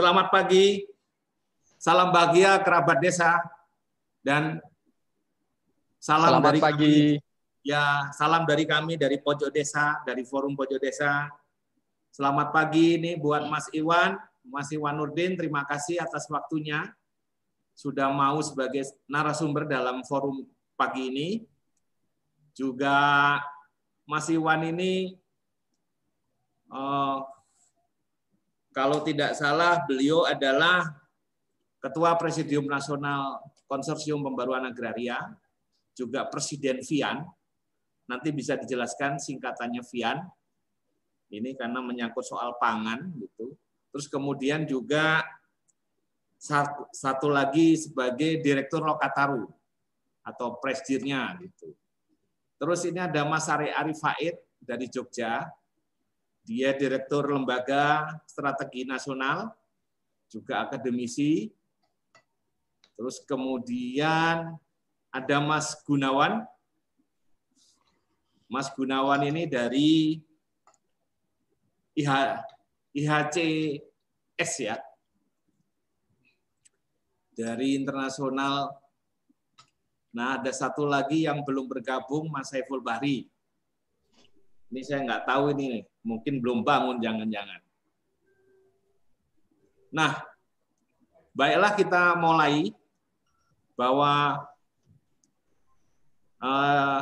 Selamat pagi. Salam bahagia kerabat desa dan salam selamat dari pagi. Kami, ya, salam dari kami dari Pojok Desa, dari Forum Pojok Desa. Selamat pagi ini buat Mas Iwan, Mas Iwan Nurdin, terima kasih atas waktunya sudah mau sebagai narasumber dalam forum pagi ini. Juga Mas Iwan ini uh, kalau tidak salah beliau adalah Ketua Presidium Nasional Konsorsium Pembaruan Agraria, juga Presiden FIAN. Nanti bisa dijelaskan singkatannya FIAN. Ini karena menyangkut soal pangan gitu. Terus kemudian juga satu, lagi sebagai Direktur Lokataru atau presidirnya gitu. Terus ini ada Mas Ari Arif Faid dari Jogja, dia Direktur Lembaga Strategi Nasional, juga akademisi. Terus kemudian ada Mas Gunawan. Mas Gunawan ini dari IH, IHCS ya. Dari internasional. Nah, ada satu lagi yang belum bergabung, Mas Saiful Bahri. Ini saya nggak tahu ini nih mungkin belum bangun jangan-jangan. Nah, baiklah kita mulai bahwa eh,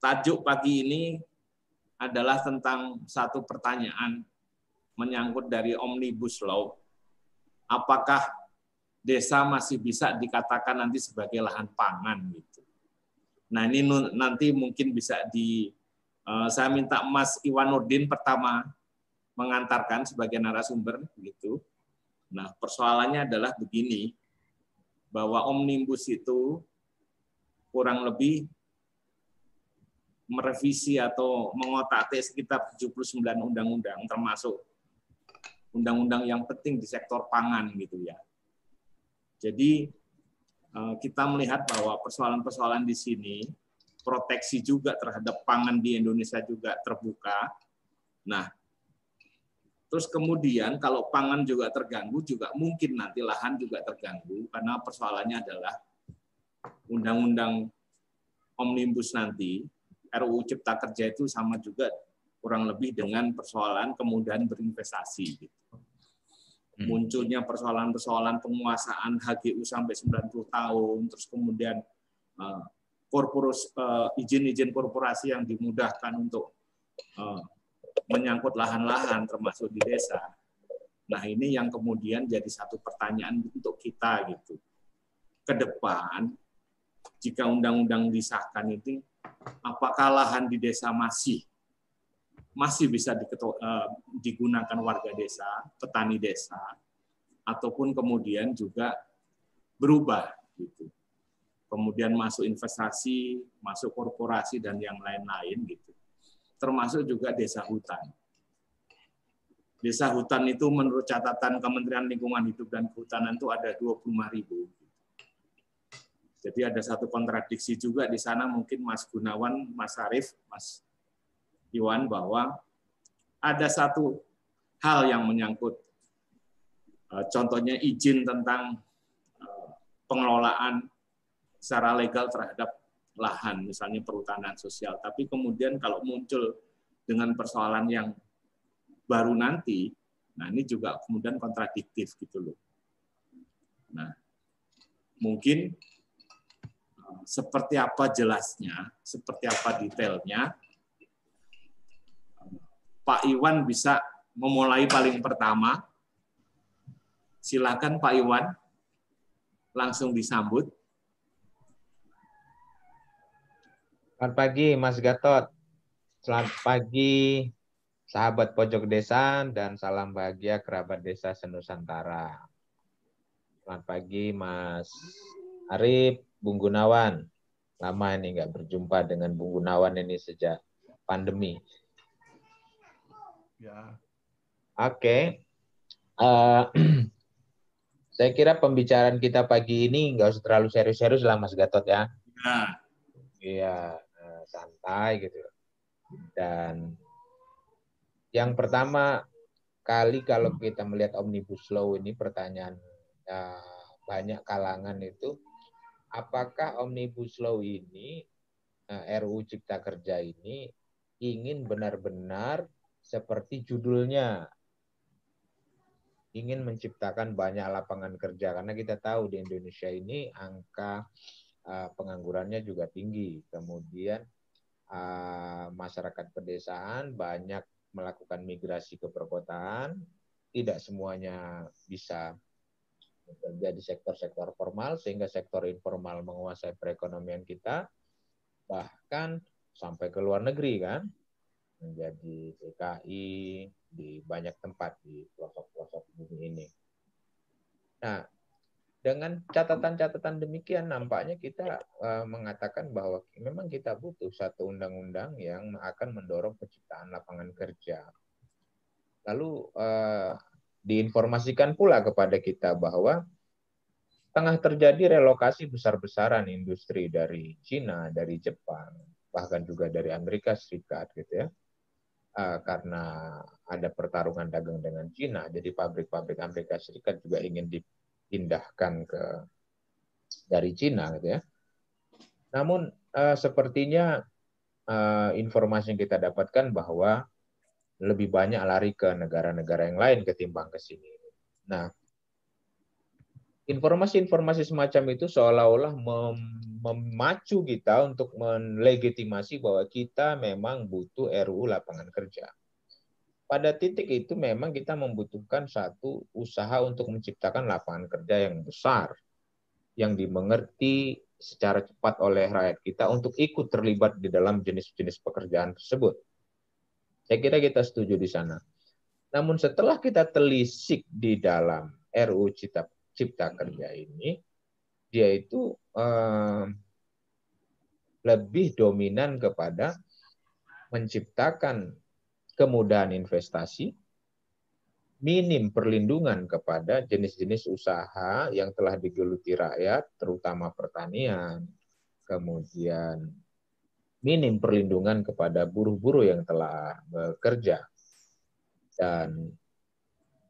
tajuk pagi ini adalah tentang satu pertanyaan menyangkut dari Omnibus Law. Apakah desa masih bisa dikatakan nanti sebagai lahan pangan gitu. Nah, ini nanti mungkin bisa di saya minta Mas Iwan Nurdin pertama mengantarkan sebagai narasumber gitu. Nah, persoalannya adalah begini bahwa omnibus itu kurang lebih merevisi atau mengotak sekitar 79 undang-undang termasuk undang-undang yang penting di sektor pangan gitu ya. Jadi eh, kita melihat bahwa persoalan-persoalan di sini proteksi juga terhadap pangan di Indonesia juga terbuka. Nah, terus kemudian kalau pangan juga terganggu juga mungkin nanti lahan juga terganggu karena persoalannya adalah undang-undang omnibus nanti RUU Cipta Kerja itu sama juga kurang lebih dengan persoalan kemudian berinvestasi gitu. Hmm. Munculnya persoalan-persoalan penguasaan HGU sampai 90 tahun, terus kemudian eh, korporos uh, izin-izin korporasi yang dimudahkan untuk uh, menyangkut lahan-lahan termasuk di desa. Nah, ini yang kemudian jadi satu pertanyaan untuk kita gitu. Ke depan jika undang-undang disahkan ini apakah lahan di desa masih masih bisa eh, digunakan warga desa, petani desa, ataupun kemudian juga berubah gitu kemudian masuk investasi, masuk korporasi dan yang lain-lain gitu. Termasuk juga desa hutan. Desa hutan itu menurut catatan Kementerian Lingkungan Hidup dan Kehutanan itu ada 25 ribu. Jadi ada satu kontradiksi juga di sana mungkin Mas Gunawan, Mas Arif, Mas Iwan bahwa ada satu hal yang menyangkut eh, contohnya izin tentang eh, pengelolaan secara legal terhadap lahan, misalnya perhutanan sosial. Tapi kemudian kalau muncul dengan persoalan yang baru nanti, nah ini juga kemudian kontradiktif gitu loh. Nah, mungkin eh, seperti apa jelasnya, seperti apa detailnya, Pak Iwan bisa memulai paling pertama. Silakan Pak Iwan, langsung disambut. Selamat pagi Mas Gatot. Selamat pagi sahabat pojok desa dan salam bahagia kerabat desa senusantara. Selamat pagi Mas Arif, Bung Gunawan. Lama ini nggak berjumpa dengan Bung Gunawan ini sejak pandemi. Ya. Oke. Okay. Uh, eh, saya kira pembicaraan kita pagi ini nggak usah terlalu serius-serius lah Mas Gatot ya. Ya. Iya santai gitu. Dan yang pertama kali kalau kita melihat omnibus law ini pertanyaan uh, banyak kalangan itu apakah omnibus law ini eh, RUU Cipta Kerja ini ingin benar-benar seperti judulnya? Ingin menciptakan banyak lapangan kerja. Karena kita tahu di Indonesia ini angka uh, penganggurannya juga tinggi. Kemudian uh, masyarakat pedesaan banyak melakukan migrasi ke perkotaan tidak semuanya bisa bekerja di sektor-sektor formal sehingga sektor informal menguasai perekonomian kita bahkan sampai ke luar negeri kan menjadi TKI di banyak tempat di pelosok-pelosok bumi ini. Nah, dengan catatan-catatan demikian nampaknya kita uh, mengatakan bahwa memang kita butuh satu undang-undang yang akan mendorong penciptaan lapangan kerja. Lalu uh, diinformasikan pula kepada kita bahwa tengah terjadi relokasi besar-besaran industri dari Cina, dari Jepang, bahkan juga dari Amerika Serikat gitu ya. Uh, karena ada pertarungan dagang dengan Cina, jadi pabrik-pabrik Amerika Serikat juga ingin dipindahkan ke dari Cina gitu ya. Namun uh, sepertinya uh, informasi yang kita dapatkan bahwa lebih banyak lari ke negara-negara yang lain ketimbang ke sini. Nah, informasi-informasi semacam itu seolah-olah mem memacu kita untuk melegitimasi bahwa kita memang butuh RUU lapangan kerja. Pada titik itu memang kita membutuhkan satu usaha untuk menciptakan lapangan kerja yang besar, yang dimengerti secara cepat oleh rakyat kita untuk ikut terlibat di dalam jenis-jenis pekerjaan tersebut saya kira kita setuju di sana. Namun setelah kita telisik di dalam RUU Cipta, Cipta Kerja ini, dia itu eh, lebih dominan kepada menciptakan kemudahan investasi, minim perlindungan kepada jenis-jenis usaha yang telah digeluti rakyat, terutama pertanian, kemudian minim perlindungan kepada buruh-buruh yang telah bekerja. Dan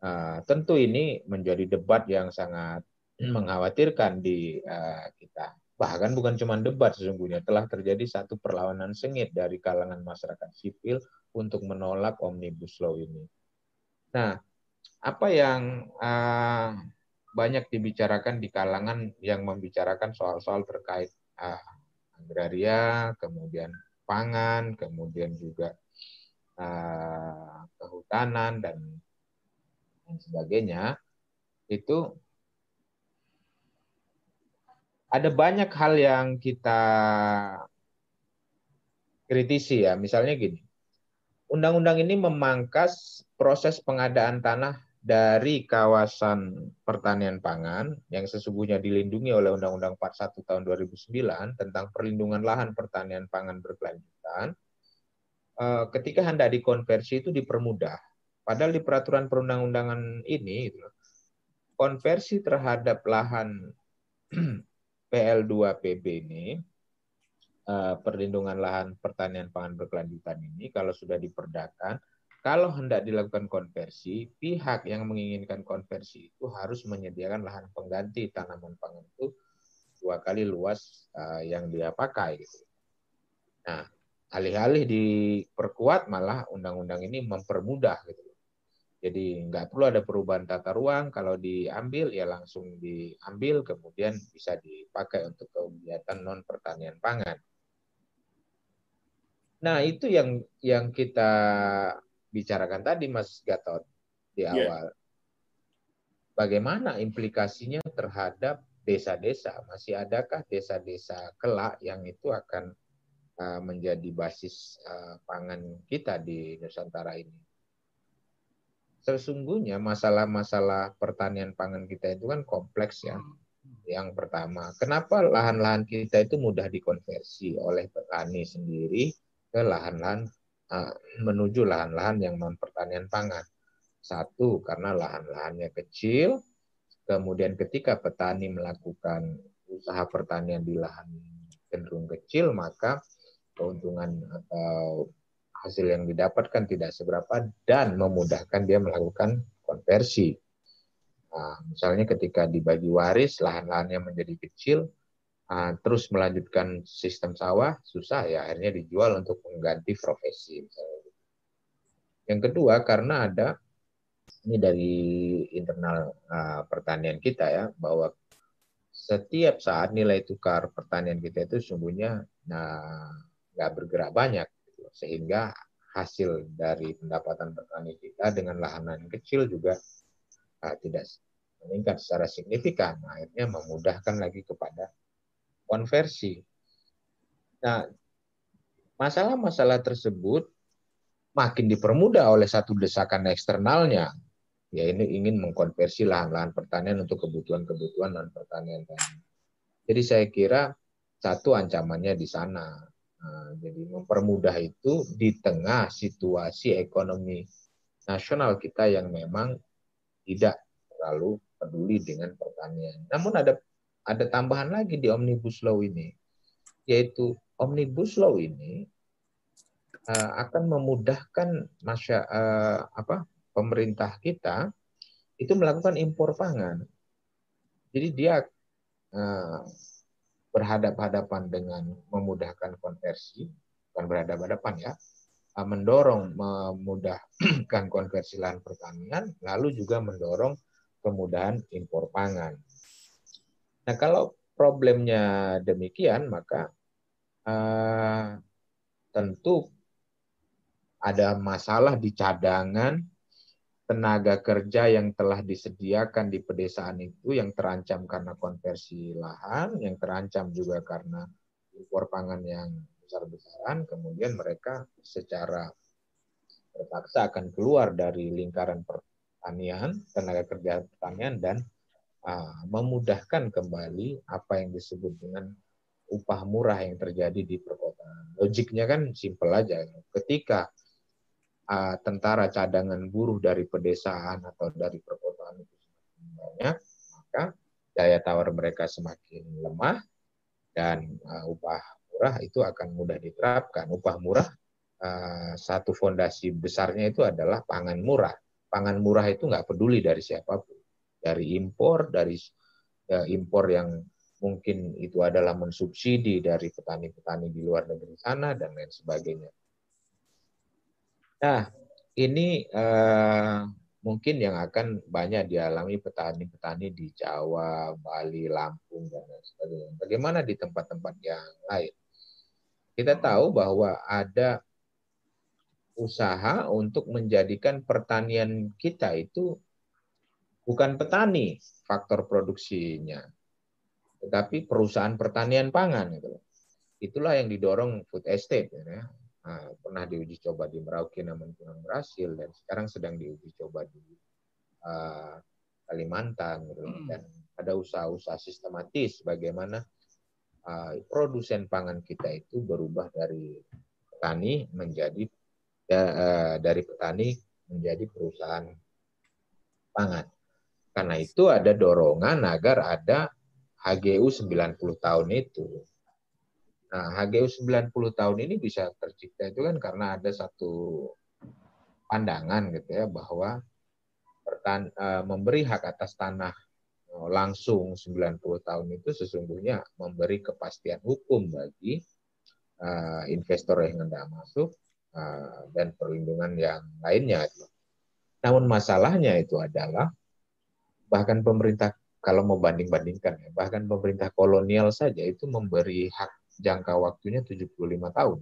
uh, tentu ini menjadi debat yang sangat mengkhawatirkan di uh, kita. Bahkan bukan cuma debat sesungguhnya, telah terjadi satu perlawanan sengit dari kalangan masyarakat sipil untuk menolak Omnibus Law ini. Nah, apa yang uh, banyak dibicarakan di kalangan yang membicarakan soal-soal terkait uh, agraria, kemudian pangan, kemudian juga uh, kehutanan dan dan sebagainya itu ada banyak hal yang kita kritisi ya. Misalnya gini, undang-undang ini memangkas proses pengadaan tanah dari kawasan pertanian pangan yang sesungguhnya dilindungi oleh Undang-Undang 41 tahun 2009 tentang perlindungan lahan pertanian pangan berkelanjutan, eh, ketika hendak dikonversi itu dipermudah. Padahal di peraturan perundang-undangan ini, gitu konversi terhadap lahan PL2PB ini, perlindungan lahan pertanian pangan berkelanjutan ini, kalau sudah diperdakan, kalau hendak dilakukan konversi, pihak yang menginginkan konversi itu harus menyediakan lahan pengganti tanaman pangan itu dua kali luas uh, yang dia pakai. Gitu. Nah, alih-alih diperkuat malah undang-undang ini mempermudah gitu. Jadi nggak perlu ada perubahan tata ruang, kalau diambil ya langsung diambil, kemudian bisa dipakai untuk kegiatan non pertanian pangan. Nah itu yang yang kita bicarakan tadi Mas Gatot di iya. awal. Yeah. Bagaimana implikasinya terhadap desa-desa? Masih adakah desa-desa kelak yang itu akan uh, menjadi basis uh, pangan kita di Nusantara ini? Sesungguhnya masalah-masalah pertanian pangan kita itu kan kompleks ya. Yang pertama, kenapa lahan-lahan kita itu mudah dikonversi oleh petani sendiri ke lahan-lahan menuju lahan-lahan yang non pertanian pangan. Satu, karena lahan-lahannya kecil, kemudian ketika petani melakukan usaha pertanian di lahan cenderung kecil, maka keuntungan atau hasil yang didapatkan tidak seberapa dan memudahkan dia melakukan konversi. Nah, misalnya ketika dibagi waris, lahan-lahannya menjadi kecil, uh, terus melanjutkan sistem sawah, susah ya akhirnya dijual untuk mengganti profesi. Misalnya. Yang kedua, karena ada ini dari internal uh, pertanian kita ya, bahwa setiap saat nilai tukar pertanian kita itu sungguhnya nah, bergerak banyak sehingga hasil dari pendapatan petani kita dengan lahan kecil juga uh, tidak meningkat secara signifikan. Akhirnya memudahkan lagi kepada konversi. Nah, masalah-masalah tersebut makin dipermudah oleh satu desakan eksternalnya, ya ini ingin mengkonversi lahan-lahan pertanian untuk kebutuhan-kebutuhan non pertanian. Jadi saya kira satu ancamannya di sana. Nah, jadi mempermudah itu di tengah situasi ekonomi nasional kita yang memang tidak terlalu peduli dengan pertanian. Namun ada ada tambahan lagi di omnibus law ini, yaitu omnibus law ini uh, akan memudahkan masya uh, apa pemerintah kita itu melakukan impor pangan. Jadi dia uh, berhadap-hadapan dengan memudahkan konversi, bukan berhadap-hadapan ya, mendorong memudahkan konversi lahan pertanian, lalu juga mendorong kemudahan impor pangan. Nah kalau problemnya demikian, maka uh, tentu ada masalah di cadangan tenaga kerja yang telah disediakan di pedesaan itu yang terancam karena konversi lahan, yang terancam juga karena impor pangan yang besar-besaran, kemudian mereka secara terpaksa akan keluar dari lingkaran pertanian, tenaga kerja pertanian, dan memudahkan kembali apa yang disebut dengan upah murah yang terjadi di perkotaan. Logiknya kan simpel aja. Ketika uh, tentara cadangan buruh dari pedesaan atau dari perkotaan itu semakin banyak, maka daya tawar mereka semakin lemah dan uh, upah murah itu akan mudah diterapkan. Upah murah satu fondasi besarnya itu adalah pangan murah. Pangan murah itu nggak peduli dari siapa pun, dari impor, dari uh, impor yang mungkin itu adalah mensubsidi dari petani-petani di luar negeri sana dan lain sebagainya. Nah, ini uh, mungkin yang akan banyak dialami petani-petani di Jawa, Bali, Lampung, dan lain sebagainya. Bagaimana di tempat-tempat yang lain? Kita tahu bahwa ada usaha untuk menjadikan pertanian kita itu bukan petani faktor produksinya, tetapi perusahaan pertanian pangan. Gitu. Itulah yang didorong food estate. Ya uh, pernah diuji coba di Merauke namun kurang berhasil dan sekarang sedang diuji coba di uh, Kalimantan gitu. Hmm. dan ada usaha-usaha sistematis bagaimana uh, produsen pangan kita itu berubah dari petani menjadi uh, dari petani menjadi perusahaan pangan. Karena itu ada dorongan agar ada HGU 90 tahun itu Nah, HGU 90 tahun ini bisa tercipta itu kan karena ada satu pandangan gitu ya bahwa uh, memberi hak atas tanah uh, langsung 90 tahun itu sesungguhnya memberi kepastian hukum bagi uh, investor yang hendak masuk dan perlindungan yang lainnya. Namun masalahnya itu adalah bahkan pemerintah kalau mau banding-bandingkan ya, bahkan pemerintah kolonial saja itu memberi hak jangka waktunya 75 tahun.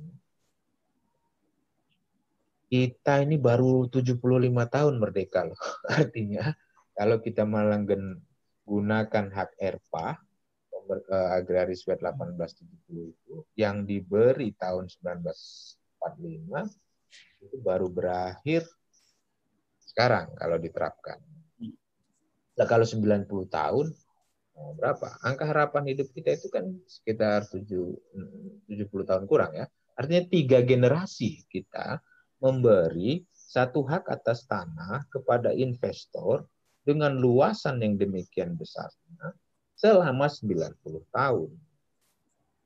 Kita ini baru 75 tahun merdeka loh. Artinya kalau kita melanggen gunakan hak ERPA eh, agraris wet 1870 itu yang diberi tahun 1945 itu baru berakhir sekarang kalau diterapkan. Nah, kalau 90 tahun berapa? Angka harapan hidup kita itu kan sekitar 7, 70 tahun kurang ya. Artinya tiga generasi kita memberi satu hak atas tanah kepada investor dengan luasan yang demikian besarnya selama 90 tahun.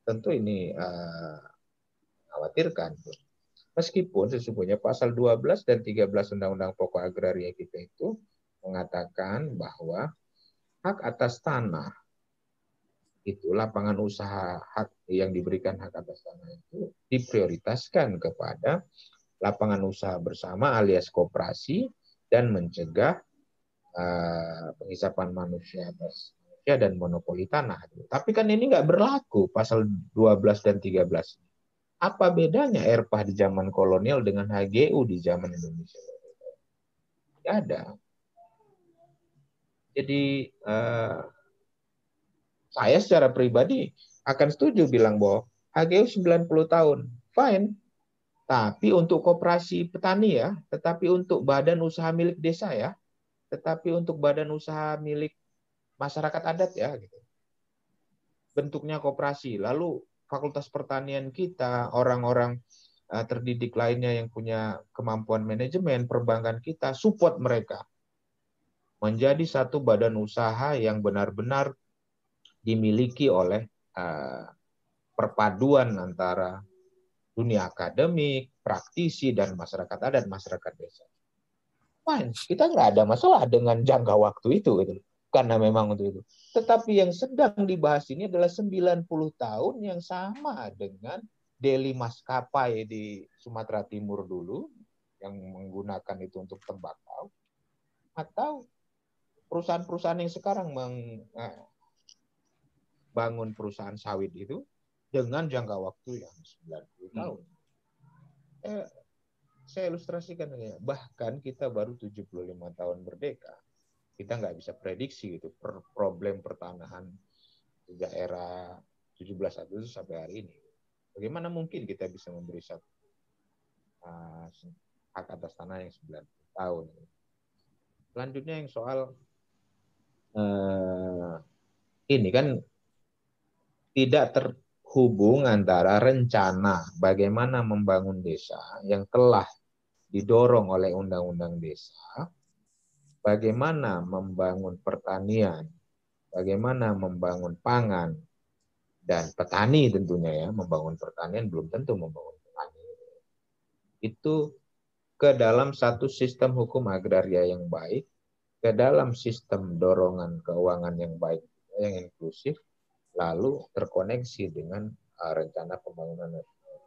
Tentu ini uh, khawatirkan. Meskipun sesungguhnya pasal 12 dan 13 Undang-Undang Pokok Agraria kita itu mengatakan bahwa hak atas tanah itu lapangan usaha hak yang diberikan hak atas tanah itu diprioritaskan kepada lapangan usaha bersama alias koperasi dan mencegah uh, penghisapan manusia atas manusia dan monopoli tanah. Tapi kan ini nggak berlaku pasal 12 dan 13. Apa bedanya ERPA di zaman kolonial dengan HGU di zaman Indonesia? Tidak ada. Jadi uh, saya secara pribadi akan setuju bilang bahwa HGU 90 tahun, fine. Tapi untuk koperasi petani ya, tetapi untuk badan usaha milik desa ya, tetapi untuk badan usaha milik masyarakat adat ya gitu. Bentuknya koperasi. Lalu fakultas pertanian kita, orang-orang uh, terdidik lainnya yang punya kemampuan manajemen, perbankan kita support mereka menjadi satu badan usaha yang benar-benar dimiliki oleh uh, perpaduan antara dunia akademik, praktisi, dan masyarakat adat, masyarakat desa. Fine, kita nggak ada masalah dengan jangka waktu itu, gitu. karena memang untuk itu. Tetapi yang sedang dibahas ini adalah 90 tahun yang sama dengan Deli Maskapai di Sumatera Timur dulu, yang menggunakan itu untuk tembakau, atau perusahaan-perusahaan yang sekarang meng, eh, perusahaan sawit itu dengan jangka waktu yang 90 hmm. tahun. Hmm. Eh, saya ilustrasikan ya, bahkan kita baru 75 tahun merdeka. Kita nggak bisa prediksi itu per problem pertanahan sejak era 17 Agustus sampai hari ini. Bagaimana mungkin kita bisa memberi satu uh, hak atas tanah yang 90 tahun. Selanjutnya yang soal uh, ini kan tidak terhubung antara rencana bagaimana membangun desa yang telah didorong oleh undang-undang desa, bagaimana membangun pertanian, bagaimana membangun pangan, dan petani tentunya ya, membangun pertanian belum tentu membangun petani. Itu ke dalam satu sistem hukum agraria yang baik, ke dalam sistem dorongan keuangan yang baik, yang inklusif, lalu terkoneksi dengan uh, rencana pembangunan nasional.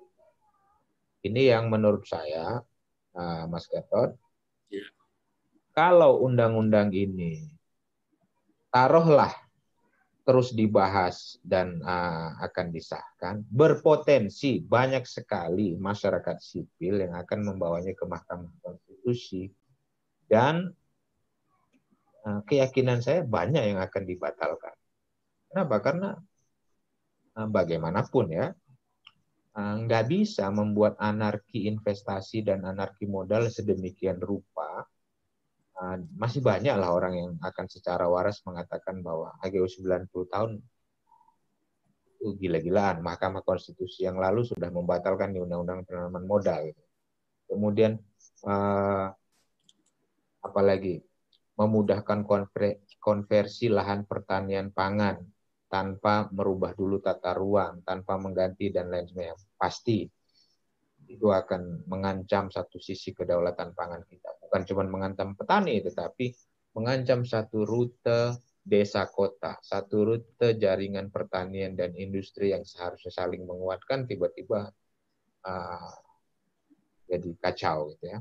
Ini yang menurut saya, uh, Mas Gatot, yeah. kalau undang-undang ini taruhlah terus dibahas dan uh, akan disahkan, berpotensi banyak sekali masyarakat sipil yang akan membawanya ke Mahkamah Konstitusi dan keyakinan saya banyak yang akan dibatalkan. Kenapa? Karena eh, bagaimanapun ya, eh, nggak bisa membuat anarki investasi dan anarki modal sedemikian rupa. Eh, masih banyak lah orang yang akan secara waras mengatakan bahwa HGU 90 tahun gila-gilaan. Mahkamah Konstitusi yang lalu sudah membatalkan di Undang-Undang Penanaman Modal. Kemudian apalagi memudahkan konversi lahan pertanian pangan tanpa merubah dulu tata ruang, tanpa mengganti dan lain sebagainya. Pasti itu akan mengancam satu sisi kedaulatan pangan kita. Bukan cuma mengancam petani, tetapi mengancam satu rute desa kota, satu rute jaringan pertanian dan industri yang seharusnya saling menguatkan, tiba-tiba uh, jadi kacau gitu ya.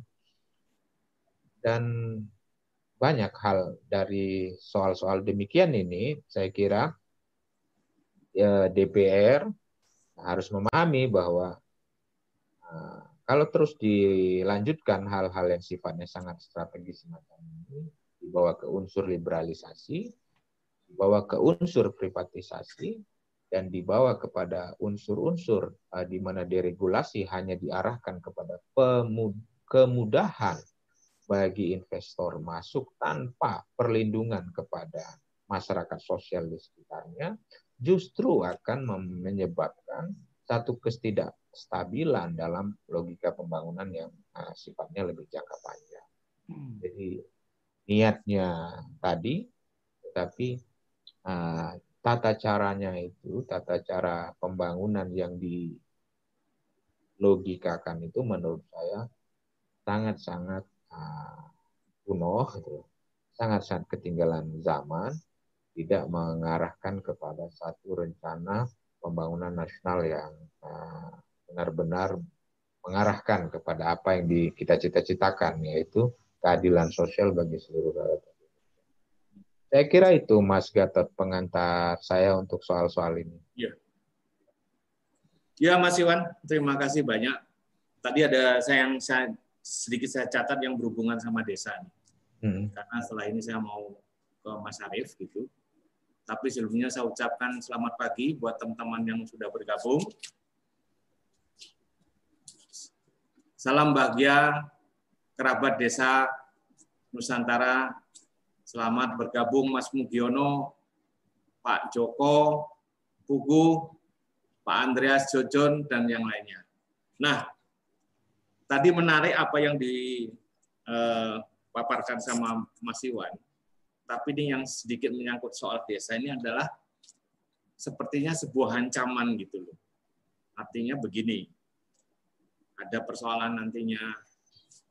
Dan banyak hal dari soal-soal demikian ini, saya kira ya, DPR harus memahami bahwa uh, kalau terus dilanjutkan hal-hal yang sifatnya sangat strategis semacam ini, dibawa ke unsur liberalisasi, dibawa ke unsur privatisasi, dan dibawa kepada unsur-unsur uh, di mana deregulasi hanya diarahkan kepada kemudahan bagi investor masuk tanpa perlindungan kepada masyarakat sosial di sekitarnya, justru akan menyebabkan satu ketidakstabilan dalam logika pembangunan yang uh, sifatnya lebih jangka panjang. Hmm. Jadi niatnya tadi, tetapi uh, tata caranya itu, tata cara pembangunan yang di logikakan itu menurut saya sangat-sangat kuno, gitu. sangat-sangat ketinggalan zaman, tidak mengarahkan kepada satu rencana pembangunan nasional yang uh, benar-benar mengarahkan kepada apa yang di, kita cita-citakan, yaitu keadilan sosial bagi seluruh rakyat. Saya kira itu Mas Gatot pengantar saya untuk soal-soal ini. Ya. Ya Mas Iwan, terima kasih banyak. Tadi ada saya yang saya, sedikit saya catat yang berhubungan sama desa. Hmm. Karena setelah ini saya mau ke Mas Arief gitu. Tapi sebelumnya saya ucapkan selamat pagi buat teman-teman yang sudah bergabung. Salam bahagia kerabat desa Nusantara. Selamat bergabung Mas Mugiono, Pak Joko, Pugu, Pak Andreas Jojon, dan yang lainnya. Nah, tadi menarik apa yang dipaparkan eh, sama Mas Iwan. Tapi ini yang sedikit menyangkut soal desa ini adalah sepertinya sebuah ancaman gitu loh. Artinya begini, ada persoalan nantinya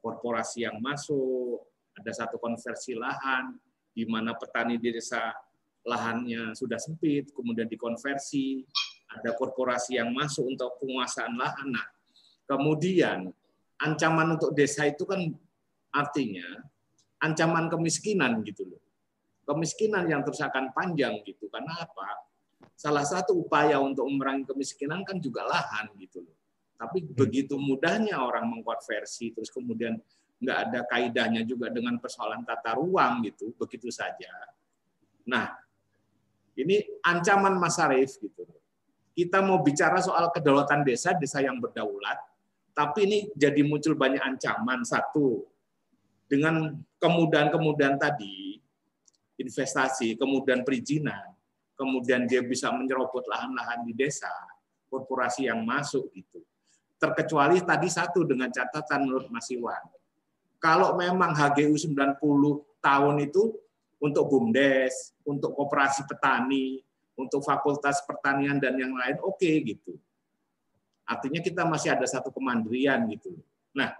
korporasi yang masuk, ada satu konversi lahan di mana petani di desa lahannya sudah sempit, kemudian dikonversi, ada korporasi yang masuk untuk penguasaan lahan. Nah, kemudian ancaman untuk desa itu kan artinya ancaman kemiskinan gitu loh. Kemiskinan yang terus akan panjang gitu. Karena apa? Salah satu upaya untuk memerangi kemiskinan kan juga lahan gitu loh. Tapi hmm. begitu mudahnya orang mengkonversi, terus kemudian nggak ada kaidahnya juga dengan persoalan tata ruang gitu, begitu saja. Nah, ini ancaman Mas Arif gitu. Kita mau bicara soal kedaulatan desa, desa yang berdaulat, tapi ini jadi muncul banyak ancaman. Satu, dengan kemudahan-kemudahan tadi, investasi, kemudian perizinan, kemudian dia bisa menyerobot lahan-lahan di desa, korporasi yang masuk gitu terkecuali tadi satu dengan catatan menurut Mas Iwan. Kalau memang HGU 90 tahun itu untuk BUMDes, untuk koperasi petani, untuk fakultas pertanian dan yang lain oke okay, gitu. Artinya kita masih ada satu kemandirian gitu. Nah,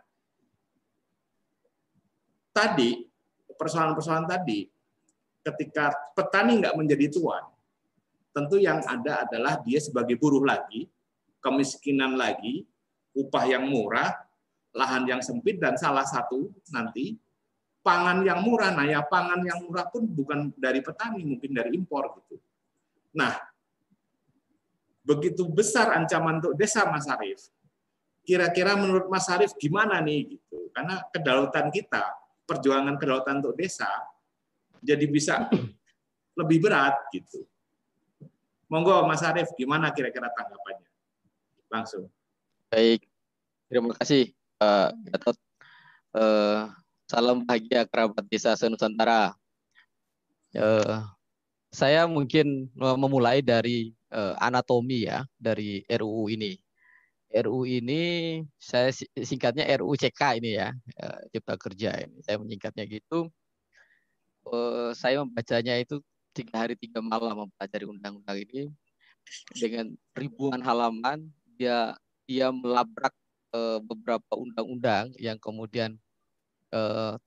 tadi persoalan-persoalan tadi ketika petani nggak menjadi tuan, tentu yang ada adalah dia sebagai buruh lagi, kemiskinan lagi, upah yang murah, lahan yang sempit, dan salah satu nanti pangan yang murah. Nah, ya pangan yang murah pun bukan dari petani, mungkin dari impor gitu. Nah, begitu besar ancaman untuk desa Mas Arief. Kira-kira menurut Mas Arief gimana nih gitu? Karena kedaulatan kita, perjuangan kedaulatan untuk desa jadi bisa lebih berat gitu. Monggo Mas Arief, gimana kira-kira tanggapannya? Langsung. Baik, terima kasih Pak Gatot. Uh, salam bahagia kerabat desa senusantara. Uh, saya mungkin memulai dari uh, anatomi ya dari RUU ini. RUU ini saya singkatnya RUU CK ini ya, uh, Cipta Kerja ini. Saya menyingkatnya gitu. Uh, saya membacanya itu tiga hari tiga malam mempelajari undang-undang ini dengan ribuan halaman. Dia dia melabrak beberapa undang-undang yang kemudian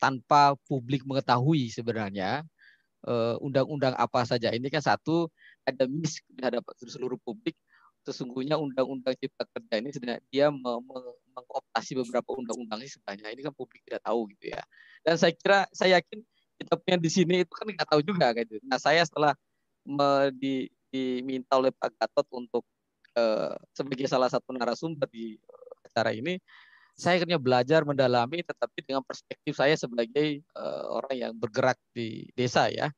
tanpa publik mengetahui sebenarnya undang undang-undang apa saja. Ini kan satu ada miss di hadapan seluruh publik. Sesungguhnya undang-undang cipta kerja ini sebenarnya dia mengoptasi beberapa undang-undang ini sebenarnya ini kan publik tidak tahu gitu ya. Dan saya kira saya yakin kita punya di sini itu kan nggak tahu juga gitu. Nah saya setelah di, diminta oleh Pak Gatot untuk Eh, sebagai salah satu narasumber di eh, acara ini, saya akhirnya belajar mendalami, tetapi dengan perspektif saya sebagai uh, orang yang bergerak di desa ya.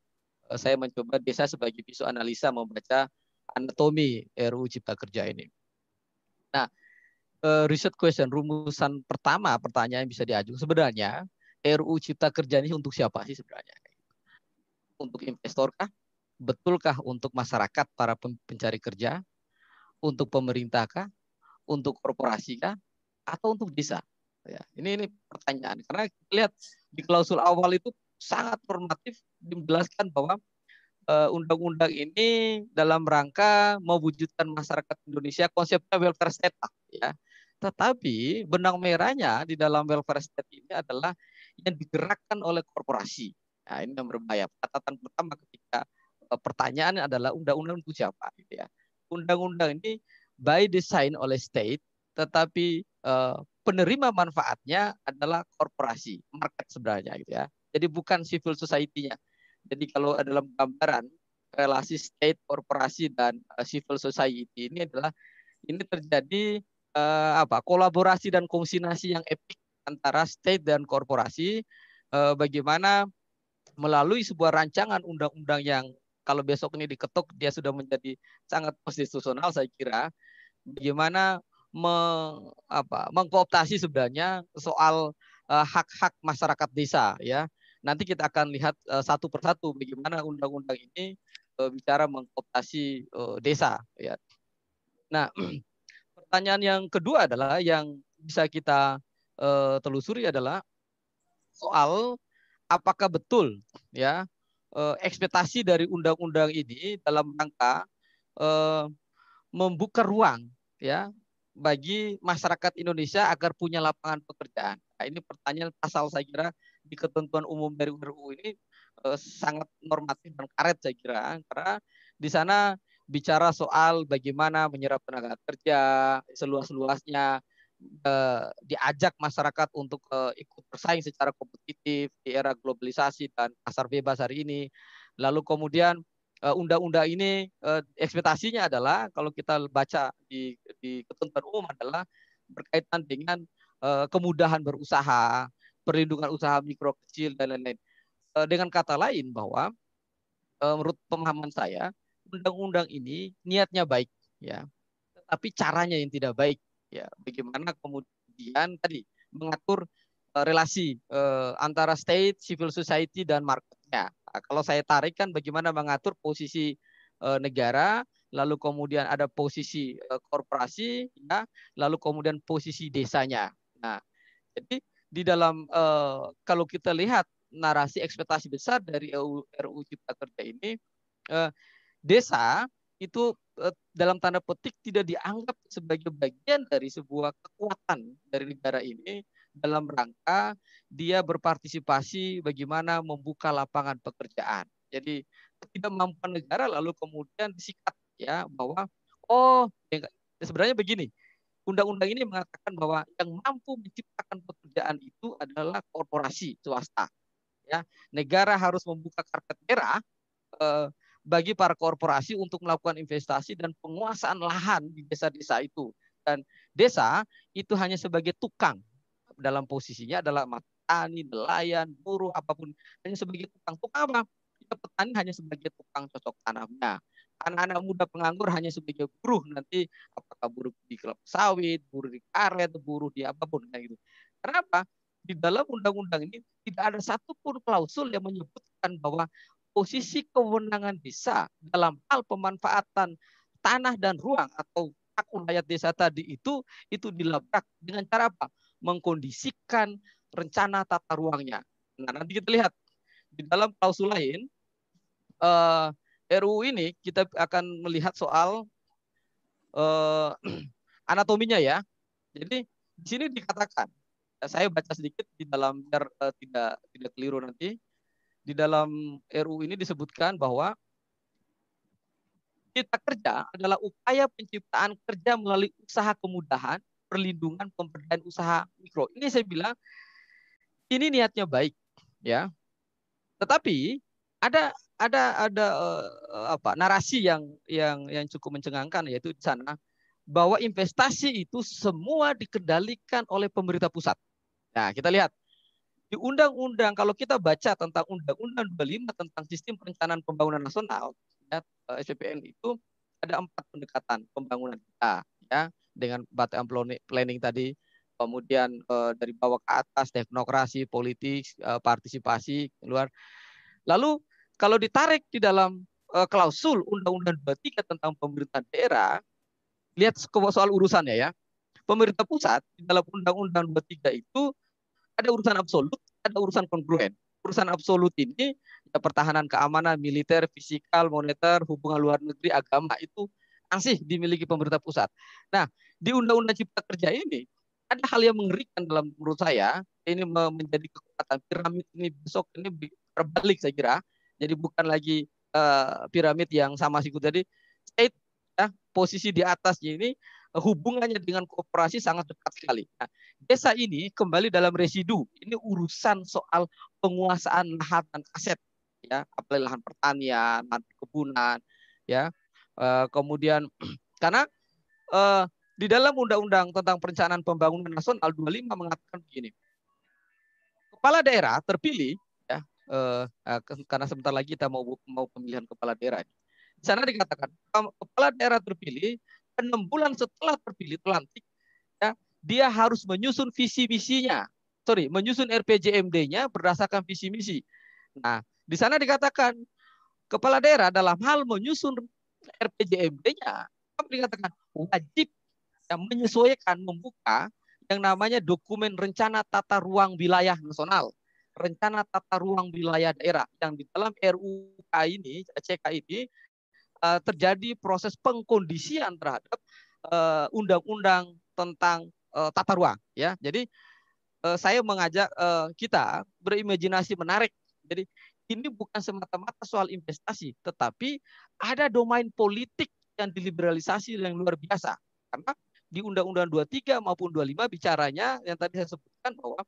Uh, saya mencoba desa sebagai pisau analisa membaca anatomi RUU Cipta Kerja ini. Nah, uh, research question rumusan pertama pertanyaan yang bisa diajukan sebenarnya RUU Cipta Kerja ini untuk siapa sih sebenarnya? Untuk investor kah? Betulkah untuk masyarakat para pencari kerja? untuk pemerintah kah, untuk korporasi kah, atau untuk desa? Ya, ini ini pertanyaan karena lihat di klausul awal itu sangat normatif menjelaskan bahwa eh, undang-undang ini dalam rangka mewujudkan masyarakat Indonesia konsepnya welfare state ya. Tetapi benang merahnya di dalam welfare state ini adalah yang digerakkan oleh korporasi. Nah, ini yang berbahaya. Catatan pertama ketika uh, pertanyaan adalah undang-undang itu siapa gitu ya. Undang-undang ini by design oleh state tetapi uh, penerima manfaatnya adalah korporasi, market sebenarnya gitu ya. Jadi bukan civil society-nya. Jadi kalau dalam gambaran relasi state, korporasi dan uh, civil society ini adalah ini terjadi uh, apa kolaborasi dan konsinasi yang epik antara state dan korporasi uh, bagaimana melalui sebuah rancangan undang-undang yang kalau besok ini diketuk dia sudah menjadi sangat konstitusional saya kira bagaimana meng, apa, mengkooptasi sebenarnya soal hak-hak uh, masyarakat desa ya nanti kita akan lihat uh, satu persatu bagaimana undang-undang ini uh, bicara mengkooptasi uh, desa ya nah pertanyaan yang kedua adalah yang bisa kita uh, telusuri adalah soal apakah betul ya uh, ekspektasi dari undang-undang ini dalam rangka uh, membuka ruang ya bagi masyarakat Indonesia agar punya lapangan pekerjaan. Nah, ini pertanyaan pasal saya kira di ketentuan umum dari RUU ini uh, sangat normatif dan karet saya kira karena di sana bicara soal bagaimana menyerap tenaga kerja seluas-luasnya eh, diajak masyarakat untuk eh, ikut bersaing secara kompetitif di era globalisasi dan pasar bebas hari ini. Lalu kemudian eh, undang-undang ini eh, ekspektasinya adalah kalau kita baca di, di ketentuan umum adalah berkaitan dengan eh, kemudahan berusaha, perlindungan usaha mikro kecil dan lain-lain. Eh, dengan kata lain bahwa eh, menurut pemahaman saya undang-undang ini niatnya baik ya. Tetapi caranya yang tidak baik ya. Bagaimana kemudian tadi mengatur uh, relasi antara state civil society dan marketnya. Nah, kalau saya tarik kan bagaimana mengatur posisi negara lalu kemudian ada posisi korporasi ya lalu kemudian posisi desanya. Nah jadi di dalam uh, kalau kita lihat narasi ekspektasi besar dari RUU, RUU Cipta Kerja ini uh, desa itu eh, dalam tanda petik tidak dianggap sebagai bagian dari sebuah kekuatan dari negara ini dalam rangka dia berpartisipasi bagaimana membuka lapangan pekerjaan. Jadi tidak mampu negara lalu kemudian disikat ya bahwa oh ya, sebenarnya begini. Undang-undang ini mengatakan bahwa yang mampu menciptakan pekerjaan itu adalah korporasi swasta. Ya, negara harus membuka karpet merah eh, bagi para korporasi untuk melakukan investasi dan penguasaan lahan di desa-desa itu. Dan desa itu hanya sebagai tukang dalam posisinya adalah petani, nelayan, buruh, apa pun. Hanya sebagai tukang. Tukang apa? Ya, petani hanya sebagai tukang cocok tanamnya. Anak-anak muda penganggur hanya sebagai buruh nanti apakah buruh di kelapa sawit, buruh di karet, buruh di apa pun kayak gitu. Kenapa? Di dalam undang-undang ini tidak ada satupun klausul yang menyebutkan bahwa posisi kewenangan desa dalam hal pemanfaatan tanah dan ruang atau hak ulayat desa tadi itu itu dilabrak dengan cara apa? Mengkondisikan rencana tata ruangnya. Nah, nanti kita lihat di dalam klausul lain eh, RUU ini kita akan melihat soal uh, anatominya ya. Jadi di sini dikatakan saya baca sedikit di dalam biar uh, tidak tidak keliru nanti di dalam RU ini disebutkan bahwa cipta kerja adalah upaya penciptaan kerja melalui usaha kemudahan, perlindungan, pemberdayaan usaha mikro. Ini saya bilang ini niatnya baik, ya. Tetapi ada ada ada uh, apa narasi yang yang yang cukup mencengangkan yaitu di sana bahwa investasi itu semua dikendalikan oleh pemerintah pusat. Nah, kita lihat di undang-undang kalau kita baca tentang undang-undang 25 tentang sistem perencanaan pembangunan nasional ya, eh, SPPN itu ada empat pendekatan pembangunan kita ya dengan bottom planning tadi kemudian eh, dari bawah ke atas teknokrasi politik eh, partisipasi keluar lalu kalau ditarik di dalam eh, klausul undang-undang 23 tentang pemerintahan daerah lihat soal urusannya ya pemerintah pusat di dalam undang-undang 23 itu ada urusan absolut, ada urusan kongruen. Urusan absolut ini ya, pertahanan keamanan, militer, fisikal, moneter, hubungan luar negeri, agama itu masih dimiliki pemerintah pusat. Nah, di Undang-Undang Cipta Kerja ini ada hal yang mengerikan dalam menurut saya ini menjadi kekuatan piramid ini besok ini berbalik saya kira jadi bukan lagi uh, piramid yang sama siku tadi state ya posisi di atasnya ini hubungannya dengan kooperasi sangat dekat sekali. Nah, desa ini kembali dalam residu. Ini urusan soal penguasaan lahan dan aset, ya, apalagi lahan pertanian, lahan perkebunan, ya. Uh, kemudian karena uh, di dalam Undang-Undang tentang Perencanaan Pembangunan Nasional 25 mengatakan begini. Kepala daerah terpilih eh, eh karena sebentar lagi kita mau mau pemilihan kepala daerah. Di sana dikatakan kepala daerah terpilih enam bulan setelah terpilih pelantik ya dia harus menyusun visi misinya. Sorry, menyusun RPJMD-nya berdasarkan visi misi. Nah, di sana dikatakan kepala daerah dalam hal menyusun RPJMD-nya dikatakan wajib yang menyesuaikan membuka yang namanya dokumen rencana tata ruang wilayah nasional, rencana tata ruang wilayah daerah yang di dalam RUK ini, CK ini uh, terjadi proses pengkondisian terhadap eh, undang-undang tentang uh, tata ruang ya. Jadi saya mengajak kita berimajinasi menarik. Jadi ini bukan semata-mata soal investasi, tetapi ada domain politik yang diliberalisasi yang luar biasa. Karena di Undang-Undang 23 maupun 25 bicaranya yang tadi saya sebutkan bahwa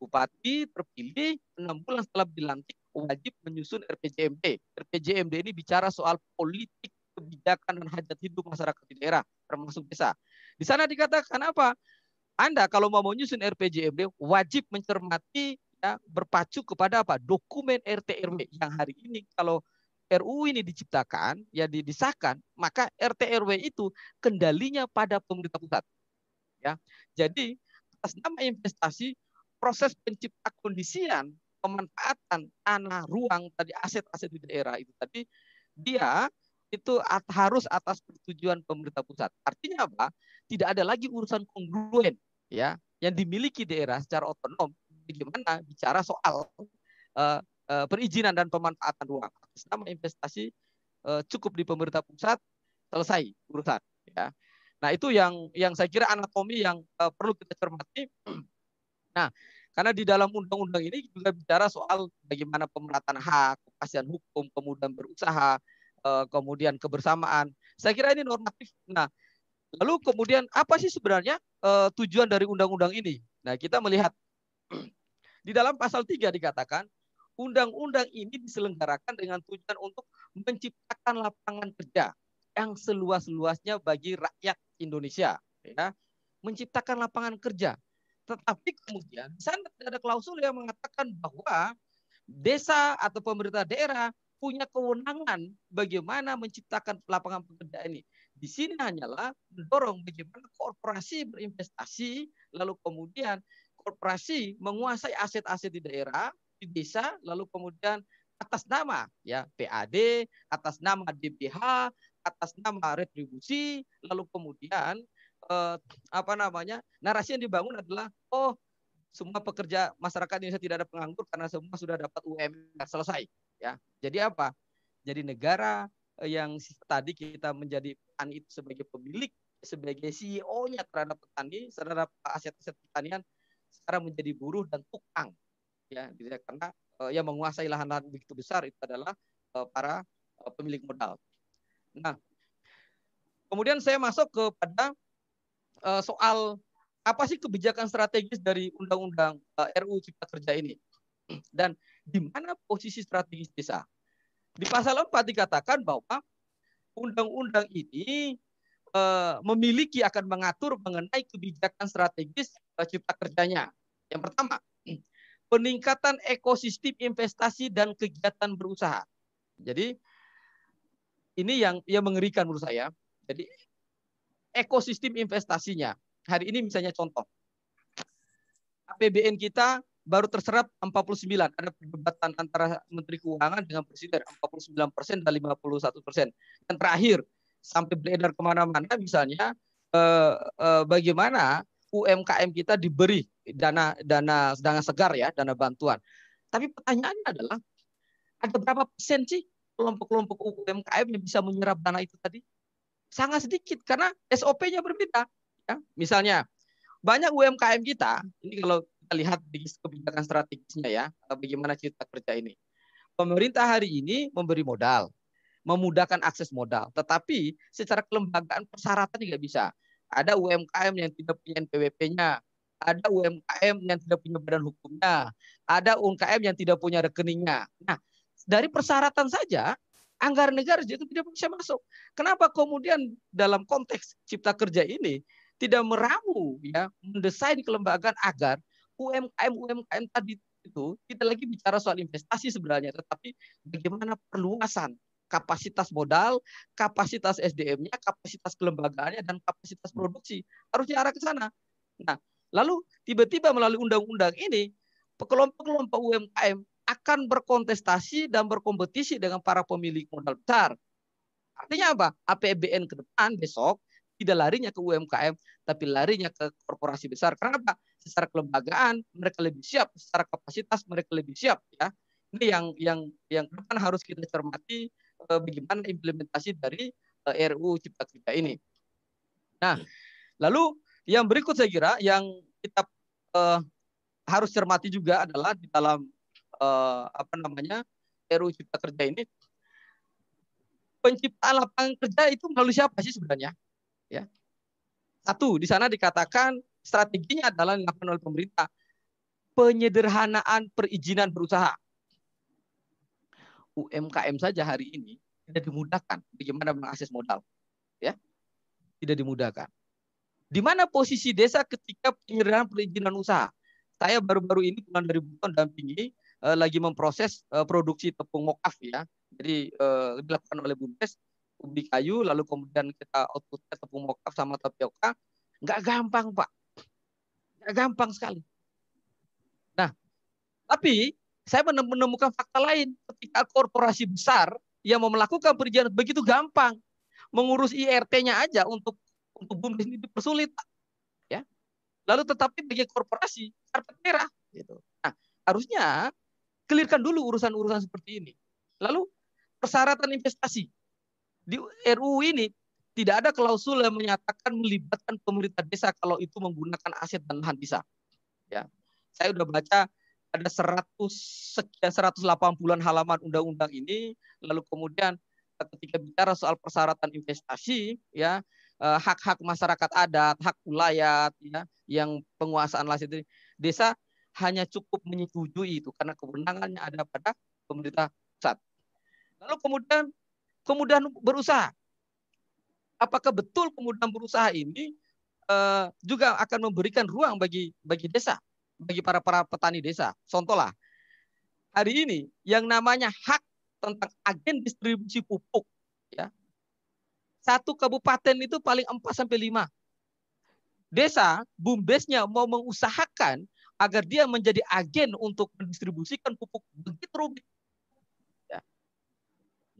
bupati terpilih enam bulan setelah dilantik wajib menyusun RPJMD. RPJMD ini bicara soal politik kebijakan dan hajat hidup masyarakat di daerah termasuk desa. Di sana dikatakan apa? Anda kalau mau menyusun RPJMD wajib mencermati ya berpacu kepada apa? Dokumen RT RW yang hari ini kalau RUU ini diciptakan, ya disahkan, maka RT RW itu kendalinya pada pemerintah pusat. Ya. Jadi atas nama investasi proses pencipta kondisian pemanfaatan tanah, ruang tadi aset-aset di daerah itu tadi dia itu harus atas persetujuan pemerintah pusat. Artinya apa? Tidak ada lagi urusan kongruen ya yang dimiliki daerah secara otonom. Bagaimana bicara soal uh, uh, perizinan dan pemanfaatan ruang nama investasi uh, cukup di pemerintah pusat selesai urusan ya. Nah, itu yang yang saya kira anatomi yang uh, perlu kita cermati. Nah, karena di dalam undang-undang ini juga bicara soal bagaimana pemerataan hak, kepastian hukum, kemudian berusaha, uh, kemudian kebersamaan. Saya kira ini normatif. Nah, lalu kemudian apa sih sebenarnya uh, tujuan dari undang-undang ini? Nah, kita melihat di dalam pasal 3 dikatakan undang-undang ini diselenggarakan dengan tujuan untuk menciptakan lapangan kerja yang seluas-luasnya bagi rakyat Indonesia, ya. Menciptakan lapangan kerja. Tetapi kemudian di sana tidak ada klausul yang mengatakan bahwa desa atau pemerintah daerah punya kewenangan bagaimana menciptakan lapangan pekerjaan ini. Di sini hanyalah mendorong bagaimana korporasi berinvestasi, lalu kemudian korporasi menguasai aset-aset di daerah, di desa lalu kemudian atas nama ya PAD, atas nama DPH, atas nama retribusi, lalu kemudian eh, apa namanya narasi yang dibangun adalah oh semua pekerja masyarakat Indonesia tidak ada penganggur karena semua sudah dapat UMR selesai ya. Jadi apa? Jadi negara eh, yang tadi kita menjadi petani itu sebagai pemilik, sebagai CEO-nya terhadap petani, terhadap aset-aset pertanian sekarang menjadi buruh dan tukang ya gitu ya karena uh, yang menguasai lahan-lahan begitu besar itu adalah uh, para uh, pemilik modal. Nah, kemudian saya masuk kepada uh, soal apa sih kebijakan strategis dari undang-undang uh, RUU Cipta Kerja ini dan di mana posisi strategis desa. Di pasal 4 dikatakan bahwa undang-undang ini uh, memiliki akan mengatur mengenai kebijakan strategis uh, cipta kerjanya. Yang pertama, peningkatan ekosistem investasi dan kegiatan berusaha. Jadi ini yang yang mengerikan menurut saya. Jadi ekosistem investasinya. Hari ini misalnya contoh. APBN kita baru terserap 49. Ada perdebatan antara Menteri Keuangan dengan Presiden 49 persen dan 51 persen. Dan terakhir sampai beredar ke mana-mana misalnya eh, eh, bagaimana UMKM kita diberi dana dana dana segar ya, dana bantuan. Tapi pertanyaannya adalah ada berapa persen sih kelompok-kelompok UMKM yang bisa menyerap dana itu tadi? Sangat sedikit karena SOP-nya berbeda. Ya. Misalnya banyak UMKM kita, ini kalau kita lihat di kebijakan strategisnya ya, bagaimana cipta kerja ini. Pemerintah hari ini memberi modal, memudahkan akses modal, tetapi secara kelembagaan persyaratan tidak bisa. Ada UMKM yang tidak punya NPWP-nya, ada UMKM yang tidak punya badan hukumnya, ada UMKM yang tidak punya rekeningnya. Nah, dari persyaratan saja anggaran negara itu tidak bisa masuk. Kenapa kemudian dalam konteks cipta kerja ini tidak meramu ya mendesain kelembagaan agar UMKM UMKM tadi itu tidak lagi bicara soal investasi sebenarnya tetapi bagaimana perluasan kapasitas modal, kapasitas SDM-nya, kapasitas kelembagaannya dan kapasitas produksi harusnya arah ke sana. Nah, lalu tiba-tiba melalui undang-undang ini kelompok-kelompok UMKM akan berkontestasi dan berkompetisi dengan para pemilik modal besar. Artinya apa? APBN ke depan besok tidak larinya ke UMKM, tapi larinya ke korporasi besar. Kenapa? Secara kelembagaan mereka lebih siap, secara kapasitas mereka lebih siap. Ya, ini yang yang yang harus kita cermati eh, bagaimana implementasi dari eh, RUU Cipta Kerja ini. Nah, lalu yang berikut saya kira yang kita eh, harus cermati juga adalah di dalam uh, apa namanya RUU Cipta Kerja ini penciptaan lapangan kerja itu melalui siapa sih sebenarnya? Ya. Satu, di sana dikatakan strateginya adalah dilakukan oleh pemerintah penyederhanaan perizinan berusaha. UMKM saja hari ini tidak dimudahkan bagaimana mengakses modal. Ya. Tidak dimudahkan. Di mana posisi desa ketika penyederhanaan perizinan usaha? Saya baru-baru ini bulan dari bulan dampingi uh, lagi memproses uh, produksi tepung mokaf ya. Jadi uh, dilakukan oleh Bumdes ubi kayu lalu kemudian kita outputnya tepung mokaf sama tapioka. Nggak gampang pak. Nggak gampang sekali. Nah tapi saya menemukan fakta lain. Ketika korporasi besar yang mau melakukan perizinan begitu gampang mengurus IRT-nya aja untuk untuk bumdes ini dipersulit ya. Lalu tetapi bagi korporasi karpet merah gitu. Nah harusnya Clearkan dulu urusan-urusan seperti ini. Lalu persyaratan investasi. Di RUU ini tidak ada klausul yang menyatakan melibatkan pemerintah desa kalau itu menggunakan aset dan lahan bisa. Ya. Saya sudah baca ada 100 sekian 180-an halaman undang-undang ini lalu kemudian ketika bicara soal persyaratan investasi ya eh, hak-hak masyarakat adat, hak ulayat ya yang penguasaan lahan desa hanya cukup menyetujui itu karena kewenangannya ada pada pemerintah pusat. Lalu kemudian kemudian berusaha. Apakah betul kemudian berusaha ini uh, juga akan memberikan ruang bagi bagi desa, bagi para para petani desa? Contohlah, hari ini yang namanya hak tentang agen distribusi pupuk, ya satu kabupaten itu paling 4 sampai 5. Desa, bumdesnya mau mengusahakan agar dia menjadi agen untuk mendistribusikan pupuk begitu rumit. Ya.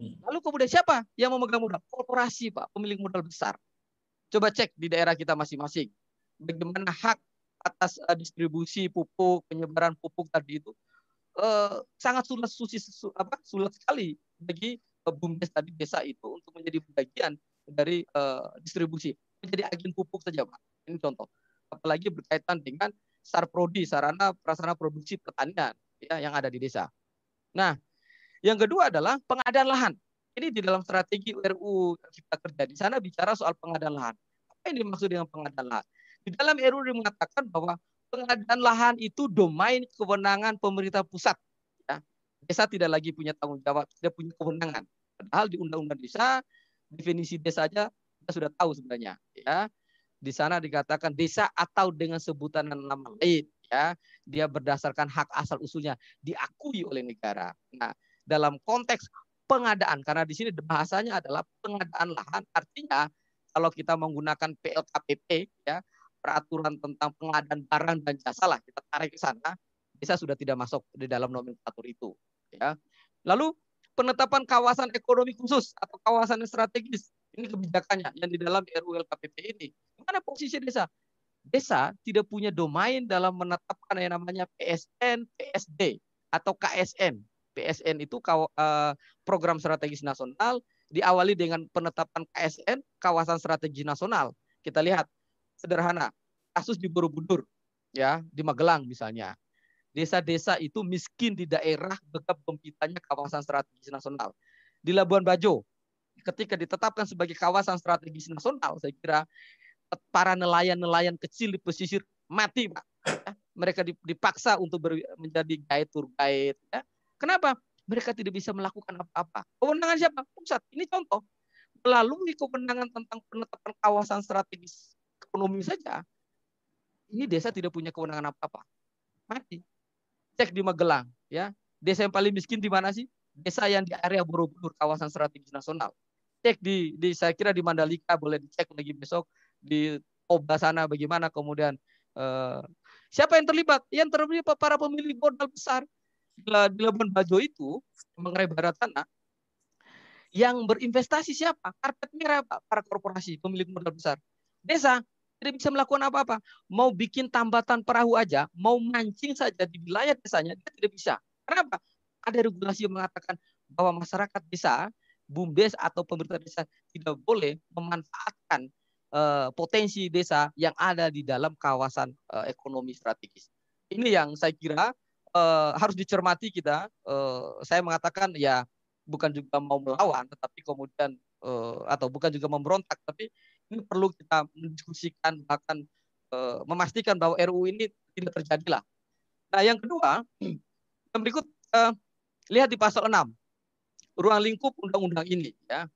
Hmm. Lalu kemudian siapa yang memegang modal? Korporasi, Pak, pemilik modal besar. Coba cek di daerah kita masing-masing. Bagaimana hak atas uh, distribusi pupuk, penyebaran pupuk tadi itu uh, sangat sulit, susi, su, apa, sulit sekali bagi uh, bumdes tadi desa itu untuk menjadi bagian dari uh, distribusi. Menjadi agen pupuk saja, Pak. Ini contoh. Apalagi berkaitan dengan sarprodi, sarana prasarana produksi pertanian ya yang ada di desa. Nah, yang kedua adalah pengadaan lahan. Ini di dalam strategi RU Cipta Kerja. Di sana bicara soal pengadaan lahan. Apa yang dimaksud dengan pengadaan lahan? Di dalam RU mengatakan bahwa pengadaan lahan itu domain kewenangan pemerintah pusat. Ya. Desa tidak lagi punya tanggung jawab, tidak punya kewenangan. Padahal di Undang-Undang Desa, definisi desa saja kita sudah tahu sebenarnya. Ya di sana dikatakan desa atau dengan sebutan nama lain ya dia berdasarkan hak asal usulnya diakui oleh negara. Nah, dalam konteks pengadaan karena di sini bahasanya adalah pengadaan lahan artinya kalau kita menggunakan PLKPP ya peraturan tentang pengadaan barang dan jasa lah kita tarik ke sana desa sudah tidak masuk di dalam nomenklatur itu ya. Lalu penetapan kawasan ekonomi khusus atau kawasan strategis ini kebijakannya yang di dalam RUU ini. Mana posisi desa? Desa tidak punya domain dalam menetapkan yang namanya PSN, PSD atau KSN. PSN itu eh, program strategis nasional diawali dengan penetapan KSN kawasan strategi nasional. Kita lihat sederhana kasus di Borobudur ya di Magelang misalnya. Desa-desa itu miskin di daerah dekat pembitanya kawasan strategis nasional. Di Labuan Bajo ketika ditetapkan sebagai kawasan strategis nasional, saya kira para nelayan-nelayan kecil di pesisir mati, Pak. Ya, mereka dipaksa untuk menjadi guide tour guide. Ya. Kenapa? Mereka tidak bisa melakukan apa-apa. Kewenangan siapa? Pusat. Ini contoh. Melalui kewenangan tentang penetapan kawasan strategis ekonomi saja, ini desa tidak punya kewenangan apa-apa. Mati. Cek di Magelang, ya. Desa yang paling miskin di mana sih? Desa yang di area Borobudur, kawasan strategis nasional. Cek di, di saya kira di Mandalika boleh dicek lagi besok di Toba sana bagaimana kemudian eh, siapa yang terlibat? Yang terlibat para pemilik modal besar di Labuan Bajo itu mengenai barat tanah yang berinvestasi siapa? Karpet merah Pak, para korporasi pemilik modal besar. Desa tidak bisa melakukan apa-apa. Mau bikin tambatan perahu aja, mau mancing saja di wilayah desanya, dia tidak bisa. Kenapa? Ada regulasi yang mengatakan bahwa masyarakat desa, BUMDes atau pemerintah desa tidak boleh memanfaatkan uh, potensi desa yang ada di dalam kawasan uh, ekonomi strategis. Ini yang saya kira uh, harus dicermati kita. Saya mengatakan ya bukan juga mau melawan, tetapi kemudian atau bukan juga memberontak, tapi ini perlu kita mendiskusikan bahkan memastikan bahwa RU ini tidak terjadi lah. Nah, yang kedua, yang berikut lihat di pasal 6 ruang lingkup undang-undang ini ya.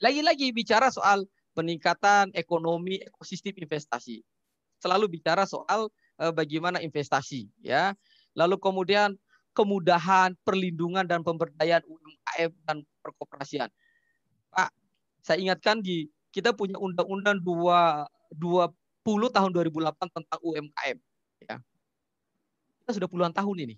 Lagi-lagi bicara soal peningkatan ekonomi ekosistem investasi. Selalu bicara soal uh, bagaimana investasi ya. Lalu kemudian kemudahan, perlindungan dan pemberdayaan UMKM dan perkoperasian. Pak, saya ingatkan di kita punya undang-undang 20 tahun 2008 tentang UMKM ya. Kita sudah puluhan tahun ini.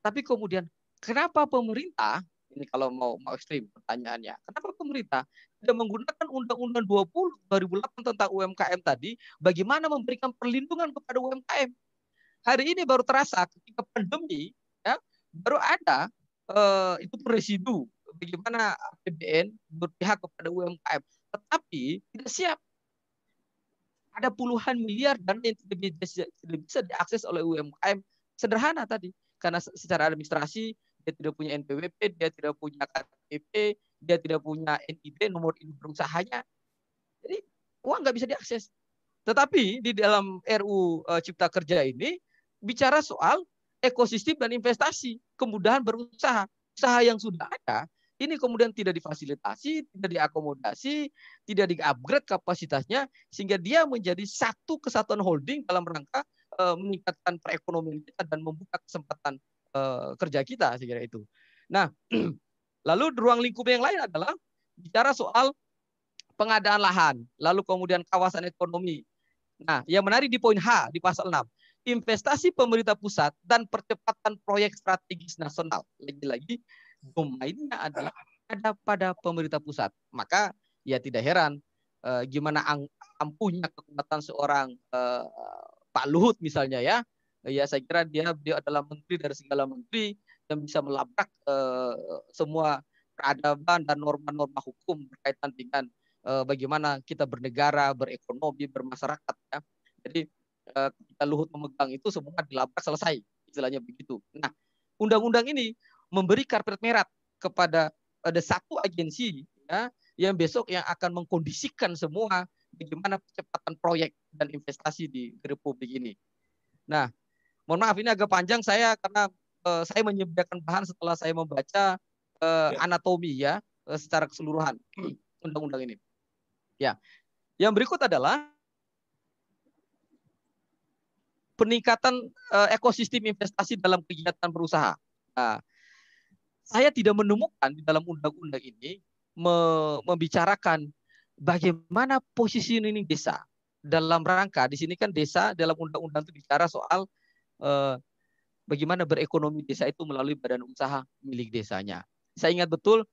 Tapi kemudian kenapa pemerintah ini kalau mau mau ekstrim pertanyaannya, kenapa pemerintah tidak menggunakan undang-undang 20 2008 tentang UMKM tadi bagaimana memberikan perlindungan kepada UMKM? Hari ini baru terasa ketika pandemi ya, baru ada eh, itu residu bagaimana APBN berpihak kepada UMKM tetapi tidak siap. Ada puluhan miliar dan yang tidak bisa, tidak bisa diakses oleh UMKM sederhana tadi karena secara administrasi dia tidak punya NPWP, dia tidak punya KTP, dia tidak punya NIB nomor induk berusahanya. Jadi uang nggak bisa diakses. Tetapi di dalam RU eh, Cipta Kerja ini bicara soal ekosistem dan investasi, kemudahan berusaha. Usaha yang sudah ada ini kemudian tidak difasilitasi, tidak diakomodasi, tidak di-upgrade kapasitasnya sehingga dia menjadi satu kesatuan holding dalam rangka uh, meningkatkan perekonomian kita dan membuka kesempatan uh, kerja kita saya itu. Nah, lalu ruang lingkup yang lain adalah bicara soal pengadaan lahan, lalu kemudian kawasan ekonomi. Nah, yang menarik di poin H di pasal 6, investasi pemerintah pusat dan percepatan proyek strategis nasional. Lagi-lagi domainnya adalah ada pada pemerintah pusat. Maka ya tidak heran eh, gimana ampuhnya kekuatan seorang eh, Pak Luhut misalnya ya. Ya saya kira dia dia adalah menteri dari segala menteri yang bisa melabrak eh, semua peradaban dan norma-norma hukum berkaitan dengan eh, bagaimana kita bernegara, berekonomi, bermasyarakat ya. Jadi kita Luhut memegang itu semua dilabrak selesai istilahnya begitu. Nah, undang-undang ini memberi karpet merah kepada ada satu agensi ya yang besok yang akan mengkondisikan semua bagaimana percepatan proyek dan investasi di Republik ini. Nah, mohon maaf ini agak panjang saya karena uh, saya menyediakan bahan setelah saya membaca uh, ya. anatomi ya uh, secara keseluruhan undang-undang ini. Ya, yang berikut adalah peningkatan uh, ekosistem investasi dalam kegiatan berusaha. Nah, saya tidak menemukan di dalam undang-undang ini membicarakan bagaimana posisi ini desa dalam rangka di sini kan desa dalam undang-undang itu bicara soal eh, bagaimana berekonomi desa itu melalui badan usaha milik desanya. Saya ingat betul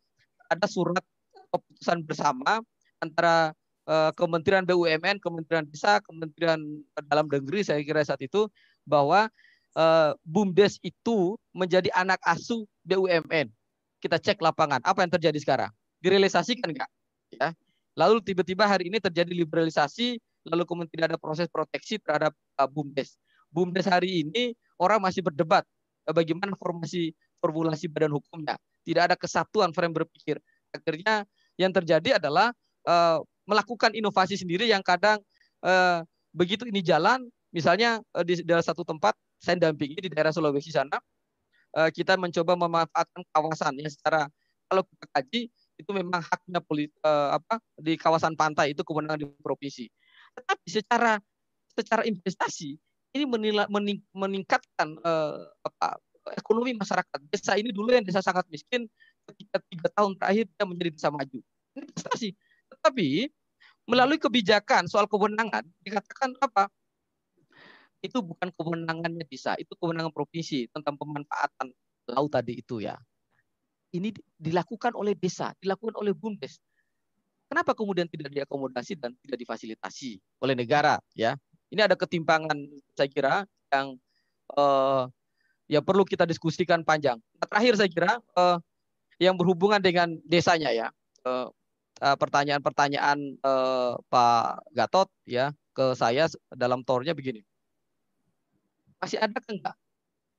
ada surat keputusan bersama antara eh, Kementerian BUMN, Kementerian Desa, Kementerian Dalam Negeri saya kira saat itu bahwa uh, BUMDes itu menjadi anak asuh BUMN. Kita cek lapangan. Apa yang terjadi sekarang? direalisasikan enggak? Ya. Lalu tiba-tiba hari ini terjadi liberalisasi, lalu kemudian tidak ada proses proteksi terhadap uh, BUMDes. BUMDes hari ini orang masih berdebat bagaimana formasi formulasi badan hukumnya. Tidak ada kesatuan frame berpikir. Akhirnya yang terjadi adalah uh, melakukan inovasi sendiri yang kadang uh, begitu ini jalan, misalnya uh, di dalam satu tempat saya dampingi di daerah Sulawesi sana, uh, kita mencoba memanfaatkan kawasan yang secara kalau kita kaji itu memang haknya uh, apa di kawasan pantai itu kewenangan di provinsi. Tetapi secara secara investasi ini menilai, mening, meningkatkan uh, apa, ekonomi masyarakat. Desa ini dulu yang desa sangat miskin, ketika tiga tahun terakhir dia menjadi desa maju. Ini prestasi. Tetapi melalui kebijakan soal kewenangan dikatakan apa? Itu bukan kewenangannya desa, itu kewenangan provinsi tentang pemanfaatan laut tadi itu ya ini dilakukan oleh desa, dilakukan oleh BUMDes. Kenapa kemudian tidak diakomodasi dan tidak difasilitasi oleh negara? Ya, ini ada ketimpangan saya kira yang uh, ya perlu kita diskusikan panjang. Nah, terakhir saya kira uh, yang berhubungan dengan desanya ya, pertanyaan-pertanyaan uh, Pak Gatot ya ke saya dalam tornya begini. Masih ada enggak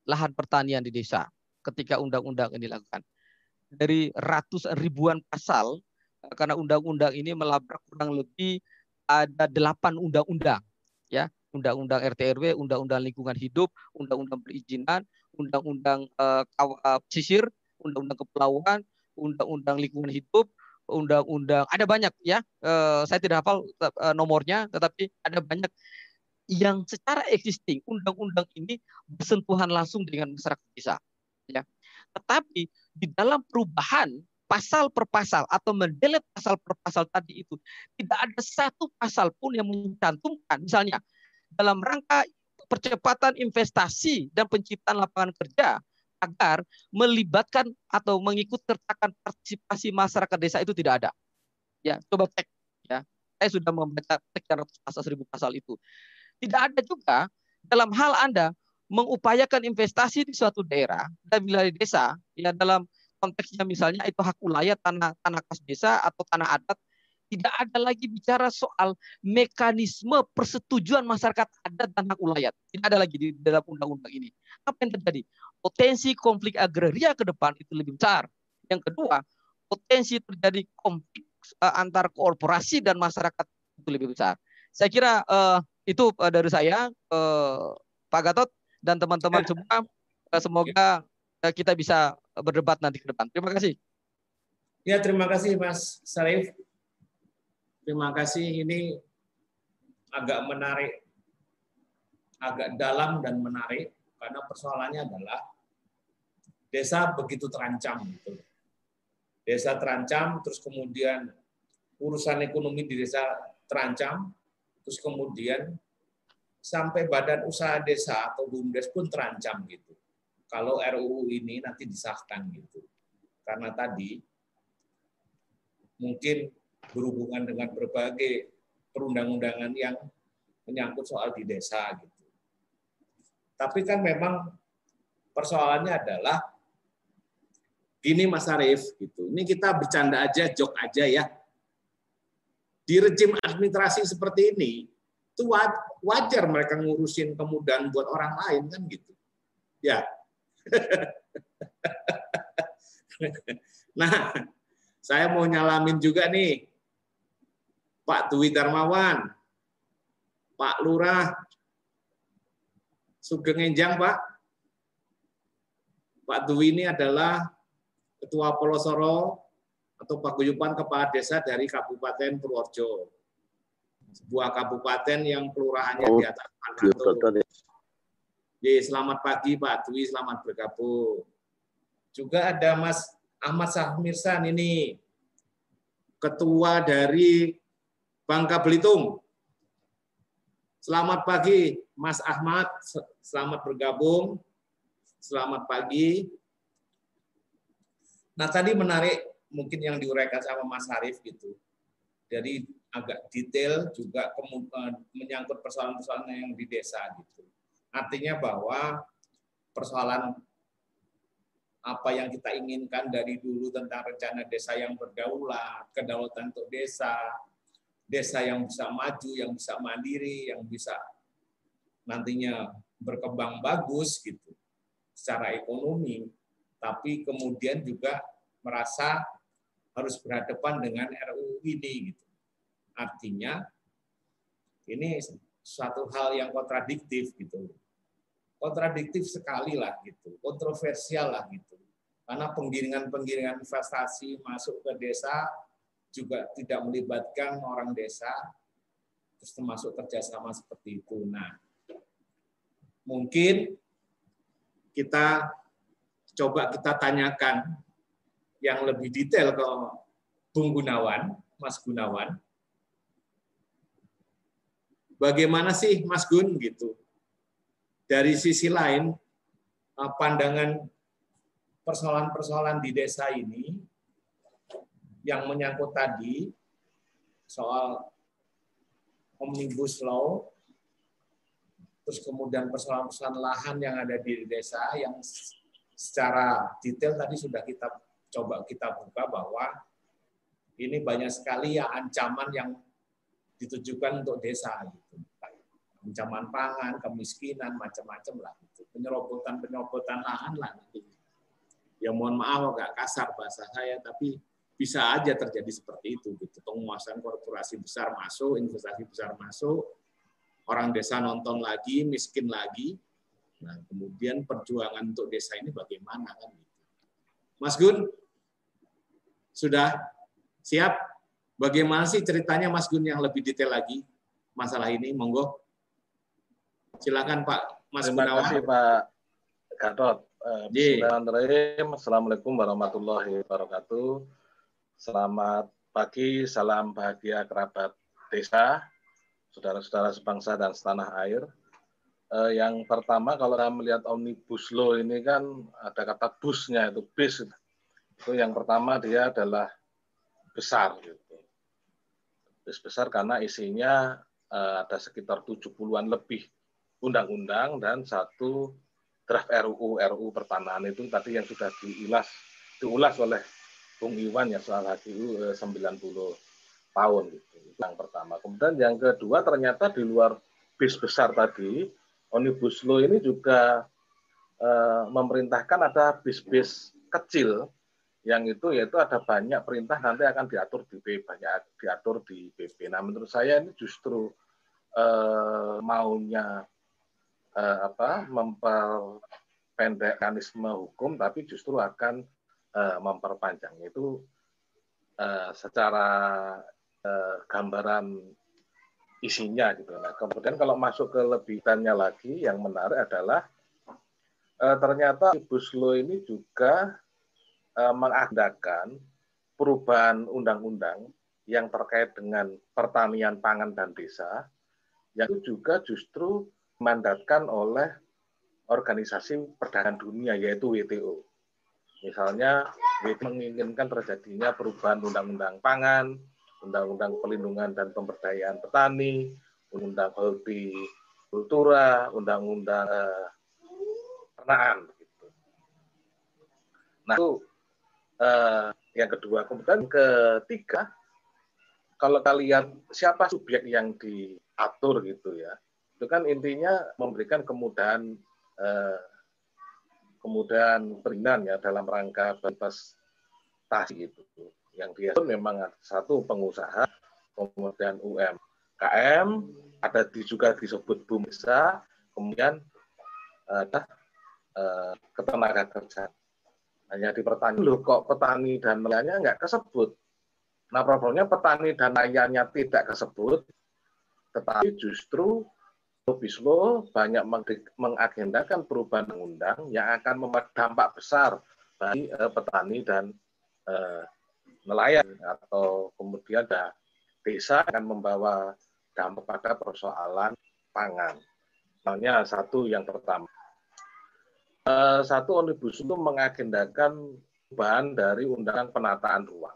lahan pertanian di desa ketika undang-undang ini dilakukan? dari ratus ribuan pasal eh, karena undang-undang ini melabrak kurang lebih ada delapan undang-undang ya undang-undang RT undang-undang lingkungan hidup, undang-undang perizinan, undang-undang uh, undang-undang kepulauan, undang-undang lingkungan hidup, undang-undang ada banyak ya. Uh, saya tidak hafal uh, nomornya, tetapi ada banyak yang secara existing undang-undang ini bersentuhan langsung dengan masyarakat desa. Ya. Tetapi di dalam perubahan pasal per pasal atau mendelet pasal per pasal tadi itu tidak ada satu pasal pun yang mencantumkan misalnya dalam rangka percepatan investasi dan penciptaan lapangan kerja agar melibatkan atau mengikut sertakan partisipasi masyarakat desa itu tidak ada. Ya, coba cek ya. Saya sudah membaca ratus pasal seribu pasal itu. Tidak ada juga dalam hal Anda mengupayakan investasi di suatu daerah dan wilayah desa ya dalam konteksnya misalnya itu hak ulayat tanah tanah kas desa atau tanah adat tidak ada lagi bicara soal mekanisme persetujuan masyarakat adat dan hak ulayat. Tidak ada lagi di dalam undang-undang ini. Apa yang terjadi? Potensi konflik agraria ke depan itu lebih besar. Yang kedua, potensi terjadi konflik uh, antar korporasi dan masyarakat itu lebih besar. Saya kira uh, itu uh, dari saya, uh, Pak Gatot dan teman-teman ya. semua. Uh, semoga uh, kita bisa berdebat nanti ke depan. Terima kasih. Ya, terima kasih Mas Sarif. Terima kasih. Ini agak menarik, agak dalam dan menarik karena persoalannya adalah desa begitu terancam gitu. Desa terancam, terus kemudian urusan ekonomi di desa terancam, terus kemudian sampai badan usaha desa atau BUMDes pun terancam gitu. Kalau RUU ini nanti disahkan gitu. Karena tadi mungkin berhubungan dengan berbagai perundang-undangan yang menyangkut soal di desa gitu. Tapi kan memang persoalannya adalah gini Mas Arief gitu. Ini kita bercanda aja, jok aja ya. Di rejim administrasi seperti ini, itu wajar mereka ngurusin kemudahan buat orang lain kan gitu. Ya. nah, saya mau nyalamin juga nih Pak Dwi Darmawan, Pak Lurah, Sugeng Enjang, Pak. Pak Dwi ini adalah Ketua Polosoro atau Paguyuban Kepala Desa dari Kabupaten Purworejo sebuah kabupaten yang kelurahannya oh, di atas 400. Ya, selamat pagi Pak Dwi, selamat bergabung. Juga ada Mas Ahmad Sahmirsan ini, ketua dari Bangka Belitung. Selamat pagi Mas Ahmad, selamat bergabung. Selamat pagi. Nah tadi menarik mungkin yang diuraikan sama Mas Harif gitu. Jadi agak detail juga menyangkut persoalan-persoalan yang di desa gitu. Artinya bahwa persoalan apa yang kita inginkan dari dulu tentang rencana desa yang berdaulat, kedaulatan untuk desa, desa yang bisa maju, yang bisa mandiri, yang bisa nantinya berkembang bagus gitu secara ekonomi, tapi kemudian juga merasa harus berhadapan dengan RUU ini gitu. Artinya ini suatu hal yang kontradiktif gitu. Kontradiktif sekali lah gitu, kontroversial lah gitu. Karena penggiringan-penggiringan investasi masuk ke desa juga tidak melibatkan orang desa, terus termasuk kerjasama seperti itu. Nah, mungkin kita coba kita tanyakan yang lebih detail ke Bung Gunawan, Mas Gunawan, bagaimana sih Mas Gun gitu. Dari sisi lain eh, pandangan persoalan-persoalan di desa ini yang menyangkut tadi soal omnibus law terus kemudian persoalan-persoalan lahan yang ada di desa yang secara detail tadi sudah kita coba kita buka bahwa ini banyak sekali ya ancaman yang ditujukan untuk desa gitu. Ancaman pangan, kemiskinan, macam-macam lah gitu. Penyerobotan-penyerobotan lahan lah nanti. Ya mohon maaf agak kasar bahasa saya, tapi bisa aja terjadi seperti itu gitu. Penguasaan korporasi besar masuk, investasi besar masuk, orang desa nonton lagi, miskin lagi. Nah, kemudian perjuangan untuk desa ini bagaimana kan gitu. Mas Gun, sudah siap Bagaimana sih ceritanya Mas Gun yang lebih detail lagi masalah ini? Monggo. Silakan Pak Mas Terima Gunawan. kasih Pak Gatot. Eh, bismillahirrahmanirrahim. Assalamualaikum warahmatullahi wabarakatuh. Selamat pagi, salam bahagia kerabat desa, saudara-saudara sebangsa dan setanah air. Eh, yang pertama kalau kita melihat omnibus law ini kan ada kata busnya itu bis. Itu yang pertama dia adalah besar. Gitu besar karena isinya uh, ada sekitar 70-an lebih undang-undang dan satu draft RUU RUU pertanahan itu tadi yang sudah diulas diulas oleh Bung Iwan ya soal HGU eh, 90 tahun gitu. Yang pertama. Kemudian yang kedua ternyata di luar bis besar tadi Omnibus Law ini juga uh, memerintahkan ada bis-bis kecil yang itu yaitu ada banyak perintah nanti akan diatur di PP, banyak diatur di PP. Nah, menurut saya ini justru eh, maunya eh, apa memperpendek mekanisme hukum, tapi justru akan eh, memperpanjang itu eh, secara eh, gambaran isinya gitu. Nah, kemudian kalau masuk ke lebihannya lagi, yang menarik adalah ternyata Ibu ini juga Eh, mengadakan perubahan undang-undang yang terkait dengan pertanian pangan dan desa yang juga justru dimandatkan oleh organisasi perdagangan dunia yaitu WTO. Misalnya WTO menginginkan terjadinya perubahan undang-undang pangan, undang-undang pelindungan dan pemberdayaan petani, undang-undang hortikultura, undang-undang eh. Gitu. Nah itu Uh, yang kedua, kemudian ketiga, kalau kalian siapa subjek yang diatur gitu ya, itu kan intinya memberikan kemudahan uh, kemudahan perinan ya dalam rangka investasi itu. Yang dia itu memang satu pengusaha, kemudian UMKM, ada di, juga disebut bumisa, kemudian ada uh, ketenaga kerjaan hanya di petani loh kok petani dan nelayannya nggak kesebut. Nah problemnya petani dan nelayannya tidak kesebut, tetapi justru Bislo banyak mengagendakan perubahan undang yang akan membuat dampak besar bagi eh, petani dan eh, nelayan atau kemudian ada desa akan membawa dampak pada persoalan pangan. Misalnya satu yang pertama, Eh, satu omnibus itu mengagendakan perubahan dari undang penataan ruang.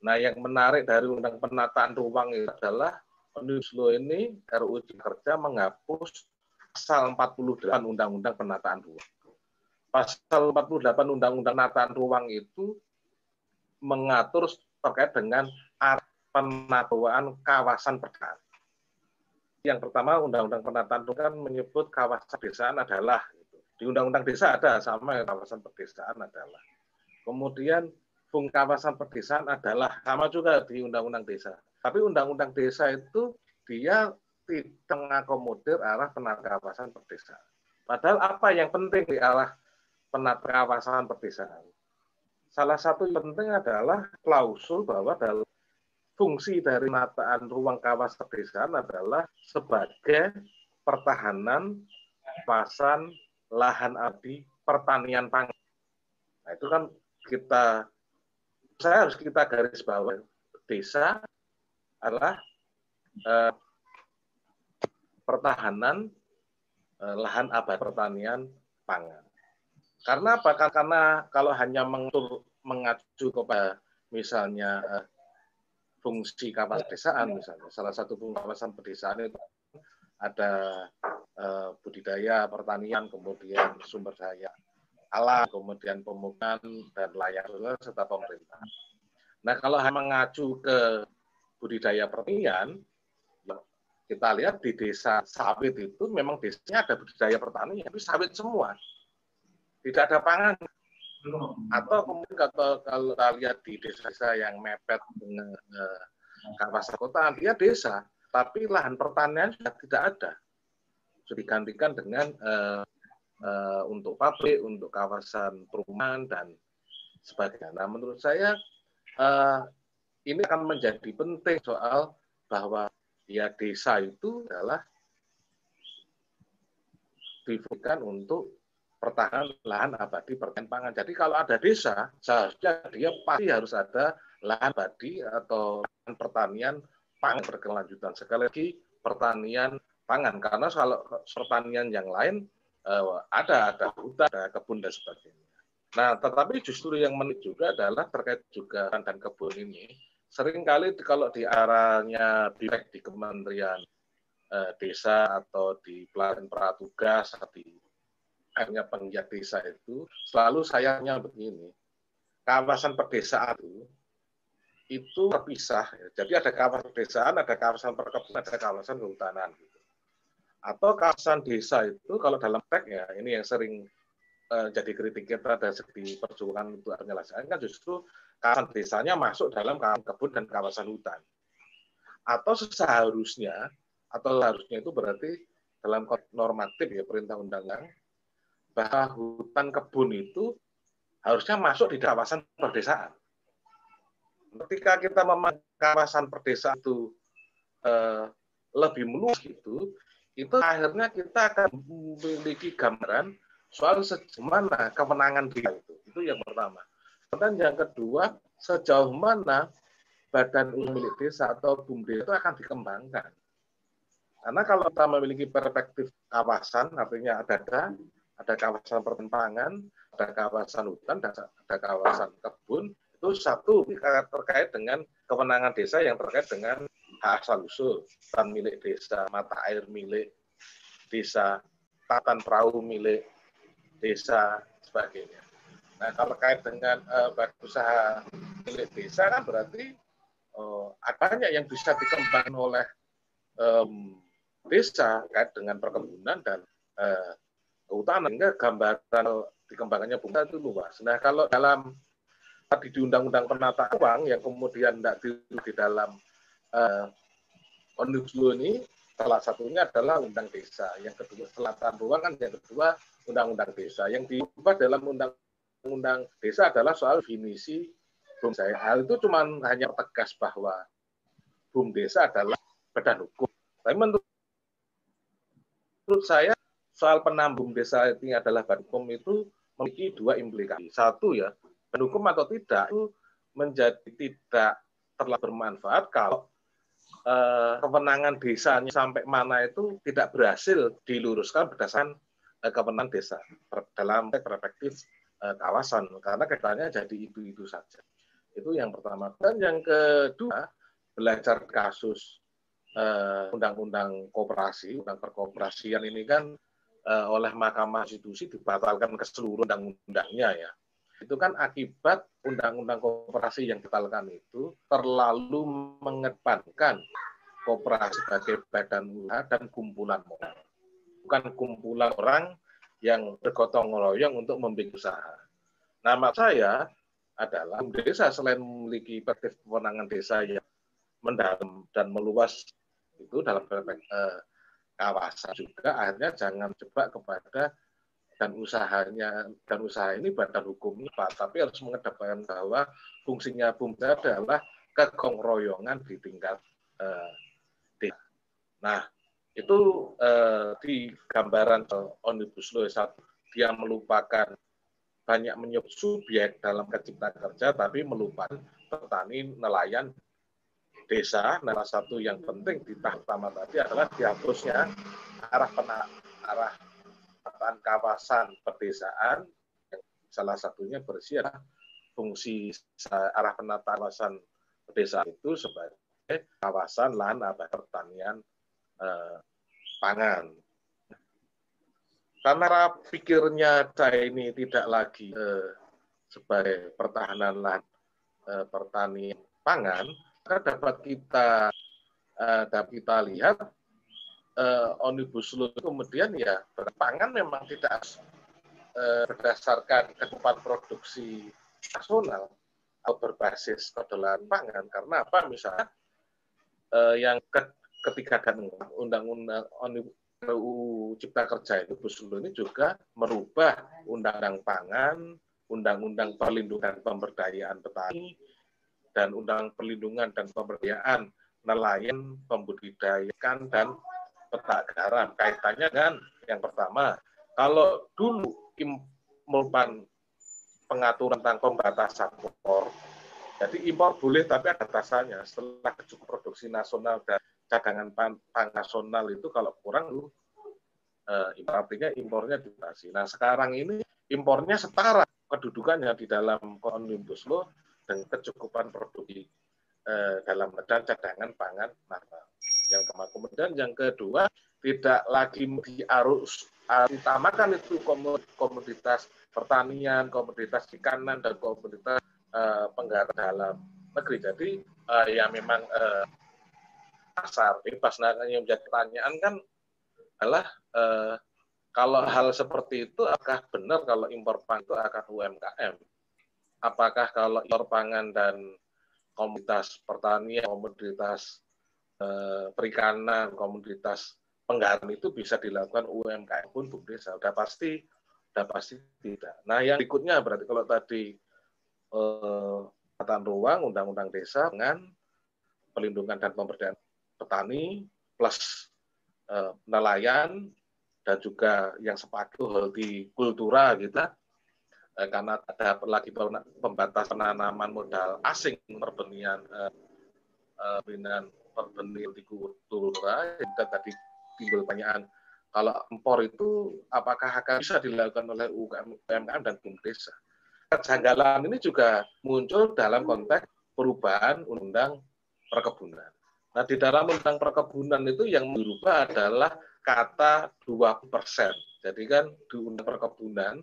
Nah, yang menarik dari undang penataan ruang itu adalah omnibus law ini RUU Kerja menghapus pasal 48 undang-undang penataan ruang. pasal 48 Undang-Undang Nataan Ruang itu mengatur terkait dengan penataan kawasan pedesaan. Yang pertama Undang-Undang Penataan Ruang kan menyebut kawasan pedesaan adalah gitu. di Undang-Undang Desa ada sama kawasan pedesaan adalah. Kemudian fungsi kawasan pedesaan adalah sama juga di Undang-Undang Desa. Tapi Undang-Undang Desa itu dia tidak mengakomodir arah penata kawasan pedesaan. Padahal apa yang penting di arah penata kawasan pedesaan? Salah satu yang penting adalah klausul bahwa dalam fungsi dari penataan ruang kawasan pedesaan adalah sebagai pertahanan kawasan lahan abdi pertanian pangan. Nah, itu kan kita saya harus kita garis bawah desa adalah eh, pertahanan eh, lahan abadi pertanian pangan. Karena apa? Karena kalau hanya mengatur, mengacu kepada misalnya eh, fungsi kawasan pedesaan misalnya, salah satu fungsi kawasan pedesaan itu ada eh, budidaya pertanian, kemudian sumber daya alam, kemudian pemukiman dan layak serta pemerintah. Nah, kalau hanya mengacu ke budidaya pertanian, kita lihat di desa sawit itu memang desanya ada budidaya pertanian, tapi sawit semua. Tidak ada pangan. Atau kemudian kalau, kalau kita lihat di desa-desa yang mepet dengan eh, kawasan kota, dia desa, tapi lahan pertanian sudah tidak ada. Sudah digantikan dengan eh, uh, untuk pabrik, untuk kawasan perumahan dan sebagainya. Nah, menurut saya uh, ini akan menjadi penting soal bahwa ya desa itu adalah difungsikan untuk pertahanan lahan abadi pertanian pangan. Jadi kalau ada desa, seharusnya dia pasti harus ada lahan abadi atau lahan pertanian pangan berkelanjutan. Sekali lagi pertanian pangan karena kalau pertanian yang lain uh, ada ada hutan, ada kebun dan sebagainya. Nah, tetapi justru yang menarik juga adalah terkait juga dan kebun ini. Seringkali kalau di arahnya di, di Kementerian uh, Desa atau di pelayanan pratugas di akhirnya penggiat desa itu selalu sayangnya begini. Kawasan pedesaan itu itu terpisah. Jadi ada kawasan pedesaan, ada kawasan perkebunan, ada kawasan kehutanan. Gitu atau kawasan desa itu kalau dalam teks ya ini yang sering uh, jadi kritik kita dari segi perjuangan untuk penyelesaian kan justru kawasan desanya masuk dalam kawasan kebun dan kawasan hutan atau seharusnya atau harusnya itu berarti dalam normatif ya perintah undang-undang bahwa hutan kebun itu harusnya masuk di kawasan perdesaan. Ketika kita memang kawasan perdesaan itu eh, lebih meluas gitu, itu akhirnya kita akan memiliki gambaran soal sejauh mana kemenangan dia itu. Itu yang pertama. Dan yang kedua, sejauh mana badan usaha milik desa atau BUMDES itu akan dikembangkan. Karena kalau kita memiliki perspektif kawasan, artinya ada ada, ada kawasan pertentangan, ada kawasan hutan, ada kawasan kebun, itu satu terkait dengan kewenangan desa yang terkait dengan hak asal usul, hutan milik desa, mata air milik desa, tatan perahu milik desa, sebagainya. Nah, kalau kait dengan uh, usaha milik desa kan berarti uh, banyak yang bisa dikembangkan oleh um, desa kait dengan perkebunan dan uh, kehutanan hingga gambaran dikembangkannya bunga itu luas. Nah, kalau dalam tadi di Undang-Undang Penata Uang yang kemudian tidak di, di dalam uh, Omnibus ini salah satunya adalah undang desa. Yang kedua selatan ruang kan yang kedua undang-undang desa. Yang diubah dalam undang-undang desa adalah soal definisi bum saya. Hal itu cuma hanya tegas bahwa bum desa adalah badan hukum. Tapi menurut, menurut saya soal penambung desa ini adalah badan hukum itu memiliki dua implikasi. Satu ya, badan hukum atau tidak itu menjadi tidak terlalu bermanfaat kalau eh, kewenangan desanya sampai mana itu tidak berhasil diluruskan berdasarkan eh, kewenangan desa dalam perspektif kawasan karena kaitannya jadi itu-itu saja. Itu yang pertama. Dan yang kedua, belajar kasus undang-undang uh, koperasi, undang perkooperasian ini kan uh, oleh Mahkamah Konstitusi dibatalkan keseluruhan undang-undangnya ya. Itu kan akibat undang-undang koperasi yang dibatalkan itu terlalu mengedepankan koperasi sebagai badan usaha dan kumpulan orang. Bukan kumpulan orang yang bergotong royong untuk membuat usaha. Nama saya adalah desa selain memiliki perspektif kewenangan desa yang mendalam dan meluas itu dalam eh, kawasan juga akhirnya jangan coba kepada dan usahanya dan usaha ini badan hukum Pak, tapi harus mengedepankan bahwa fungsinya BUMDA adalah kegongroyongan di tingkat eh, desa. Nah, itu eh, di gambaran Omnibus Law satu dia melupakan banyak menyebut subjek dalam kecipta kerja, tapi melupakan petani, nelayan, desa, salah satu yang penting di tahap pertama tadi adalah dihapusnya arah pena, arah penataan kawasan pedesaan, salah satunya bersih adalah fungsi arah penataan kawasan pedesaan itu sebagai kawasan lahan abad pertanian eh, pangan. Karena pikirnya saya ini tidak lagi eh, sebagai pertahanan lahan eh, pertanian pangan, maka dapat kita uh, dapat kita lihat uh, omnibus law kemudian ya berpangan memang tidak uh, berdasarkan kecukupan produksi nasional atau berbasis kedaulatan pangan karena apa misalnya uh, yang ke, ketiga kan undang-undang RUU Cipta Kerja itu Buslo ini juga merubah undang-undang pangan, undang-undang perlindungan pemberdayaan petani, dan Undang Perlindungan dan Pemberdayaan nelayan, pembudidayakan dan petak garam. Kaitannya dengan yang pertama, kalau dulu merupakan pengaturan tentang pembatasan impor, jadi impor boleh tapi ada batasannya. Setelah kecukupan produksi nasional dan cadangan pangan nasional itu kalau kurang lu eh, artinya impornya dibatasi. Nah sekarang ini impornya setara kedudukannya di dalam Omnibus Law dan kecukupan produksi eh, dalam dan cadangan pangan nasional. Yang kemudian yang kedua tidak lagi diarus utamakan itu komoditas pertanian, komoditas ikanan dan komoditas eh, penggarap dalam negeri. Jadi eh, ya memang eh, pasar bebas. Nah, yang menjadi pertanyaan kan adalah eh, kalau hal seperti itu apakah benar kalau impor pangan itu akan UMKM? apakah kalau impor pangan dan komoditas pertanian, komoditas eh, perikanan, komoditas penggaram itu bisa dilakukan UMKM pun Bu Desa. Sudah pasti, sudah pasti tidak. Nah yang berikutnya berarti kalau tadi eh, ruang, undang-undang desa dengan pelindungan dan pemberdayaan petani plus eh, nelayan dan juga yang sepakat di gitu. Eh, karena ada lagi pembatasan penanaman modal asing perbenihan eh, eh perbenihan di kultura yang tadi timbul pertanyaan kalau impor itu apakah akan bisa dilakukan oleh UMKM dan BUM desa? Kejanggalan ini juga muncul dalam konteks perubahan undang perkebunan nah di dalam undang perkebunan itu yang berubah adalah kata 20 persen jadi kan di undang perkebunan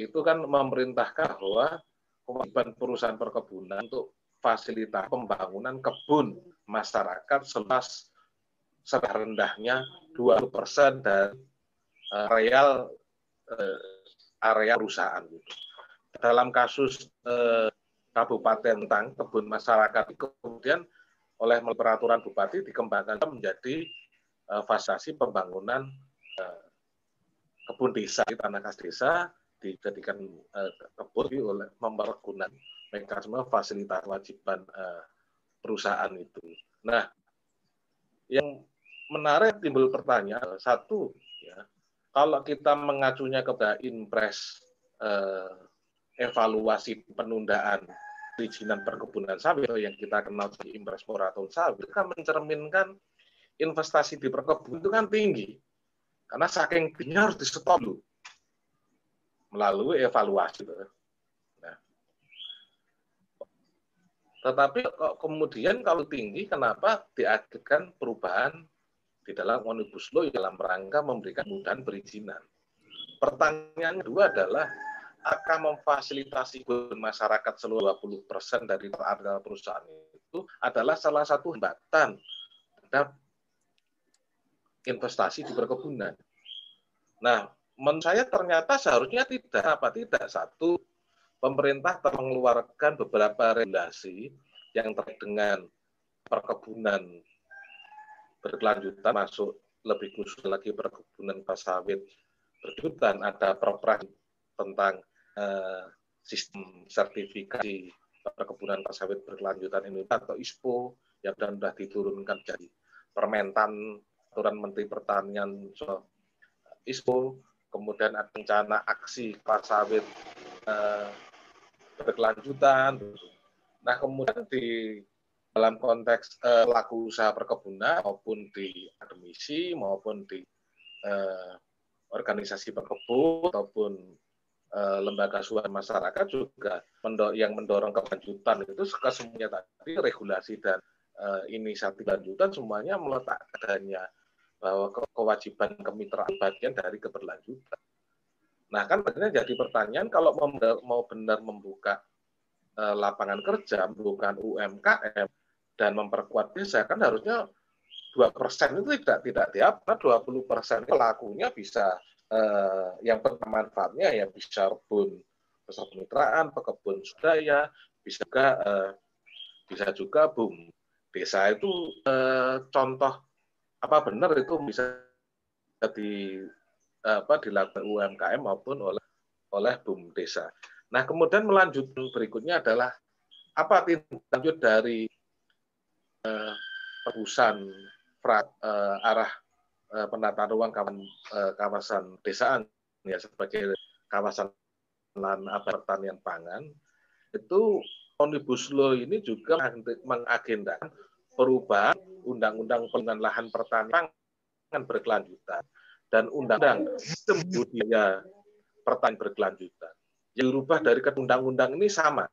itu kan memerintahkan bahwa kewajiban perusahaan perkebunan untuk fasilitas pembangunan kebun masyarakat seluas serendahnya 20 persen dari uh, areal uh, area perusahaan. Dalam kasus uh, kabupaten tentang kebun masyarakat kemudian oleh peraturan bupati dikembangkan menjadi uh, fasilitasi pembangunan uh, kebun desa di tanah kas desa dijadikan uh, kebun oleh mempergunakan mekanisme fasilitas kewajiban uh, perusahaan itu. Nah, yang menarik timbul pertanyaan satu ya kalau kita mengacunya kepada impres uh, evaluasi penundaan perizinan perkebunan sawit yang kita kenal sebagai impres moratorium sawit kan mencerminkan investasi di perkebunan itu kan tinggi karena saking tinggi harus di stop dulu melalui evaluasi. Nah, tetapi kemudian kalau tinggi, kenapa diajukan perubahan di dalam omnibus law dalam rangka memberikan mudahan perizinan. Pertanyaan kedua adalah akan memfasilitasi masyarakat seluruh 20 persen dari harga perusahaan itu adalah salah satu hambatan terhadap investasi di perkebunan. Nah, menurut saya ternyata seharusnya tidak apa tidak satu pemerintah mengeluarkan beberapa regulasi yang terkait dengan perkebunan berkelanjutan masuk lebih khusus lagi perkebunan sawit berkelanjutan ada perpres tentang uh, sistem sertifikasi perkebunan sawit berkelanjutan ini atau ISPO yang sudah diturunkan jadi permentan aturan Menteri Pertanian so, ISPO kemudian ada rencana aksi sawit uh, berkelanjutan. Nah kemudian di dalam konteks uh, laku usaha perkebunan maupun di akademisi maupun di uh, organisasi perkebun ataupun lembaga suara masyarakat juga yang mendorong kelanjutan itu semuanya tadi regulasi dan uh, inisiatif lanjutan semuanya meletak adanya bahwa kewajiban kemitraan bagian dari keberlanjutan. Nah kan sebenarnya jadi pertanyaan kalau mau benar membuka uh, lapangan kerja, bukan UMKM, dan memperkuat desa kan harusnya dua persen itu tidak tidak diapa dua puluh persen pelakunya bisa eh, yang manfaatnya ya bisa rebun besar kemitraan pekebun sudaya bisa juga eh, bisa juga boom desa itu eh, contoh apa benar itu bisa di apa dilakukan UMKM maupun oleh oleh boom desa. Nah kemudian melanjutkan berikutnya adalah apa tindak lanjut dari uh, tebusan uh, arah uh, penataan ruang kawasan, uh, kawasan desaan ya sebagai kawasan lahan pertanian pangan itu omnibus law ini juga mengagendakan perubahan undang-undang pengelolaan lahan pertanian pangan berkelanjutan dan undang-undang sistem budaya pertanian berkelanjutan. Yang dirubah dari undang-undang ini sama.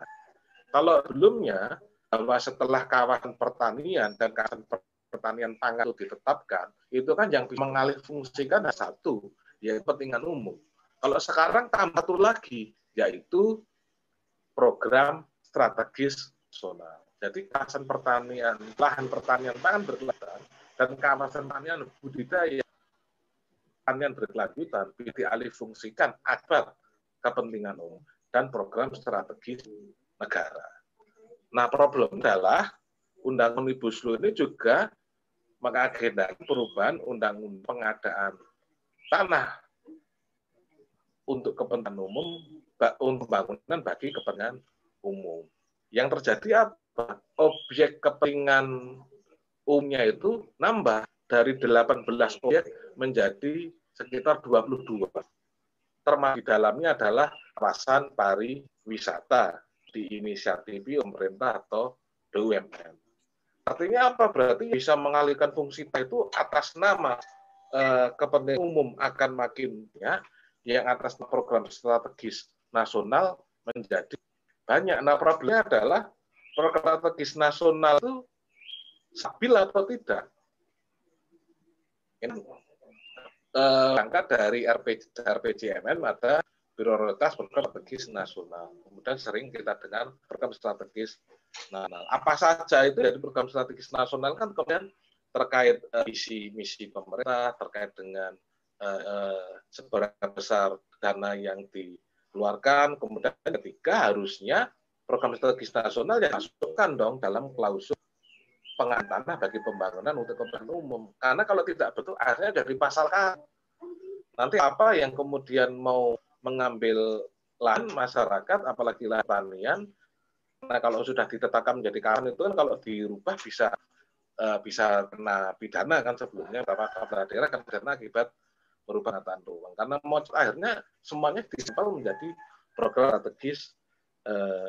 Kalau sebelumnya bahwa setelah kawasan pertanian dan kawasan pertanian pangan itu ditetapkan, itu kan yang mengalih fungsikan satu, yaitu kepentingan umum. Kalau sekarang tambah satu lagi, yaitu program strategis nasional. Jadi kawasan pertanian, lahan pertanian pangan berkelanjutan, dan kawasan pertanian budidaya pertanian berkelanjutan dialih fungsikan agar kepentingan umum dan program strategis negara. Nah, problem adalah undang omnibus law ini juga mengagendakan perubahan undang-undang pengadaan tanah untuk kepentingan umum untuk pembangunan bagi kepentingan umum. Yang terjadi apa? Objek kepentingan umumnya itu nambah dari 18 objek menjadi sekitar 22. Termasuk di dalamnya adalah kawasan pariwisata diinisiatifi pemerintah atau BUMN. Artinya apa? Berarti bisa mengalihkan fungsi itu atas nama eh, kepentingan umum akan makin ya, yang atas program strategis nasional menjadi banyak. Nah problemnya adalah program strategis nasional itu stabil atau tidak. Ini eh, dari RPJ, RPJMN ada prioritas program strategis nasional. Kemudian sering kita dengar program strategis nasional. Apa saja itu dari program strategis nasional kan kemudian terkait uh, misi pemerintah, terkait dengan uh, uh, seberapa besar dana yang dikeluarkan. Kemudian ketiga harusnya program strategis nasional yang masukkan dong dalam klausul pengadaan tanah bagi pembangunan untuk kepentingan umum. Karena kalau tidak betul, akhirnya dari pasal kan. Nanti apa yang kemudian mau mengambil lahan masyarakat, apalagi lahan pertanian. Nah, kalau sudah ditetapkan menjadi kawasan itu kan kalau dirubah bisa uh, bisa kena pidana kan sebelumnya beberapa kepala daerah kan pidana akibat merubah penataan ruang. Karena mau akhirnya semuanya disimpal menjadi program strategis uh,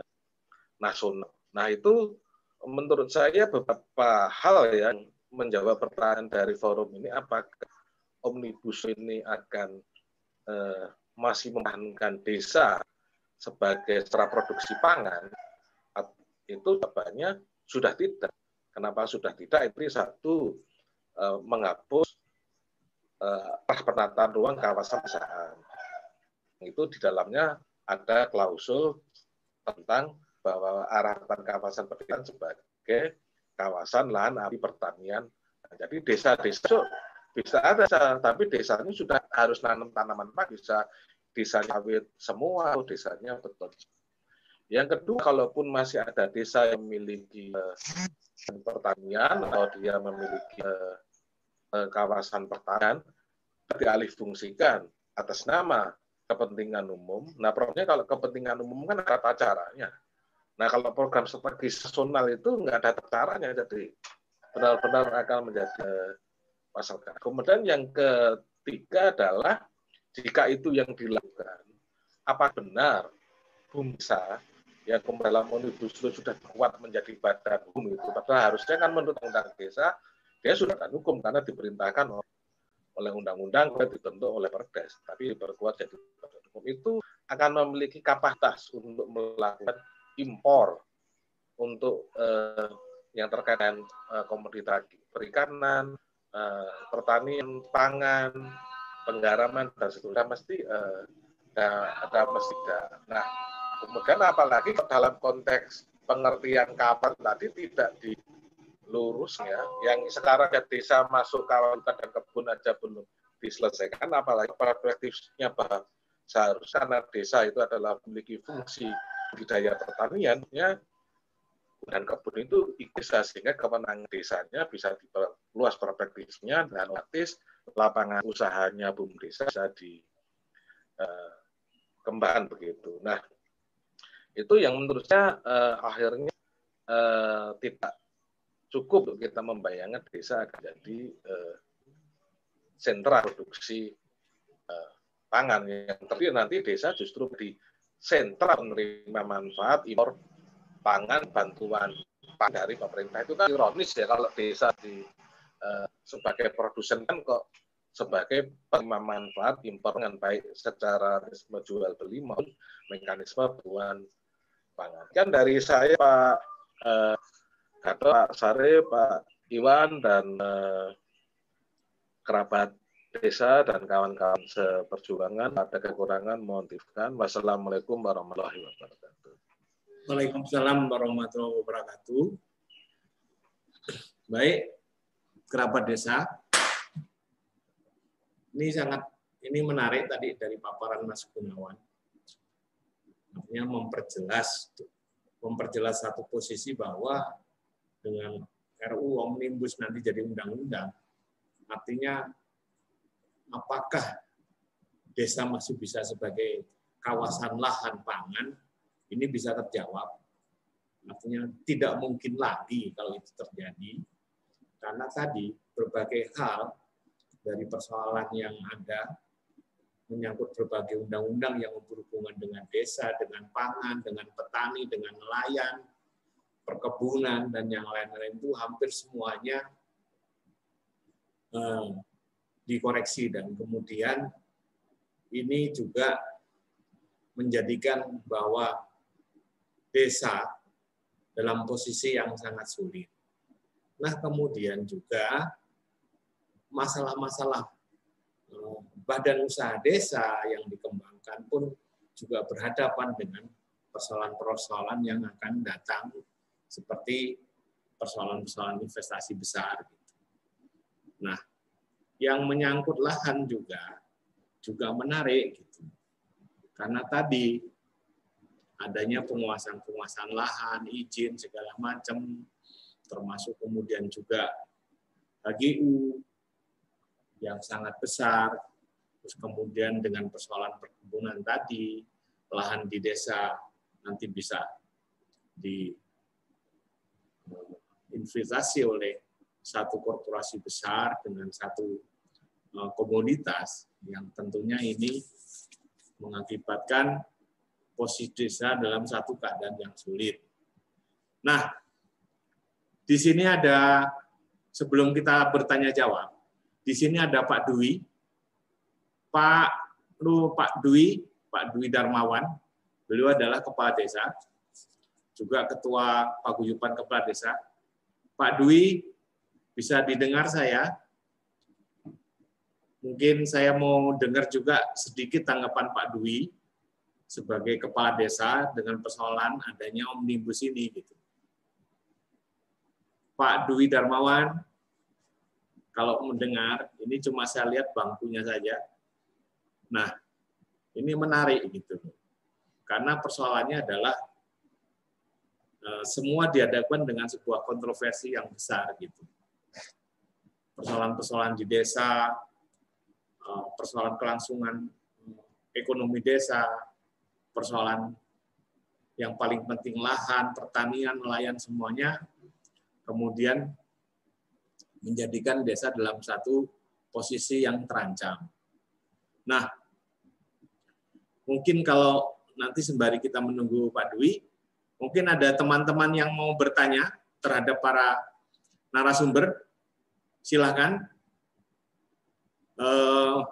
nasional. Nah, itu menurut saya beberapa hal yang menjawab pertanyaan dari forum ini apakah omnibus ini akan uh, masih mempertahankan desa sebagai secara produksi pangan, itu jawabannya sudah tidak. Kenapa sudah tidak? Itu satu eh, menghapus uh, penataan ruang kawasan perusahaan. Itu di dalamnya ada klausul tentang bahwa arah kawasan pertanian sebagai kawasan lahan api pertanian. Nah, jadi desa-desa bisa ada, tapi desanya sudah harus nanam tanaman pak bisa desa sawit semua, desanya betul. Yang kedua, kalaupun masih ada desa yang memiliki uh, pertanian atau dia memiliki uh, kawasan pertanian, dialih fungsikan atas nama kepentingan umum. Nah, problemnya kalau kepentingan umum kan ada tata caranya. Nah, kalau program strategi nasional itu nggak ada caranya, jadi benar-benar akan menjadi masalah. Kemudian yang ketiga adalah jika itu yang dilakukan, apa benar bumsa yang dalam omnibus law sudah kuat menjadi badan hukum itu, padahal harusnya kan menurut undang desa dia sudah kan hukum karena diperintahkan oleh undang-undang dibentuk oleh perdes, tapi diperkuat jadi badan hukum itu akan memiliki kapasitas untuk melakukan impor untuk eh, yang terkait dengan eh, komoditas perikanan, eh, pertanian, pangan, penggaraman dan seterusnya. Mesti eh, ada, ada mesti ada. Nah, kemudian apalagi dalam konteks pengertian kapan tadi tidak dilurus ya, yang sekarang ya desa masuk kawasan dan kebun aja belum diselesaikan, apalagi perspektifnya bahwa seharusnya karena desa itu adalah memiliki fungsi budidaya pertanian ya dan kebun itu bisa sehingga kewenangan desanya bisa diperluas perspektifnya dan otomatis lapangan usahanya bum desa bisa dikembangkan uh, begitu. Nah itu yang menurut saya uh, akhirnya uh, tidak cukup untuk kita membayangkan desa akan jadi uh, sentra produksi uh, pangan. Yang terjadi nanti desa justru di sentra penerima manfaat impor pangan bantuan dari pemerintah. Itu kan ironis ya kalau desa di uh, sebagai produsen kan kok sebagai penerima manfaat impor dengan baik secara mekanisme jual beli maupun mekanisme bantuan pangan. Kan dari saya Pak uh, Pak Sare, Pak Iwan dan uh, kerabat desa dan kawan-kawan seperjuangan ada kekurangan mohon. Wassalamualaikum warahmatullahi wabarakatuh. Waalaikumsalam warahmatullahi wabarakatuh. Baik, kerabat desa. Ini sangat ini menarik tadi dari paparan Mas Gunawan. Artinya memperjelas memperjelas satu posisi bahwa dengan RU Omnibus nanti jadi undang-undang, artinya apakah desa masih bisa sebagai kawasan lahan pangan, ini bisa terjawab. Artinya tidak mungkin lagi kalau itu terjadi, karena tadi berbagai hal dari persoalan yang ada menyangkut berbagai undang-undang yang berhubungan dengan desa, dengan pangan, dengan petani, dengan nelayan, perkebunan, dan yang lain-lain itu hampir semuanya eh, dikoreksi dan kemudian ini juga menjadikan bahwa desa dalam posisi yang sangat sulit. Nah, kemudian juga masalah-masalah eh, badan usaha desa yang dikembangkan pun juga berhadapan dengan persoalan-persoalan yang akan datang seperti persoalan-persoalan investasi besar. Nah, yang menyangkut lahan juga juga menarik gitu. Karena tadi adanya penguasaan-penguasaan lahan, izin segala macam termasuk kemudian juga HGU yang sangat besar, terus kemudian dengan persoalan perkebunan tadi, lahan di desa nanti bisa diinvestasi oleh satu korporasi besar dengan satu Eh, komoditas yang tentunya ini mengakibatkan posisi desa dalam satu keadaan yang sulit. Nah, di sini ada sebelum kita bertanya jawab, di sini ada Pak Dwi, Pak Lu Pak Dwi, Pak Dwi Darmawan, beliau adalah kepala desa, juga ketua paguyuban kepala desa. Pak Dwi, bisa didengar saya? Mungkin saya mau dengar juga sedikit tanggapan Pak Dwi sebagai kepala desa dengan persoalan adanya omnibus ini gitu. Pak Dwi Darmawan, kalau mendengar, ini cuma saya lihat bangkunya saja. Nah, ini menarik gitu. Karena persoalannya adalah eh, semua dihadapkan dengan sebuah kontroversi yang besar gitu. Persoalan-persoalan di desa, eh, persoalan kelangsungan ekonomi desa, persoalan yang paling penting lahan, pertanian, nelayan semuanya, kemudian menjadikan desa dalam satu posisi yang terancam. Nah, mungkin kalau nanti sembari kita menunggu Pak Dwi, mungkin ada teman-teman yang mau bertanya terhadap para narasumber. Silahkan. Uh,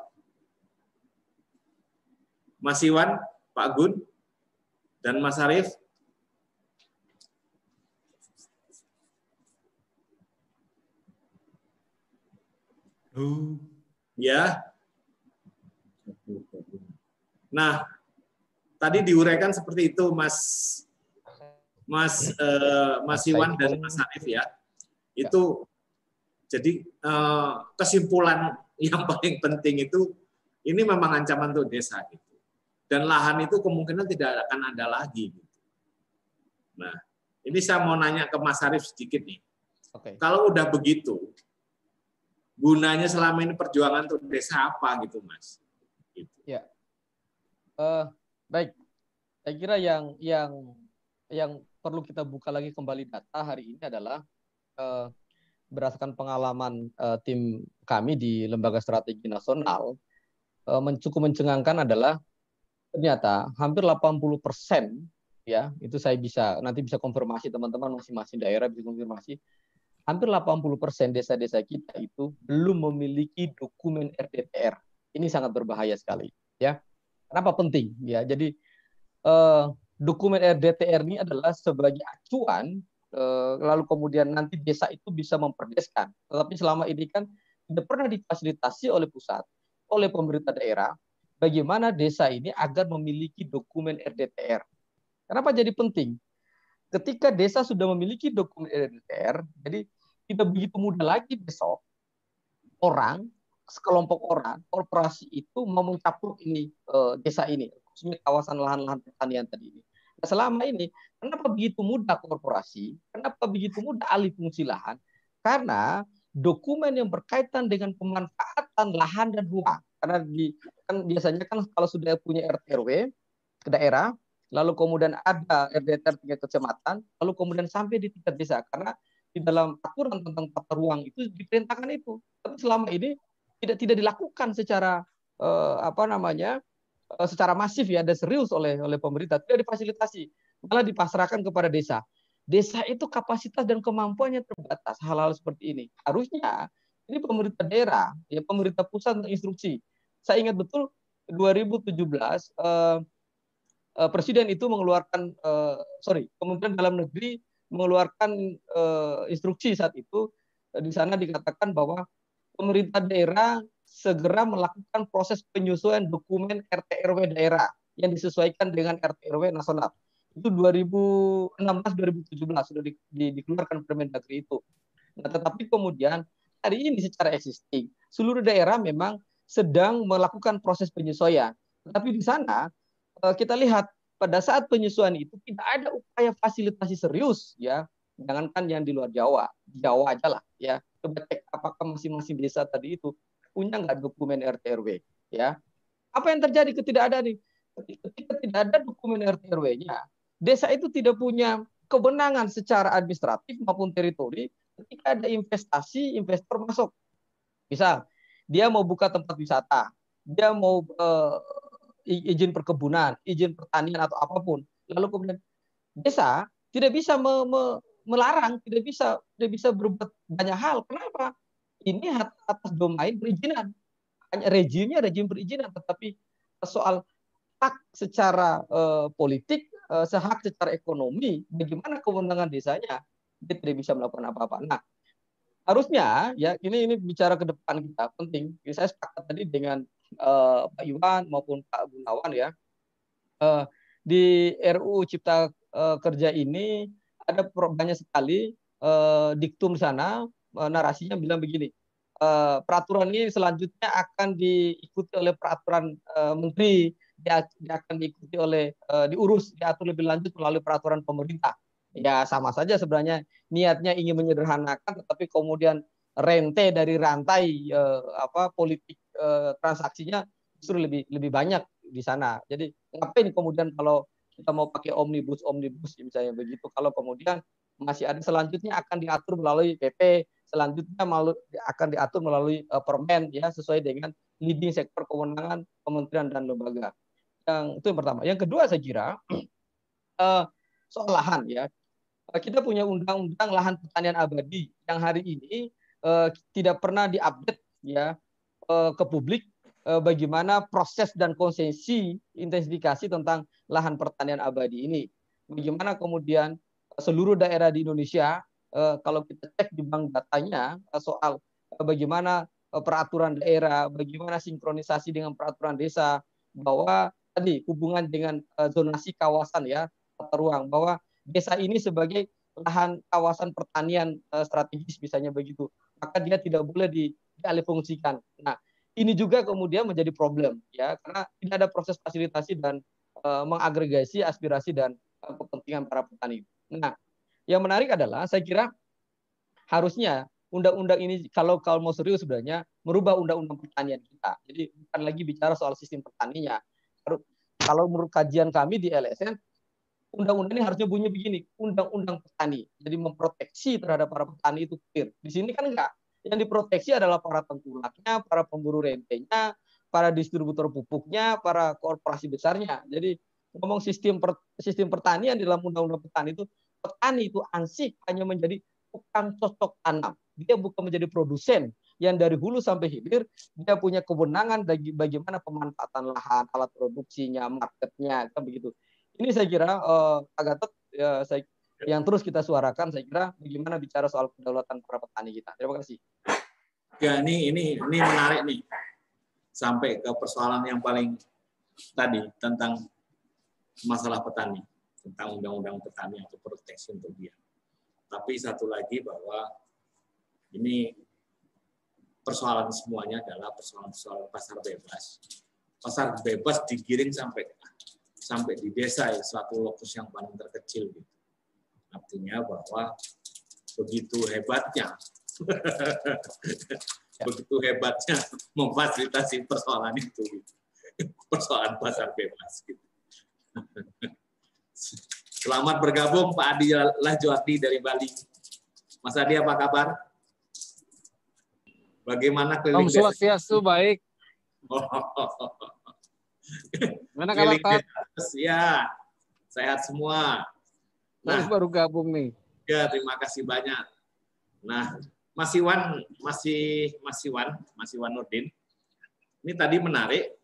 Mas Iwan, Pak Gun, dan Mas Arief. Ya. Nah, tadi diuraikan seperti itu, Mas Mas eh, Mas Iwan dan Mas Arif ya. Itu jadi eh, kesimpulan yang paling penting itu ini memang ancaman untuk desa gitu. Dan lahan itu kemungkinan tidak akan ada lagi. Gitu. Nah, ini saya mau nanya ke Mas Arif sedikit nih. Oke. Kalau udah begitu, gunanya selama ini perjuangan untuk desa apa gitu mas? Gitu. Ya, uh, baik. Saya kira yang yang yang perlu kita buka lagi kembali data hari ini adalah uh, berdasarkan pengalaman uh, tim kami di Lembaga Strategi Nasional uh, cukup mencengangkan adalah ternyata hampir 80 persen ya itu saya bisa nanti bisa konfirmasi teman-teman masing-masing daerah bisa konfirmasi hampir 80% desa-desa kita itu belum memiliki dokumen RDTR. Ini sangat berbahaya sekali, ya. Kenapa penting? Ya, jadi eh, dokumen RDTR ini adalah sebagai acuan eh, lalu kemudian nanti desa itu bisa memperdeskan. Tetapi selama ini kan tidak pernah difasilitasi oleh pusat, oleh pemerintah daerah bagaimana desa ini agar memiliki dokumen RDTR. Kenapa jadi penting? Ketika desa sudah memiliki dokumen RDTR, jadi tidak begitu mudah lagi besok orang sekelompok orang korporasi itu mau mencaplok ini uh, desa ini khususnya kawasan lahan-lahan pertanian tadi ini. Nah, selama ini kenapa begitu mudah korporasi? Kenapa begitu mudah alih fungsi lahan? Karena dokumen yang berkaitan dengan pemanfaatan lahan dan ruang. Karena di kan biasanya kan kalau sudah punya RT ke daerah, lalu kemudian ada RDTR tingkat kecamatan, lalu kemudian sampai di tingkat desa. Karena di dalam aturan tentang tata ruang itu diperintahkan itu. Tapi selama ini tidak tidak dilakukan secara uh, apa namanya uh, secara masif ya, ada serius oleh oleh pemerintah, tidak difasilitasi, malah dipasrahkan kepada desa. Desa itu kapasitas dan kemampuannya terbatas hal-hal seperti ini. Harusnya ini pemerintah daerah, ya pemerintah pusat instruksi. Saya ingat betul 2017 uh, uh, presiden itu mengeluarkan uh, sorry Kementerian Dalam Negeri mengeluarkan uh, instruksi saat itu di sana dikatakan bahwa pemerintah daerah segera melakukan proses penyesuaian dokumen RT RW daerah yang disesuaikan dengan RT RW nasional. Itu 2016-2017 sudah di, di, dikeluarkan Permendagri itu. Nah, tetapi kemudian hari ini secara existing seluruh daerah memang sedang melakukan proses penyesuaian. Tetapi di sana eh, kita lihat pada saat penyesuaian itu tidak ada upaya fasilitasi serius ya jangankan yang di luar Jawa Jawa aja lah ya coba cek apakah masing-masing desa tadi itu punya nggak dokumen RT RW ya apa yang terjadi ketika ada nih ketika tidak ada dokumen RT RW-nya desa itu tidak punya kewenangan secara administratif maupun teritori ketika ada investasi investor masuk misal dia mau buka tempat wisata dia mau uh, izin perkebunan, izin pertanian atau apa pun. Lalu kemudian desa tidak bisa me, me, melarang, tidak bisa tidak bisa berbuat banyak hal. Kenapa? Ini atas domain perizinan. Hanya rejimnya rejim perizinan, tetapi soal hak secara uh, politik, uh, sehak secara ekonomi, bagaimana kewenangan desanya, dia tidak bisa melakukan apa-apa. Nah, harusnya ya ini ini bicara ke depan kita penting. Saya sepakat tadi dengan uh, Pak Iwan maupun Pak Gunawan ya. Uh, di RUU Cipta Kerja ini ada banyak sekali uh, diktum sana uh, narasinya bilang begini. Uh, peraturan ini selanjutnya akan diikuti oleh peraturan uh, menteri, dia, dia akan diikuti oleh uh, diurus diatur lebih lanjut melalui peraturan pemerintah ya sama saja sebenarnya niatnya ingin menyederhanakan tetapi kemudian rente dari rantai eh, apa politik eh, transaksinya justru lebih lebih banyak di sana. Jadi ngapain kemudian kalau kita mau pakai omnibus omnibus misalnya begitu. Kalau kemudian masih ada selanjutnya akan diatur melalui PP selanjutnya malu, akan diatur melalui uh, permen ya sesuai dengan leading sektor kewenangan kementerian dan lembaga. Yang itu yang pertama. Yang kedua saya kira uh, soal lahan ya. Eh, kita punya undang-undang lahan pertanian abadi yang hari ini uh, tidak pernah diupdate ya uh, ke publik bagaimana proses dan konsesi intensifikasi tentang lahan pertanian abadi ini. Bagaimana kemudian seluruh daerah di Indonesia uh, kalau kita cek di bank datanya uh, soal bagaimana peraturan daerah, bagaimana sinkronisasi dengan peraturan desa bahwa tadi hubungan dengan zonasi kawasan ya tata ruang bahwa desa ini sebagai lahan kawasan pertanian strategis misalnya begitu maka dia tidak boleh di, dialihfungsikan. Nah ini juga kemudian menjadi problem ya karena tidak ada proses fasilitasi dan uh, mengagregasi aspirasi dan uh, kepentingan para petani. Nah yang menarik adalah saya kira harusnya undang-undang ini kalau kalau mau serius sebenarnya merubah undang-undang pertanian kita. Jadi bukan lagi bicara soal sistem pertaniannya. Kalau menurut kajian kami di LSN undang-undang ini harusnya bunyi begini, undang-undang petani. Jadi memproteksi terhadap para petani itu clear. Di sini kan enggak. Yang diproteksi adalah para tengkulaknya, para pemburu rentenya, para distributor pupuknya, para korporasi besarnya. Jadi ngomong sistem per, sistem pertanian di dalam undang-undang petani itu petani itu ansih hanya menjadi tukang cocok tanam. Dia bukan menjadi produsen yang dari hulu sampai hilir dia punya kewenangan bagi bagaimana pemanfaatan lahan, alat produksinya, marketnya, kan begitu. Ini saya kira uh, Pak Gatot ya, saya, yang terus kita suarakan saya kira bagaimana bicara soal kedaulatan para petani kita. Terima kasih. Ya ini ini ini menarik nih sampai ke persoalan yang paling tadi tentang masalah petani tentang undang-undang petani atau proteksi untuk dia. Tapi satu lagi bahwa ini persoalan semuanya adalah persoalan-persoalan pasar bebas. Pasar bebas digiring sampai sampai di desa ya suatu lokus yang paling terkecil gitu. Artinya bahwa begitu hebatnya begitu hebatnya memfasilitasi persoalan itu persoalan pasar bebas gitu. Selamat bergabung Pak Adi Lahjoati dari Bali. Mas Adi apa kabar? Bagaimana keliling Om Swastiastu baik. Mana kabar Pak? Ya, sehat semua. Nah, baru gabung nih. Ya, terima kasih banyak. Nah, Mas Iwan, masih Mas Iwan, Mas Iwan Nurdin. Ini tadi menarik.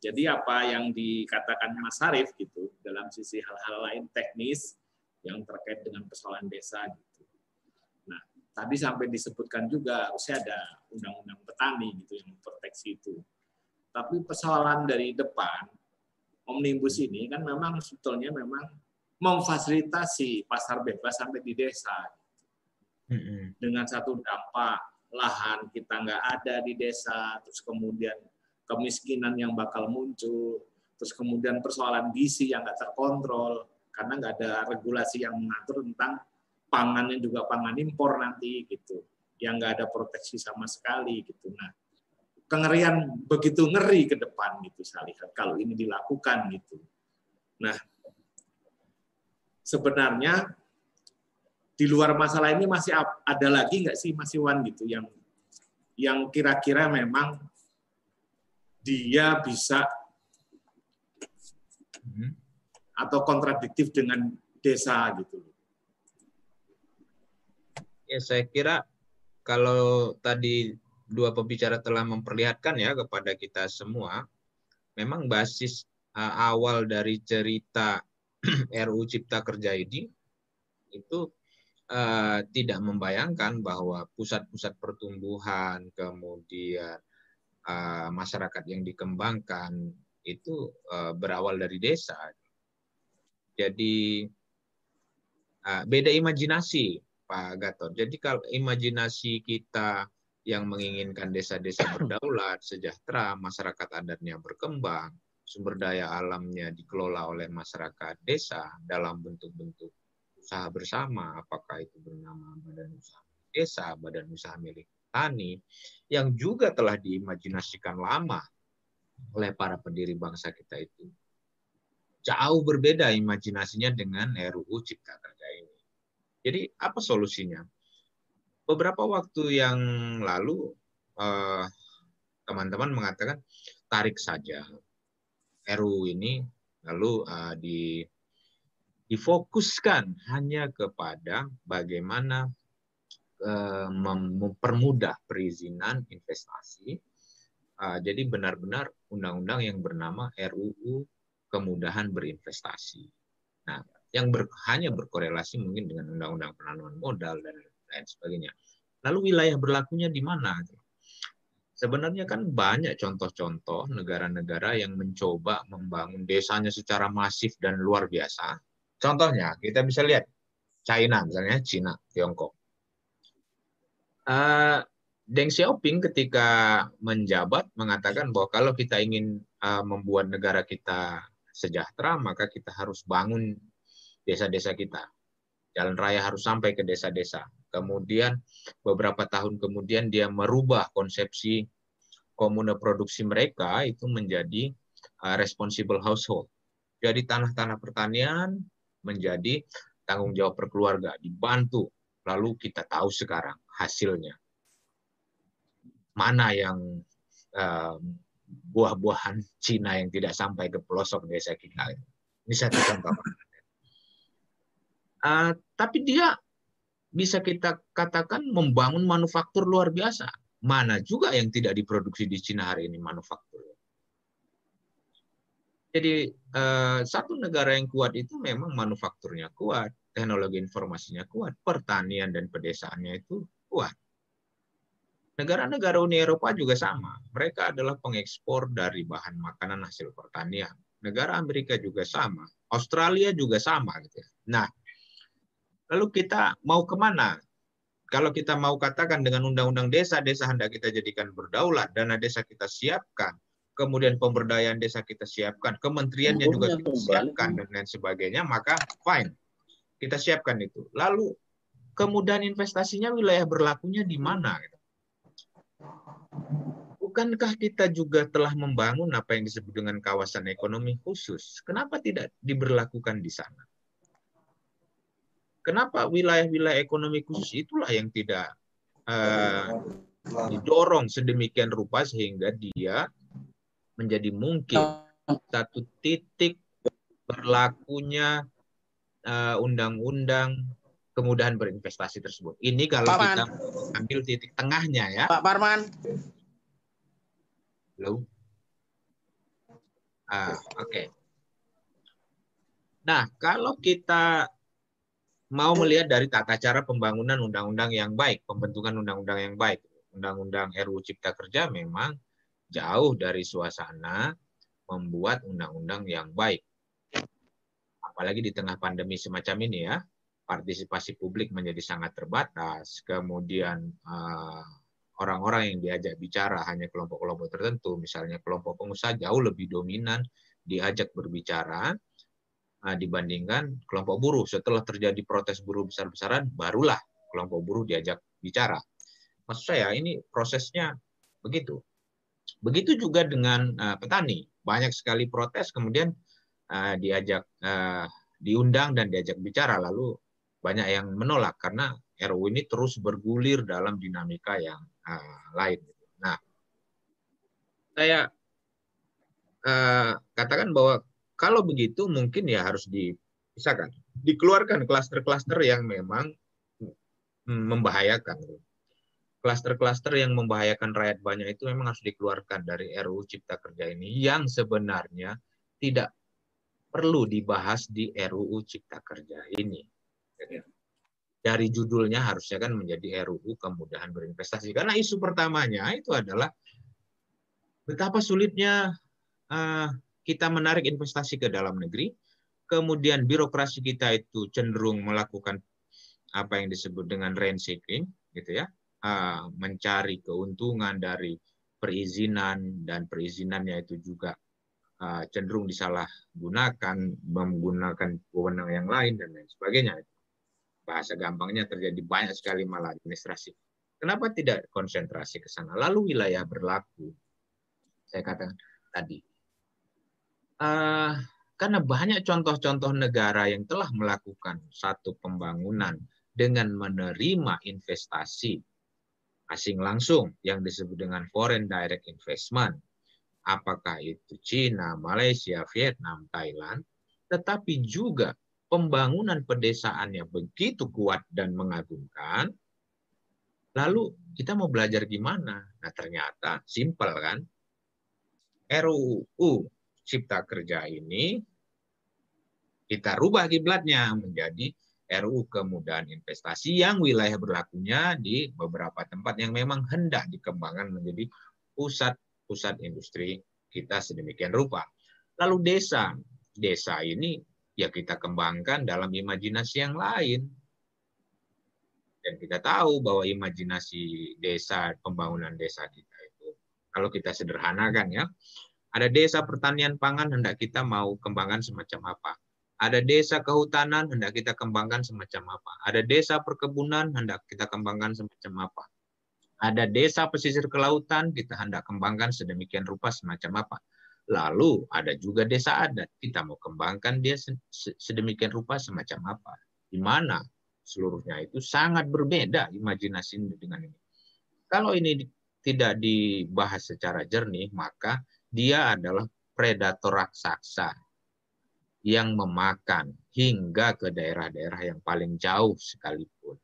Jadi apa yang dikatakan Mas Harif gitu dalam sisi hal-hal lain teknis yang terkait dengan persoalan desa gitu. Nah, tadi sampai disebutkan juga harusnya ada undang-undang petani gitu yang memproteksi itu. Tapi persoalan dari depan, omnibus ini kan memang sebetulnya memang memfasilitasi pasar bebas sampai di desa. Dengan satu dampak lahan kita nggak ada di desa, terus kemudian kemiskinan yang bakal muncul, terus kemudian persoalan gizi yang nggak terkontrol karena nggak ada regulasi yang mengatur tentang pangannya juga pangan impor nanti gitu, yang nggak ada proteksi sama sekali gitu. Nah, kengerian begitu ngeri ke depan gitu saya lihat kalau ini dilakukan gitu. Nah, sebenarnya di luar masalah ini masih ada lagi nggak sih Mas Iwan gitu yang yang kira-kira memang dia bisa hmm. atau kontradiktif dengan desa gitu. Ya saya kira kalau tadi dua pembicara telah memperlihatkan ya kepada kita semua, memang basis uh, awal dari cerita RU Cipta Kerja ini itu uh, tidak membayangkan bahwa pusat-pusat pertumbuhan kemudian uh, masyarakat yang dikembangkan itu uh, berawal dari desa. Jadi uh, beda imajinasi Pak Gatot. Jadi kalau imajinasi kita yang menginginkan desa-desa berdaulat, sejahtera, masyarakat adatnya berkembang, sumber daya alamnya dikelola oleh masyarakat desa dalam bentuk-bentuk usaha bersama, apakah itu bernama badan usaha desa, badan usaha milik tani, yang juga telah diimajinasikan lama oleh para pendiri bangsa kita itu. Jauh berbeda imajinasinya dengan RUU Cipta Kerja ini. Jadi apa solusinya? beberapa waktu yang lalu eh, teman-teman mengatakan tarik saja RUU ini lalu uh, di difokuskan hanya kepada bagaimana uh, mempermudah perizinan investasi. Uh, jadi benar-benar undang-undang yang bernama RUU kemudahan berinvestasi. Nah, yang ber, hanya berkorelasi mungkin dengan undang-undang penanaman modal dan lain sebagainya. Lalu wilayah berlakunya di mana? Sebenarnya kan banyak contoh-contoh negara-negara yang mencoba membangun desanya secara masif dan luar biasa. Contohnya, kita bisa lihat China, misalnya China, Tiongkok. Uh, Deng Xiaoping ketika menjabat mengatakan bahwa kalau kita ingin uh, membuat negara kita sejahtera, maka kita harus bangun desa-desa kita. Jalan raya harus sampai ke desa-desa. Kemudian beberapa tahun kemudian dia merubah konsepsi komune produksi mereka itu menjadi uh, responsible household. Jadi tanah-tanah pertanian menjadi tanggung jawab perkeluarga, dibantu. Lalu kita tahu sekarang hasilnya. Mana yang uh, buah-buahan Cina yang tidak sampai ke pelosok desa kita. Ini satu contoh. Uh, tapi dia bisa kita katakan membangun manufaktur luar biasa. Mana juga yang tidak diproduksi di Cina hari ini manufaktur. Jadi eh, satu negara yang kuat itu memang manufakturnya kuat, teknologi informasinya kuat, pertanian dan pedesaannya itu kuat. Negara-negara Uni Eropa juga sama. Mereka adalah pengekspor dari bahan makanan hasil pertanian. Negara Amerika juga sama. Australia juga sama. Gitu. Ya. Nah, Lalu kita mau ke mana? Kalau kita mau katakan dengan undang-undang desa, desa hendak kita jadikan berdaulat, dana desa kita siapkan, kemudian pemberdayaan desa kita siapkan, kementeriannya juga kita siapkan, dan lain sebagainya, maka fine. Kita siapkan itu. Lalu kemudahan investasinya wilayah berlakunya di mana? Bukankah kita juga telah membangun apa yang disebut dengan kawasan ekonomi khusus? Kenapa tidak diberlakukan di sana? Kenapa wilayah-wilayah ekonomi khusus itulah yang tidak uh, didorong sedemikian rupa sehingga dia menjadi mungkin satu titik berlakunya eh, undang-undang uh, kemudahan berinvestasi tersebut. Ini kalau Pak kita ambil titik tengahnya ya. Pak Parman. Halo. Ah, oke. Okay. Nah, kalau kita mau melihat dari tata cara pembangunan undang-undang yang baik, pembentukan undang-undang yang baik. Undang-undang RUU Cipta Kerja memang jauh dari suasana membuat undang-undang yang baik. Apalagi di tengah pandemi semacam ini ya, partisipasi publik menjadi sangat terbatas, kemudian eh, orang-orang yang diajak bicara hanya kelompok-kelompok tertentu, misalnya kelompok pengusaha jauh lebih dominan diajak berbicara, dibandingkan kelompok buruh. Setelah terjadi protes buruh besar-besaran, barulah kelompok buruh diajak bicara. Maksud saya ini prosesnya begitu. Begitu juga dengan uh, petani. Banyak sekali protes, kemudian uh, diajak uh, diundang dan diajak bicara, lalu banyak yang menolak karena RUU ini terus bergulir dalam dinamika yang uh, lain. Nah, saya uh, katakan bahwa kalau begitu mungkin ya harus dipisahkan, dikeluarkan klaster-klaster yang memang membahayakan. Klaster-klaster yang membahayakan rakyat banyak itu memang harus dikeluarkan dari RUU Cipta Kerja ini yang sebenarnya tidak perlu dibahas di RUU Cipta Kerja ini. dari judulnya harusnya kan menjadi RUU kemudahan berinvestasi. Karena isu pertamanya itu adalah betapa sulitnya uh, kita menarik investasi ke dalam negeri, kemudian birokrasi kita itu cenderung melakukan apa yang disebut dengan rent seeking, gitu ya, uh, mencari keuntungan dari perizinan dan perizinannya itu juga uh, cenderung disalahgunakan, menggunakan wewenang yang lain dan lain sebagainya bahasa gampangnya terjadi banyak sekali malah administrasi. Kenapa tidak konsentrasi ke sana? Lalu wilayah berlaku, saya katakan tadi, uh, karena banyak contoh-contoh negara yang telah melakukan satu pembangunan dengan menerima investasi asing langsung yang disebut dengan foreign direct investment, apakah itu Cina, Malaysia, Vietnam, Thailand, tetapi juga pembangunan pedesaannya begitu kuat dan mengagumkan, lalu kita mau belajar gimana? Nah ternyata simpel kan? RUU Cipta Kerja ini kita rubah kiblatnya menjadi RUU Kemudahan Investasi yang wilayah berlakunya di beberapa tempat yang memang hendak dikembangkan menjadi pusat-pusat industri kita sedemikian rupa. Lalu desa, desa ini ya kita kembangkan dalam imajinasi yang lain. Dan kita tahu bahwa imajinasi desa, pembangunan desa kita itu, kalau kita sederhanakan ya, ada desa pertanian pangan hendak kita mau kembangkan semacam apa. Ada desa kehutanan hendak kita kembangkan semacam apa. Ada desa perkebunan hendak kita kembangkan semacam apa. Ada desa pesisir kelautan kita hendak kembangkan sedemikian rupa semacam apa. Lalu ada juga desa adat. Kita mau kembangkan dia sedemikian rupa semacam apa. Di mana seluruhnya itu sangat berbeda imajinasi dengan ini. Kalau ini tidak dibahas secara jernih, maka dia adalah predator raksasa yang memakan hingga ke daerah-daerah yang paling jauh sekalipun.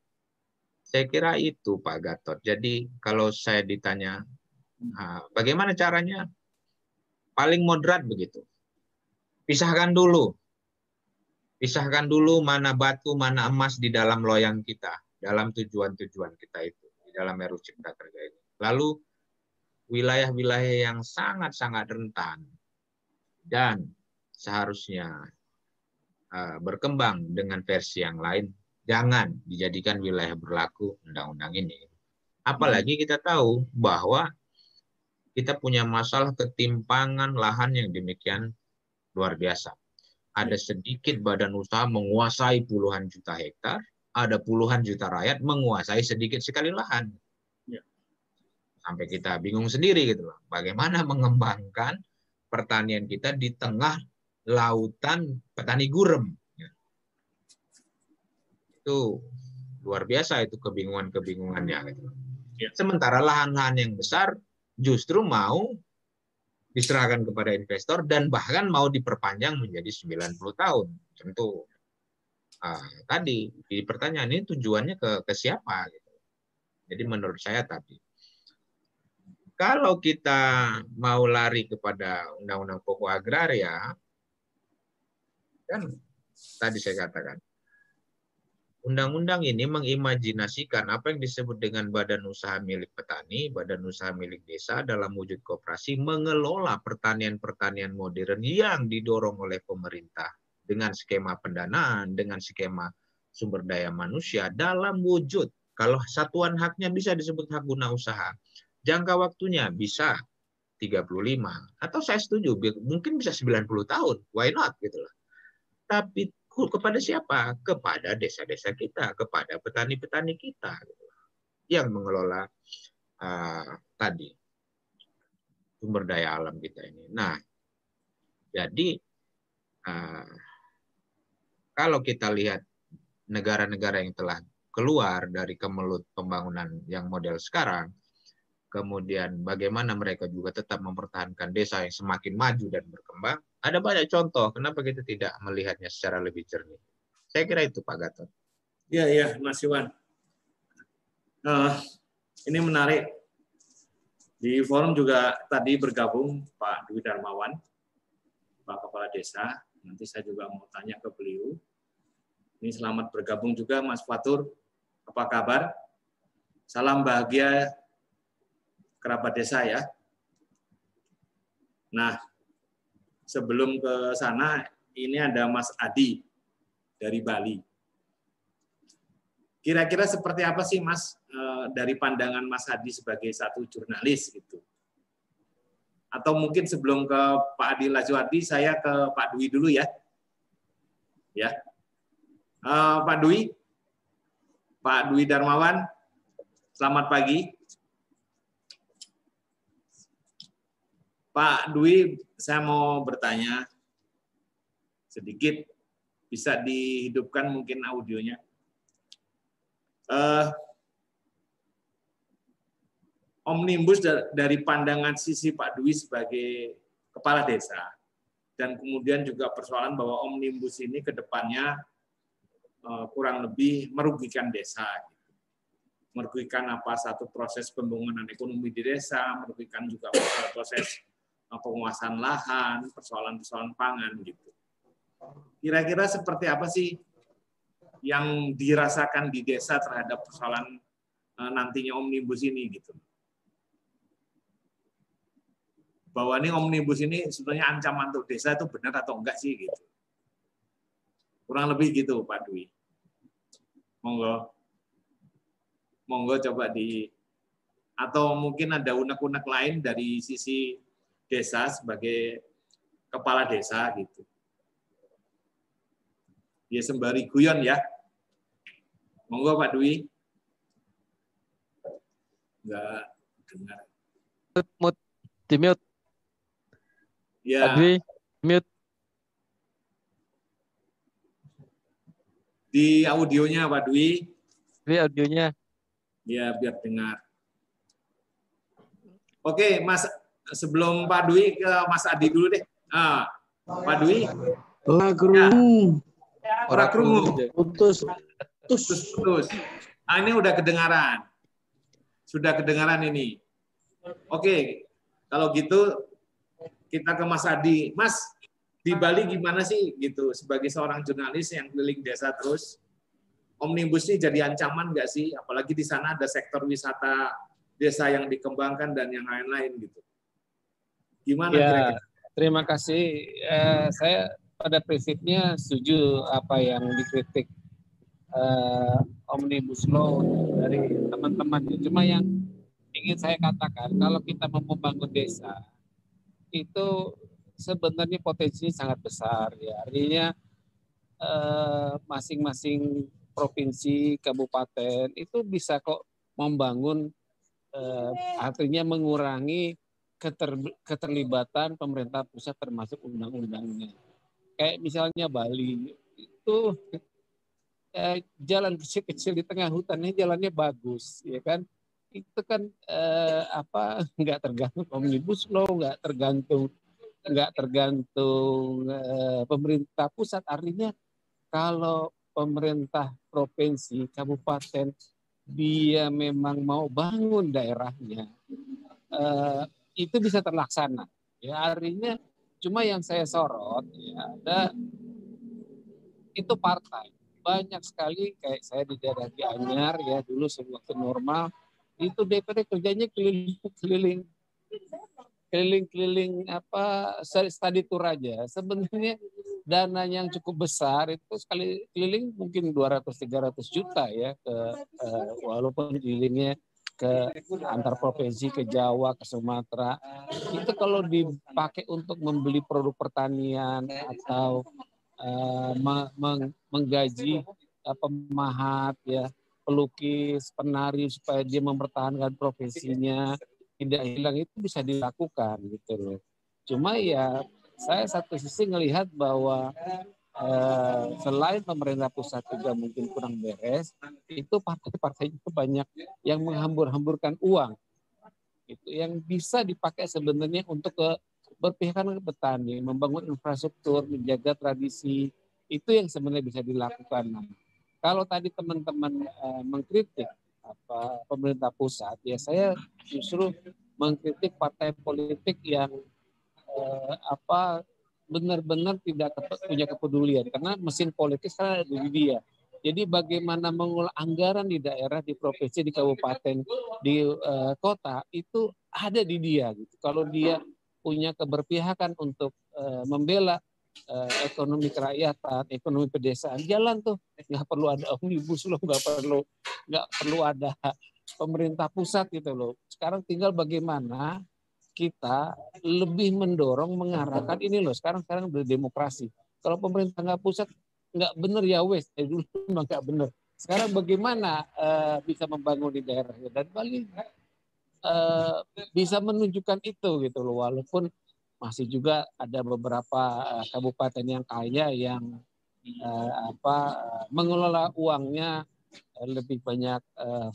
Saya kira itu Pak Gatot. Jadi kalau saya ditanya bagaimana caranya, paling moderat begitu. Pisahkan dulu. Pisahkan dulu mana batu, mana emas di dalam loyang kita, dalam tujuan-tujuan kita itu, di dalam RUU Cipta Kerja ini. Lalu wilayah-wilayah yang sangat-sangat rentan dan seharusnya uh, berkembang dengan versi yang lain, jangan dijadikan wilayah berlaku undang-undang ini. Apalagi kita tahu bahwa kita punya masalah ketimpangan lahan yang demikian luar biasa. Ada sedikit badan usaha menguasai puluhan juta hektar, ada puluhan juta rakyat menguasai sedikit sekali lahan. Sampai kita bingung sendiri gitu loh. Bagaimana mengembangkan pertanian kita di tengah lautan petani gurem. Ya. Itu luar biasa itu kebingungan-kebingungannya. Gitu. Ya. Sementara lahan-lahan yang besar justru mau diserahkan kepada investor dan bahkan mau diperpanjang menjadi 90 tahun. Tentu uh, tadi di pertanyaan ini tujuannya ke, ke siapa gitu. Jadi menurut saya tadi kalau kita mau lari kepada undang-undang pokok agraria kan tadi saya katakan Undang-undang ini mengimajinasikan apa yang disebut dengan badan usaha milik petani, badan usaha milik desa dalam wujud kooperasi mengelola pertanian-pertanian modern yang didorong oleh pemerintah dengan skema pendanaan, dengan skema sumber daya manusia dalam wujud. Kalau satuan haknya bisa disebut hak guna usaha, jangka waktunya bisa 35 atau saya setuju mungkin bisa 90 tahun, why not gitu loh. Tapi kepada siapa? Kepada desa-desa kita, kepada petani-petani kita gitu. yang mengelola uh, tadi sumber daya alam kita ini. Nah, jadi uh, kalau kita lihat negara-negara yang telah keluar dari kemelut pembangunan yang model sekarang, kemudian bagaimana mereka juga tetap mempertahankan desa yang semakin maju dan berkembang, ada banyak contoh. Kenapa kita tidak melihatnya secara lebih jernih? Saya kira itu Pak Gatot. Iya, iya, Mas Iwan. Uh, ini menarik. Di forum juga tadi bergabung Pak Dwi Darmawan, Pak Kepala Desa. Nanti saya juga mau tanya ke beliau. Ini selamat bergabung juga Mas Fatur Apa kabar? Salam bahagia kerabat desa ya. Nah, sebelum ke sana, ini ada Mas Adi dari Bali. Kira-kira seperti apa sih Mas eh, dari pandangan Mas Adi sebagai satu jurnalis gitu? Atau mungkin sebelum ke Pak Adi Lajuardi, saya ke Pak Dwi dulu ya. Ya, uh, Pak Dwi, Pak Dwi Darmawan, selamat pagi. Pak Dwi, saya mau bertanya sedikit, bisa dihidupkan mungkin audionya. Uh, omnibus dari pandangan sisi Pak Dwi sebagai kepala desa dan kemudian juga persoalan bahwa omnibus ini ke depannya eh, kurang lebih merugikan desa. Merugikan apa? Satu proses pembangunan ekonomi di desa merugikan juga proses penguasaan lahan persoalan-persoalan pangan gitu kira-kira seperti apa sih yang dirasakan di desa terhadap persoalan eh, nantinya omnibus ini gitu bahwa ini omnibus ini sebenarnya ancaman untuk desa itu benar atau enggak sih gitu. Kurang lebih gitu Pak Dwi. Monggo. Monggo coba di atau mungkin ada unek-unek lain dari sisi desa sebagai kepala desa gitu. Ya sembari guyon ya. Monggo Pak Dwi. Enggak dengar. Mute, di mute. Ya. Dwi, mute. Di audionya Pak Dwi. Dwi audionya. Ya, biar dengar. Oke, Mas sebelum Pak Dwi ke Mas Adi dulu deh. Ah, Pak Dwi. Ora krungu. Ora krungu. Putus. Putus, putus. Ah, ini udah kedengaran. Sudah kedengaran ini. Oke, kalau gitu kita ke Mas Adi. Mas, di Bali gimana sih gitu sebagai seorang jurnalis yang keliling desa terus? Omnibus ini jadi ancaman nggak sih? Apalagi di sana ada sektor wisata desa yang dikembangkan dan yang lain-lain gitu. Gimana Ya, terima kasih. Eh, saya pada prinsipnya setuju apa yang dikritik eh, omnibus law dari teman-teman. Cuma yang ingin saya katakan, kalau kita mau membangun desa, itu sebenarnya potensinya sangat besar. Ya, artinya eh, masing-masing provinsi, kabupaten itu bisa kok membangun, eh, artinya mengurangi keter- keterlibatan pemerintah pusat termasuk undang-undangnya. Kayak misalnya Bali itu eh, jalan kecil-kecil di tengah hutan ini jalannya bagus, ya kan? Itu kan eh, apa nggak tergantung omnibus law, nggak tergantung nggak tergantung eh, pemerintah pusat. Artinya kalau pemerintah provinsi, kabupaten dia memang mau bangun daerahnya, eh, itu bisa terlaksana. Ya, artinya cuma yang saya sorot ya ada itu partai banyak sekali kayak saya di daerah Gianyar ya dulu waktu normal itu DPD kerjanya keliling-keliling keliling-keliling apa study tour aja sebenarnya dana yang cukup besar itu sekali keliling mungkin 200 300 juta ya ke eh, walaupun kelilingnya ke antar provinsi ke Jawa ke Sumatera. Itu kalau dipakai untuk membeli produk pertanian atau uh, menggaji uh, pemahat ya pelukis penari supaya dia mempertahankan profesinya tidak hilang itu bisa dilakukan gitu loh. Cuma ya saya satu sisi melihat bahwa eh, selain pemerintah pusat juga mungkin kurang beres, itu partai-partai itu banyak yang menghambur-hamburkan uang, itu yang bisa dipakai sebenarnya untuk ke berpihakan ke petani, membangun infrastruktur, menjaga tradisi, itu yang sebenarnya bisa dilakukan. Kalau tadi teman-teman eh, mengkritik apa pemerintah pusat, ya saya justru mengkritik partai politik yang eh, apa benar-benar tidak punya kepedulian karena mesin politik sekarang ada di dia Jadi bagaimana mengolah anggaran di daerah, di provinsi, di kabupaten, di uh, kota itu ada di dia. Gitu. Kalau dia punya keberpihakan untuk uh, membela uh, ekonomi kerakyatan, ekonomi pedesaan, jalan tuh nggak perlu ada omnibus loh, nggak perlu nggak perlu ada pemerintah pusat gitu loh. Sekarang tinggal bagaimana kita lebih mendorong mengarahkan ini loh. Sekarang sekarang berdemokrasi. Kalau pemerintah nggak pusat nggak benar ya wes dari dulu memang nggak benar sekarang bagaimana uh, bisa membangun di daerah dan Bali uh, bisa menunjukkan itu gitu loh walaupun masih juga ada beberapa uh, kabupaten yang kaya yang uh, apa uh, mengelola uangnya uh, lebih banyak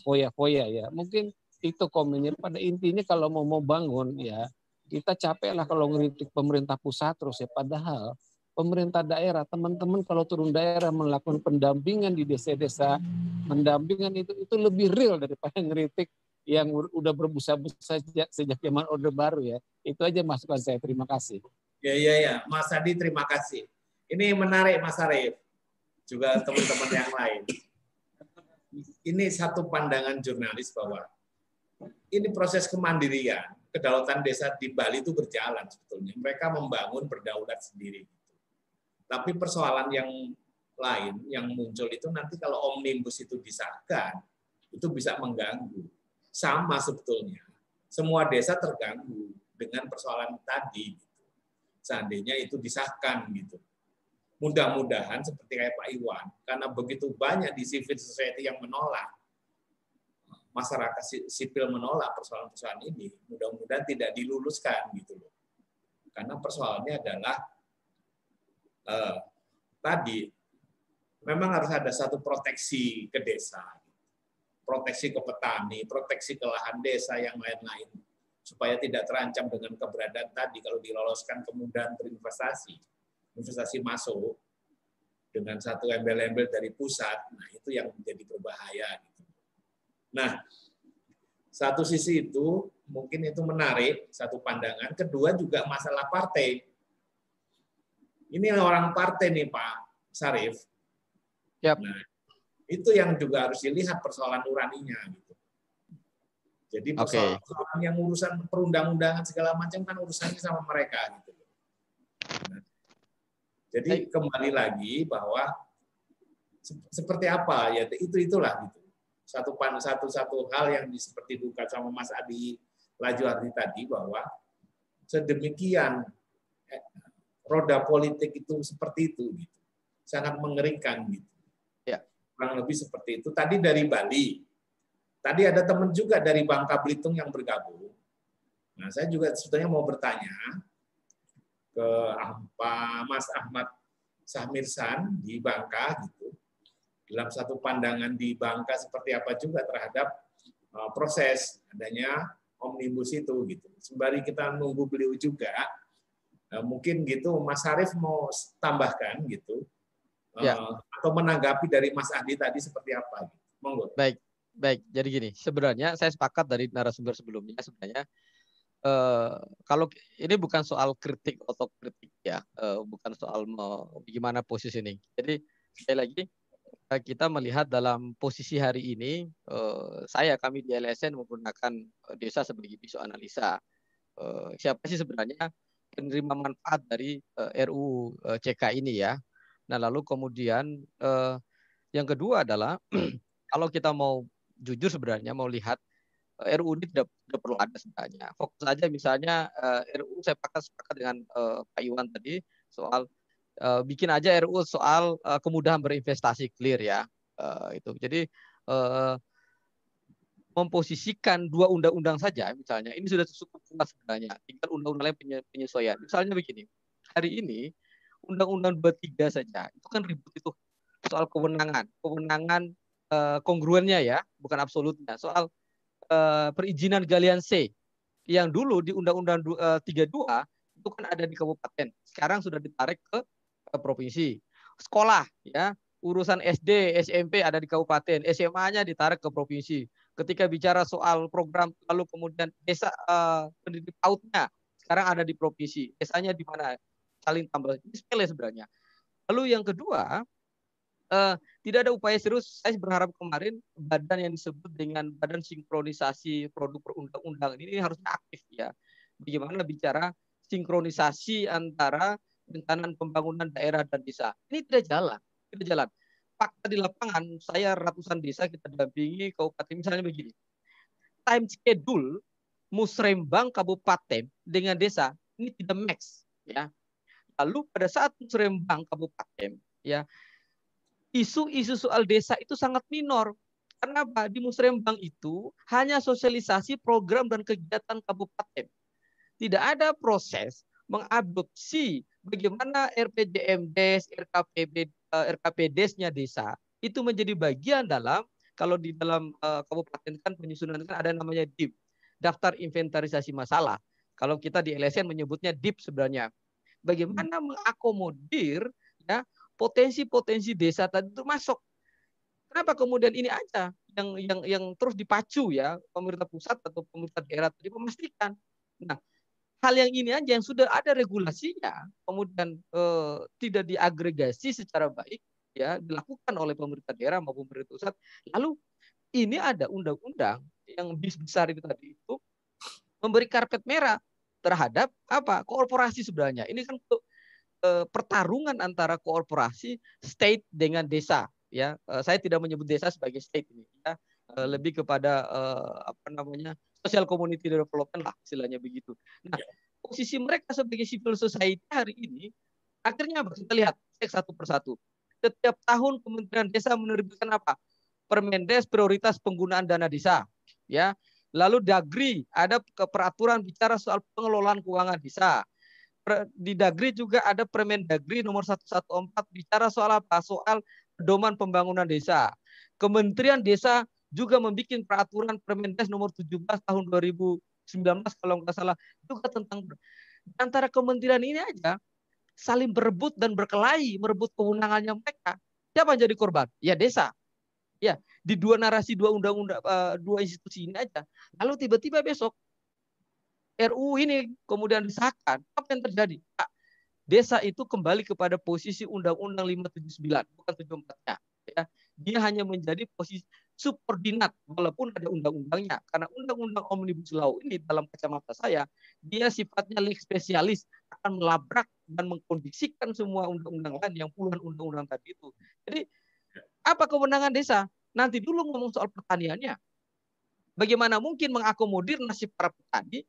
foya-foya ya mungkin itu komennya pada intinya kalau mau mau bangun ya kita capek lah kalau ngeritik pemerintah pusat terus ya padahal pemerintah daerah, teman-teman kalau turun daerah melakukan pendampingan di desa-desa, pendampingan itu itu lebih real daripada ngeritik yang udah berbusa-busa sejak, sejak zaman Orde Baru ya. Itu aja masukan saya. Terima kasih. Ya, ya, ya. Mas Adi, terima kasih. Ini menarik, Mas Arief. Juga teman-teman yang lain. Ini satu pandangan jurnalis bahwa ini proses kemandirian, kedaulatan desa di Bali itu berjalan sebetulnya. Mereka membangun berdaulat sendiri tapi persoalan yang lain yang muncul itu nanti kalau omnibus itu disahkan, itu bisa mengganggu. Sama sebetulnya. Semua desa terganggu dengan persoalan tadi. Gitu. Seandainya itu disahkan gitu. Mudah-mudahan seperti kayak Pak Iwan, karena begitu banyak di civil society yang menolak, masyarakat sipil menolak persoalan-persoalan ini, mudah-mudahan tidak diluluskan gitu loh. Karena persoalannya adalah eh, tadi memang harus ada satu proteksi ke desa, proteksi ke petani, proteksi ke lahan desa yang lain-lain supaya tidak terancam dengan keberadaan tadi kalau diloloskan kemudahan berinvestasi, investasi masuk dengan satu embel-embel dari pusat, nah itu yang menjadi berbahaya. Nah, satu sisi itu mungkin itu menarik satu pandangan, kedua juga masalah partai ini orang partai nih Pak Sarif. Yep. Nah, itu yang juga harus dilihat persoalan nuraninya gitu. Jadi persoalan, okay. yang urusan perundang-undangan segala macam kan urusannya sama mereka gitu. Nah, jadi kembali lagi bahwa seperti apa ya itu itulah gitu. Satu pan satu satu hal yang seperti duka sama Mas Adi Lajuardi tadi bahwa sedemikian eh, roda politik itu seperti itu gitu. Sangat mengerikan gitu. Ya. Kurang lebih seperti itu. Tadi dari Bali. Tadi ada teman juga dari Bangka Belitung yang bergabung. Nah, saya juga sebetulnya mau bertanya ke Pak Mas Ahmad Sahmirsan di Bangka gitu. Dalam satu pandangan di Bangka seperti apa juga terhadap uh, proses adanya omnibus itu gitu. Sembari kita nunggu beliau juga, Nah, mungkin gitu Mas Arief mau tambahkan gitu ya. Eh, atau menanggapi dari Mas Adi tadi seperti apa? Gitu. Monggo. Baik, baik. Jadi gini, sebenarnya saya sepakat dari narasumber sebelumnya sebenarnya eh, kalau ini bukan soal kritik atau kritik ya, eh, bukan soal mau gimana posisi ini. Jadi sekali lagi kita melihat dalam posisi hari ini, eh, saya kami di LSN menggunakan eh, desa sebagai pisau analisa. Siapa sih sebenarnya penerima manfaat dari eh, RUU eh, CK ini ya. Nah, lalu kemudian yang kedua adalah kalau kita mau jujur sebenarnya mau lihat RUU ini tidak, tidak perlu ada sebenarnya. Fokus saja misalnya RUU saya pakai sepakat dengan Pak Iwan tadi soal uh, bikin aja RUU soal uh, kemudahan berinvestasi clear ya. Uh, itu. Jadi memposisikan dua undang-undang saja misalnya. Ini sudah cukup kuat sebenarnya. Tinggal undang-undang lain penyesuaian. Misalnya begini hari ini undang-undang 23 saja itu kan ribut itu soal kewenangan. Kewenangan kongruennya ya bukan absolutnya. Soal perizinan galian C. Yang dulu di undang-undang uh, 32 itu kan ada di kabupaten. Sekarang sudah ditarik ke provinsi. Sekolah ya. Urusan SD SMP ada di kabupaten. SMA-nya ditarik ke provinsi. Ketika bicara soal program lalu kemudian desa uh, pendidik pautnya sekarang ada di provinsi. Desanya di mana? Saling tambah. Ini sepele sebenarnya. Lalu yang kedua uh, tidak ada upaya serius. Saya berharap kemarin badan yang disebut dengan Badan Sinkronisasi Produk Perundang-undang ini harusnya aktif ya. Bagaimana bicara sinkronisasi antara rencanaan pembangunan daerah dan desa. Ini tidak jalan, tidak jalan. Fakta di lapangan, saya ratusan desa kita dampingi kabupaten misalnya begini. Time schedule musrembang kabupaten dengan desa ini tidak max ya. Lalu pada saat musrembang kabupaten ya isu-isu soal desa itu sangat minor. Karena apa? Di Musrembang itu hanya sosialisasi program dan kegiatan kabupaten. Tidak ada proses mengadopsi bagaimana RPJMDes, RKPB, eh, RKPDes-nya desa itu menjadi bagian dalam kalau di dalam uh, kabupaten kan penyusunan kan ada namanya DIP, daftar inventarisasi masalah. Kalau kita di LSN menyebutnya DIP sebenarnya. Bagaimana mengakomodir ya potensi-potensi desa tadi itu masuk. Kenapa kemudian ini aja yang yang yang terus dipacu ya pemerintah pusat atau pemerintah daerah tadi memastikan. Nah, hal yang ini aja yang sudah ada regulasinya kemudian eh, tidak diagregasi secara baik ya dilakukan oleh pemerintah daerah maupun pemerintah pusat. Lalu ini ada undang-undang yang bis besar itu tadi itu memberi karpet merah terhadap apa korporasi sebenarnya. Ini kan eh, pertarungan antara korporasi state dengan desa ya eh, saya tidak menyebut desa sebagai state ini ya eh, lebih kepada eh, apa namanya social community development lah istilahnya begitu. Nah posisi mereka sebagai civil society hari ini akhirnya apa? Kita lihat cek satu persatu. Setiap tahun Kementerian Desa menerbitkan apa? Permendes prioritas penggunaan dana desa ya. Lalu Dagri ada peraturan bicara soal pengelolaan keuangan desa. Di Dagri juga ada Permen Dagri nomor 114 bicara soal apa? Soal pedoman pembangunan desa. Kementerian Desa juga membuat peraturan Permendes nomor 17 tahun 2019 kalau nggak salah juga tentang antara kementerian ini aja saling berebut dan berkelahi merebut kewenangannya mereka. Siapa yang jadi korban? Ya desa. Ya, di dua narasi dua undang-undang eh, dua institusi ini aja. Lalu tiba-tiba besok RUU ini kemudian disahkan, apa yang terjadi? Nah, desa itu kembali kepada posisi Undang-Undang 579, bukan 74-nya. Ya. Dia hanya menjadi posisi subordinat walaupun ada undang-undangnya karena undang-undang omnibus law ini dalam kacamata saya dia sifatnya leg spesialis akan melabrak dan mengkondisikan semua undang-undang lain yang puluhan undang-undang tadi itu. Jadi apa kewenangan desa? Nanti dulu ngomong soal pertaniannya. Bagaimana mungkin mengakomodir nasib para petani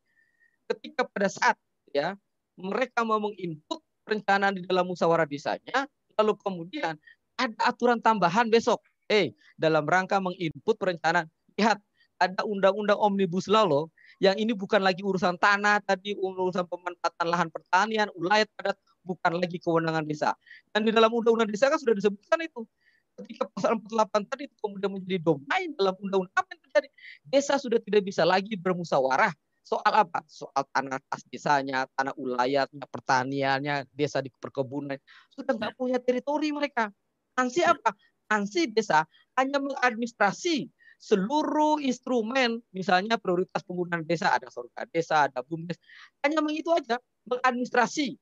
ketika pada saat ya mereka mau menginput perencanaan di dalam musyawarah desanya, lalu kemudian ada aturan tambahan besok. Eh, dalam rangka menginput perencanaan, lihat ada undang-undang omnibus law loh, yang ini bukan lagi urusan tanah tadi, urusan pemanfaatan lahan pertanian, ulayat padat, bukan lagi kewenangan desa. Dan di dalam undang-undang desa kan sudah disebutkan itu. Ketika pasal 48 tadi itu kemudian menjadi domain dalam undang-undang apa yang terjadi? Desa sudah tidak bisa lagi bermusyawarah Soal apa? Soal tanah tas desanya, tanah ulayatnya, pertaniannya, desa di perkebunan. Sudah nggak punya teritori mereka. Sanksi apa? Sanksi desa hanya mengadministrasi seluruh instrumen, misalnya prioritas penggunaan desa, ada surga desa, ada bumdes, hanya mengitu aja, mengadministrasi.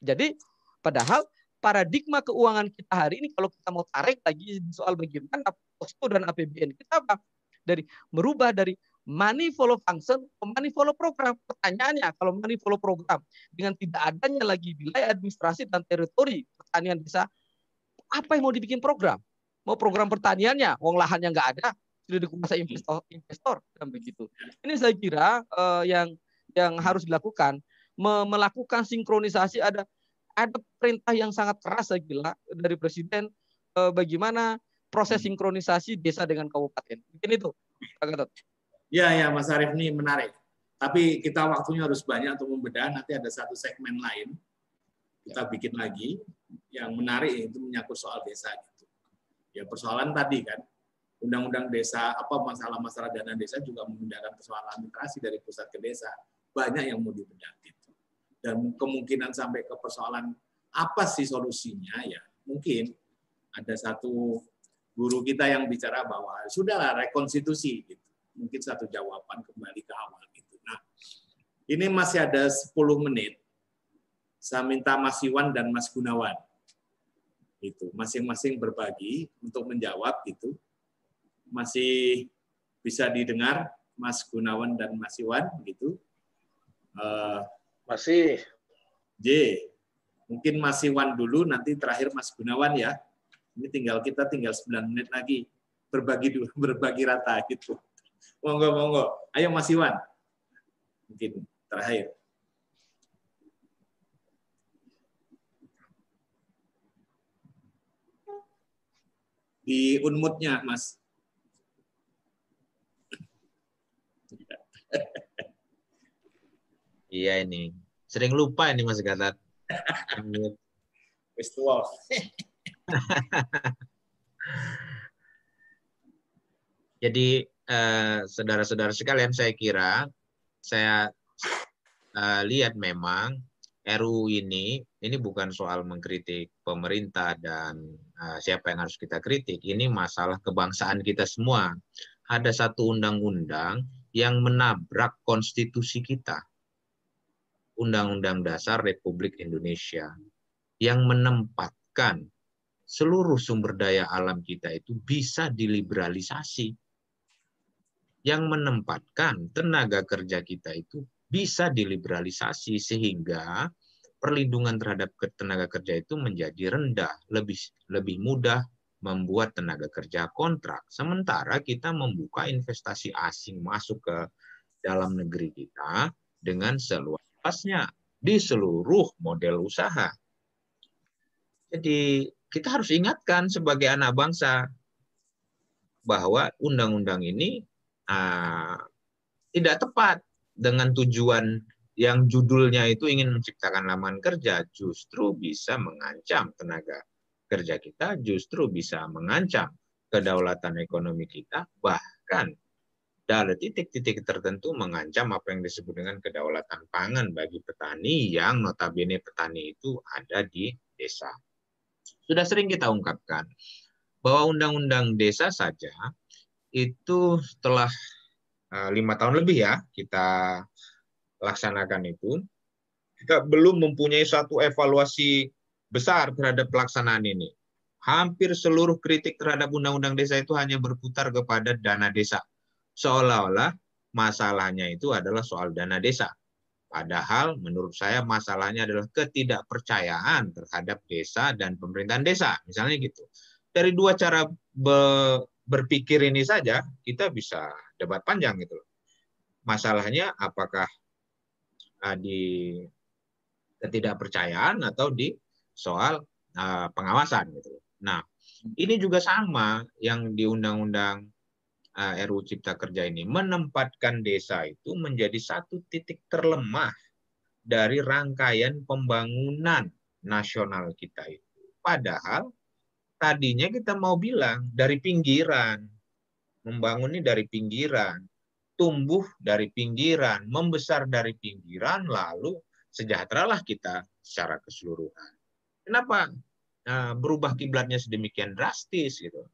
Jadi, padahal paradigma keuangan kita hari ini, kalau kita mau tarik lagi soal bagaimana posko dan APBN kita apa? Dari merubah dari money follow function, money follow program. Pertanyaannya, kalau money follow program dengan tidak adanya lagi wilayah administrasi dan teritori pertanian desa, apa yang mau dibikin program? Mau program pertaniannya, uang lahannya nggak ada, sudah dikuasai investor, investor dan begitu. Ini saya kira uh, yang yang harus dilakukan, melakukan sinkronisasi ada ada perintah yang sangat keras saya kira dari presiden uh, bagaimana proses sinkronisasi desa dengan kabupaten. Mungkin itu, Pak Gatot. Ya, ya, Mas Arief ini menarik. Tapi kita waktunya harus banyak untuk membedah. Nanti ada satu segmen lain kita bikin lagi yang menarik itu menyangkut soal desa gitu. Ya persoalan tadi kan undang-undang desa apa masalah-masalah dana desa juga memindahkan persoalan administrasi dari pusat ke desa banyak yang mau dibedah gitu. Dan kemungkinan sampai ke persoalan apa sih solusinya ya mungkin ada satu guru kita yang bicara bahwa sudahlah rekonstitusi gitu mungkin satu jawaban kembali ke awal gitu. Nah, ini masih ada 10 menit. Saya minta Mas Iwan dan Mas Gunawan Itu masing-masing berbagi untuk menjawab itu. Masih bisa didengar Mas Gunawan dan Mas Iwan gitu. Uh, Masih. J. Mungkin Mas Iwan dulu, nanti terakhir Mas Gunawan ya. Ini tinggal kita tinggal 9 menit lagi berbagi dulu, berbagi rata gitu. Monggo, monggo. Ayo Mas Iwan. Mungkin terakhir. Di unmutnya, Mas. Iya ini. Sering lupa ini Mas Gatat. Wis tua. Jadi eh, saudara-saudara sekalian saya kira saya uh, lihat memang RUU ini ini bukan soal mengkritik pemerintah dan uh, siapa yang harus kita kritik. Ini masalah kebangsaan kita semua. Ada satu undang-undang yang menabrak konstitusi kita. Undang-Undang Dasar Republik Indonesia yang menempatkan seluruh sumber daya alam kita itu bisa diliberalisasi. Yang menempatkan tenaga kerja kita itu bisa diliberalisasi sehingga perlindungan terhadap tenaga kerja itu menjadi rendah, lebih lebih mudah membuat tenaga kerja kontrak. Sementara kita membuka investasi asing masuk ke dalam negeri kita dengan seluasnya di seluruh model usaha. Jadi kita harus ingatkan sebagai anak bangsa bahwa undang-undang ini uh, tidak tepat dengan tujuan yang judulnya itu ingin menciptakan lapangan kerja justru bisa mengancam tenaga kerja kita, justru bisa mengancam kedaulatan ekonomi kita, bahkan dari titik-titik tertentu mengancam apa yang disebut dengan kedaulatan pangan bagi petani yang notabene petani itu ada di desa. Sudah sering kita ungkapkan bahwa undang-undang desa saja itu telah lima tahun lebih ya kita laksanakan itu, kita belum mempunyai satu evaluasi besar terhadap pelaksanaan ini. Hampir seluruh kritik terhadap undang-undang desa itu hanya berputar kepada dana desa. Seolah-olah masalahnya itu adalah soal dana desa. Padahal menurut saya masalahnya adalah ketidakpercayaan terhadap desa dan pemerintahan desa. Misalnya gitu. Dari dua cara berpikir ini saja kita bisa debat panjang gitu loh. Masalahnya apakah uh, di ketidakpercayaan atau di soal uh, pengawasan gitu loh. Nah, ini juga sama yang di undang-undang uh, RUU Cipta Kerja ini menempatkan desa itu menjadi satu titik terlemah dari rangkaian pembangunan nasional kita itu. Padahal tadinya kita mau bilang dari pinggiran, membangun ini dari pinggiran, tumbuh dari pinggiran, membesar dari pinggiran, lalu sejahteralah kita secara keseluruhan. Kenapa nah, berubah kiblatnya sedemikian drastis gitu?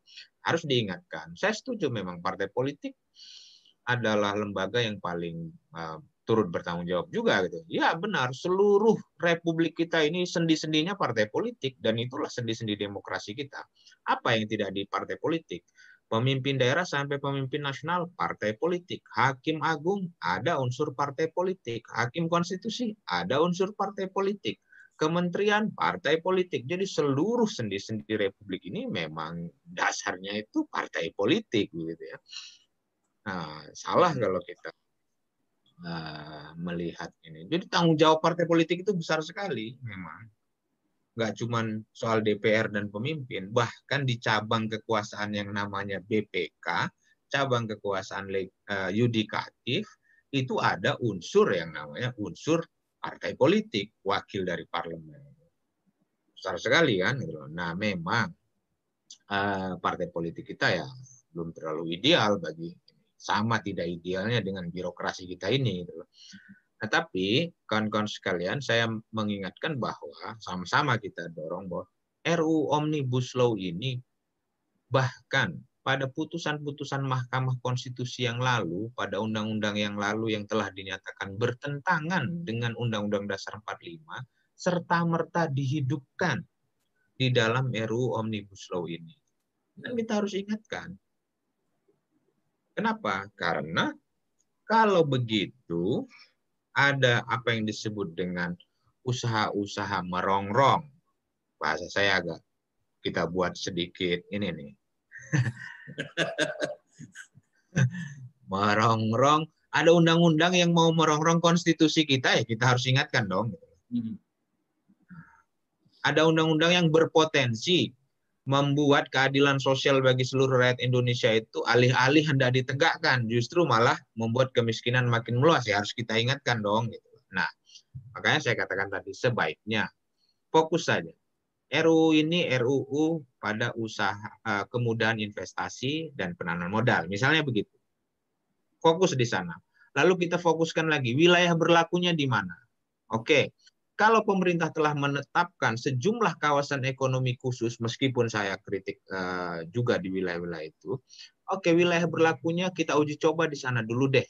Harus diingatkan. Saya setuju memang partai politik adalah lembaga yang paling uh, turut bertanggung jawab juga gitu. Ya benar, seluruh republik kita ini sendi-sendinya partai politik dan itulah sendi-sendi demokrasi kita. Apa yang tidak di partai politik? Pemimpin daerah sampai pemimpin nasional partai politik, hakim agung ada unsur partai politik, hakim konstitusi ada unsur partai politik, kementerian partai politik. Jadi seluruh sendi-sendi republik ini memang dasarnya itu partai politik gitu ya. Nah, salah kalau kita uh, melihat ini. Jadi tanggung jawab partai politik itu besar sekali memang. Nggak cuma soal DPR dan pemimpin, bahkan di cabang kekuasaan yang namanya BPK, cabang kekuasaan uh, yudikatif, itu ada unsur yang namanya unsur partai politik, wakil dari parlemen. Besar sekali kan. Gitu nah memang uh, partai politik kita ya belum terlalu ideal bagi sama tidak idealnya dengan birokrasi kita ini. Gitu. Nah, tapi kawan-kawan sekalian, saya mengingatkan bahwa sama-sama kita dorong bahwa RU Omnibus Law ini bahkan pada putusan-putusan Mahkamah Konstitusi yang lalu, pada undang-undang yang lalu yang telah dinyatakan bertentangan dengan Undang-Undang Dasar 45, serta merta dihidupkan di dalam RUU Omnibus Law ini. Dan kita harus ingatkan. Kenapa? Karena kalau begitu ada apa yang disebut dengan usaha-usaha merongrong. Bahasa saya agak kita buat sedikit ini nih. merongrong ada undang-undang yang mau merongrong konstitusi kita ya kita harus ingatkan dong. Hmm. Ada undang-undang yang berpotensi membuat keadilan sosial bagi seluruh rakyat Indonesia itu alih-alih hendak ditegakkan, justru malah membuat kemiskinan makin meluas. Ya harus kita ingatkan dong. Gitu. Nah, makanya saya katakan tadi sebaiknya fokus saja. RUU ini RUU pada usaha eh, kemudahan investasi dan penanaman modal. Misalnya begitu. Fokus di sana. Lalu kita fokuskan lagi wilayah berlakunya di mana. Oke, kalau pemerintah telah menetapkan sejumlah kawasan ekonomi khusus, meskipun saya kritik uh, juga di wilayah-wilayah itu, oke wilayah berlakunya kita uji coba di sana dulu deh.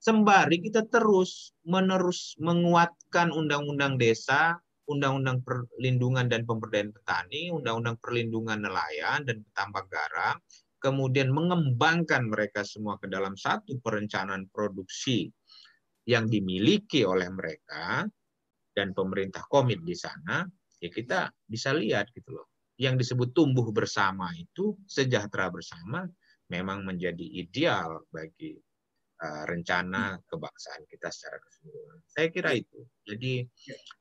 Sembari kita terus menerus menguatkan undang-undang desa, undang-undang perlindungan dan pemberdayaan petani, undang-undang perlindungan nelayan dan petambak garam, kemudian mengembangkan mereka semua ke dalam satu perencanaan produksi yang dimiliki oleh mereka dan pemerintah komit di sana, ya kita bisa lihat gitu loh. Yang disebut tumbuh bersama itu sejahtera bersama memang menjadi ideal bagi uh, rencana kebangsaan kita secara keseluruhan. Saya kira itu. Jadi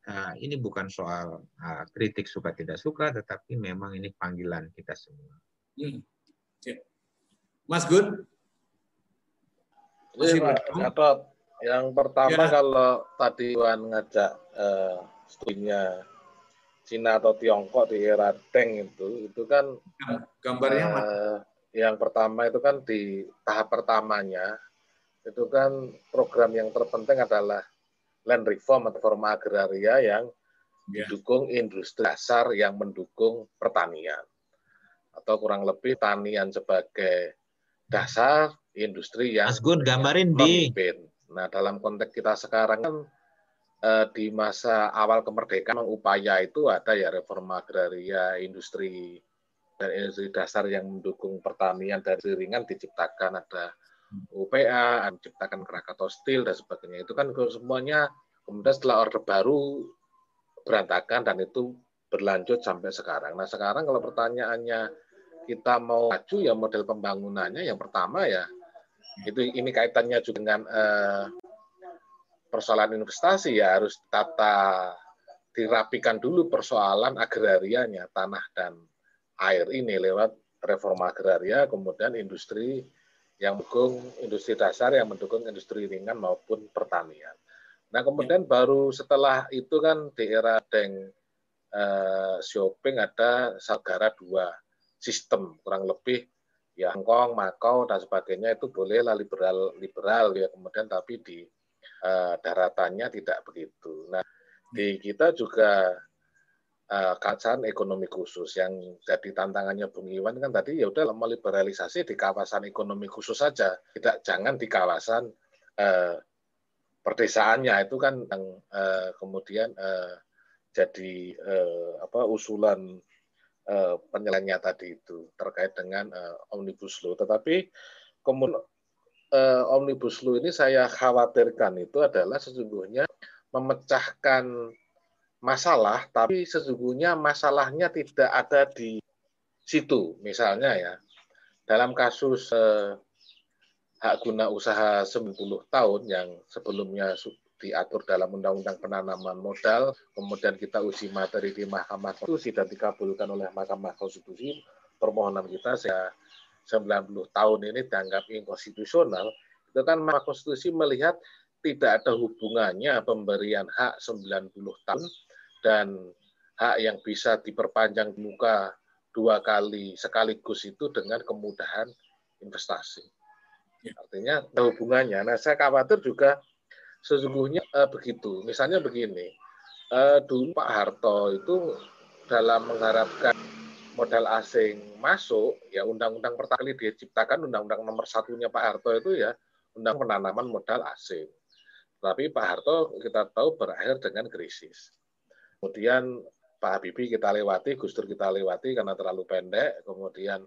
uh, ini bukan soal uh, kritik suka tidak suka, tetapi memang ini panggilan kita semua. Hmm. Mas Gun? Masih Gatot. Yang pertama ya. kalau tadi Wan ngajak uh, studinya Cina atau Tiongkok di era Deng itu, itu kan gambarnya uh, yang pertama itu kan di tahap pertamanya itu kan program yang terpenting adalah land reform atau reforma agraria yang ya. didukung industri dasar yang mendukung pertanian atau kurang lebih tanian sebagai dasar industri yang Mas Gun gambarin di Nah, dalam konteks kita sekarang kan eh, di masa awal kemerdekaan upaya itu ada ya reforma agraria, industri dan industri dasar yang mendukung pertanian dari ringan diciptakan ada UPA, diciptakan Krakatau Steel dan sebagainya. Itu kan semuanya kemudian setelah Orde Baru berantakan dan itu berlanjut sampai sekarang. Nah, sekarang kalau pertanyaannya kita mau maju ya model pembangunannya yang pertama ya itu ini kaitannya juga dengan uh, persoalan investasi ya harus tata dirapikan dulu persoalan agrarianya tanah dan air ini lewat reforma agraria kemudian industri yang mendukung industri dasar yang mendukung industri ringan maupun pertanian. Nah kemudian baru setelah itu kan di era Deng uh, Xiaoping ada Sagara dua sistem kurang lebih ya Hongkong, Makau dan sebagainya itu bolehlah liberal liberal ya kemudian tapi di uh, daratannya tidak begitu. Nah di kita juga uh, kawasan ekonomi khusus yang jadi tantangannya Bung Iwan kan tadi ya udah meliberalisasi di kawasan ekonomi khusus saja, tidak jangan di kawasan uh, perdesaannya itu kan yang uh, kemudian uh, jadi uh, apa usulan uh, penilaiannya tadi itu terkait dengan uh, omnibus law. Tetapi kemudian uh, omnibus law ini saya khawatirkan itu adalah sesungguhnya memecahkan masalah, tapi sesungguhnya masalahnya tidak ada di situ. Misalnya ya, dalam kasus uh, hak guna usaha 90 tahun yang sebelumnya diatur dalam Undang-Undang Penanaman Modal, kemudian kita uji materi di Mahkamah Konstitusi dan dikabulkan oleh Mahkamah Konstitusi, permohonan kita saya 90 tahun ini dianggap inkonstitusional, itu kan Mahkamah Konstitusi melihat tidak ada hubungannya pemberian hak 90 tahun dan hak yang bisa diperpanjang muka dua kali sekaligus itu dengan kemudahan investasi. Ya. Artinya ada hubungannya. Nah, saya khawatir juga sesungguhnya uh, begitu. Misalnya begini, uh, dulu Pak Harto itu dalam mengharapkan modal asing masuk, ya undang-undang pertama kali diciptakan undang-undang nomor satunya Pak Harto itu ya undang penanaman modal asing. Tapi Pak Harto kita tahu berakhir dengan krisis. Kemudian Pak Habibie kita lewati, Gus Dur kita lewati karena terlalu pendek, kemudian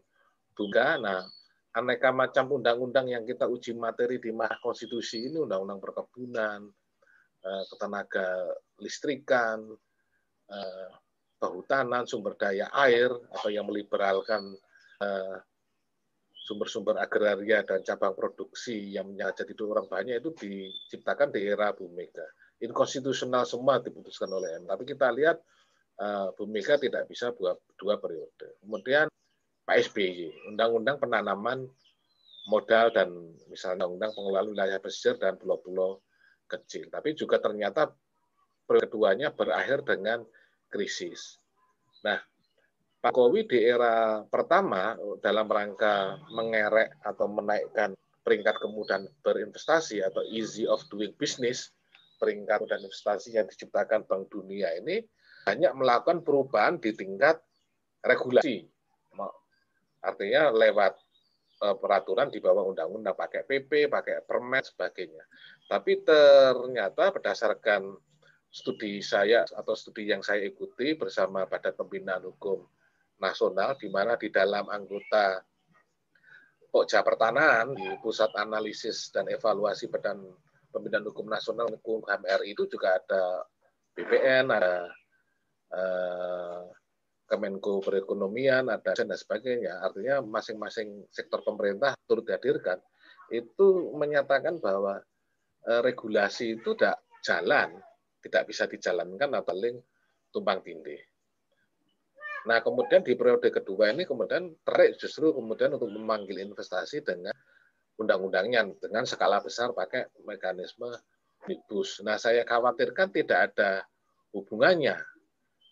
Bunga, nah aneka macam undang-undang yang kita uji materi di Mahkamah Konstitusi ini undang-undang perkebunan, eh, ketenaga listrikan, eh, kehutanan, sumber daya air, atau yang meliberalkan eh, sumber-sumber agraria dan cabang produksi yang jadi orang banyak itu diciptakan di era Bu Mega. Inkonstitusional semua diputuskan oleh M. Tapi kita lihat Bu Mega tidak bisa dua, dua periode. Kemudian Pak SBY, Undang-Undang Penanaman Modal dan misalnya Undang Pengelolaan Wilayah Pesisir dan Pulau-Pulau Kecil. Tapi juga ternyata keduanya berakhir dengan krisis. Nah, Pak Kowi di era pertama dalam rangka mengerek atau menaikkan peringkat kemudahan berinvestasi atau easy of doing business, peringkat dan investasi yang diciptakan Bank Dunia ini banyak melakukan perubahan di tingkat regulasi Artinya lewat uh, peraturan di bawah undang-undang, pakai PP, pakai permen, sebagainya. Tapi ternyata berdasarkan studi saya atau studi yang saya ikuti bersama Badan Pembinaan Hukum Nasional, di mana di dalam anggota Pokja Pertanahan di Pusat Analisis dan Evaluasi Badan Pembinaan Hukum Nasional Hukum HMRI itu juga ada BPN, ada eh, Kemenko Perekonomian, ada dan sebagainya. Artinya masing-masing sektor pemerintah turut dihadirkan itu menyatakan bahwa e, regulasi itu tidak jalan, tidak bisa dijalankan atau paling tumpang tindih. Nah, kemudian di periode kedua ini kemudian terik justru kemudian untuk memanggil investasi dengan undang-undangnya dengan skala besar pakai mekanisme omnibus. Nah, saya khawatirkan tidak ada hubungannya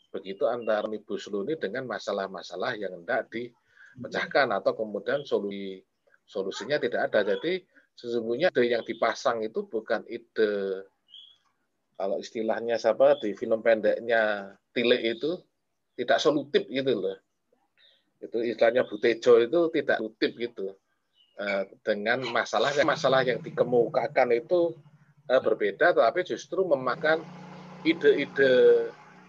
begitu antara omnibus law ini dengan masalah-masalah yang hendak dipecahkan atau kemudian solusi solusinya tidak ada. Jadi sesungguhnya ide yang dipasang itu bukan ide kalau istilahnya siapa di film pendeknya Tile itu tidak solutif gitu loh. Itu istilahnya Butejo itu tidak solutif gitu. Eh, dengan masalah yang masalah yang dikemukakan itu eh, berbeda, tapi justru memakan ide-ide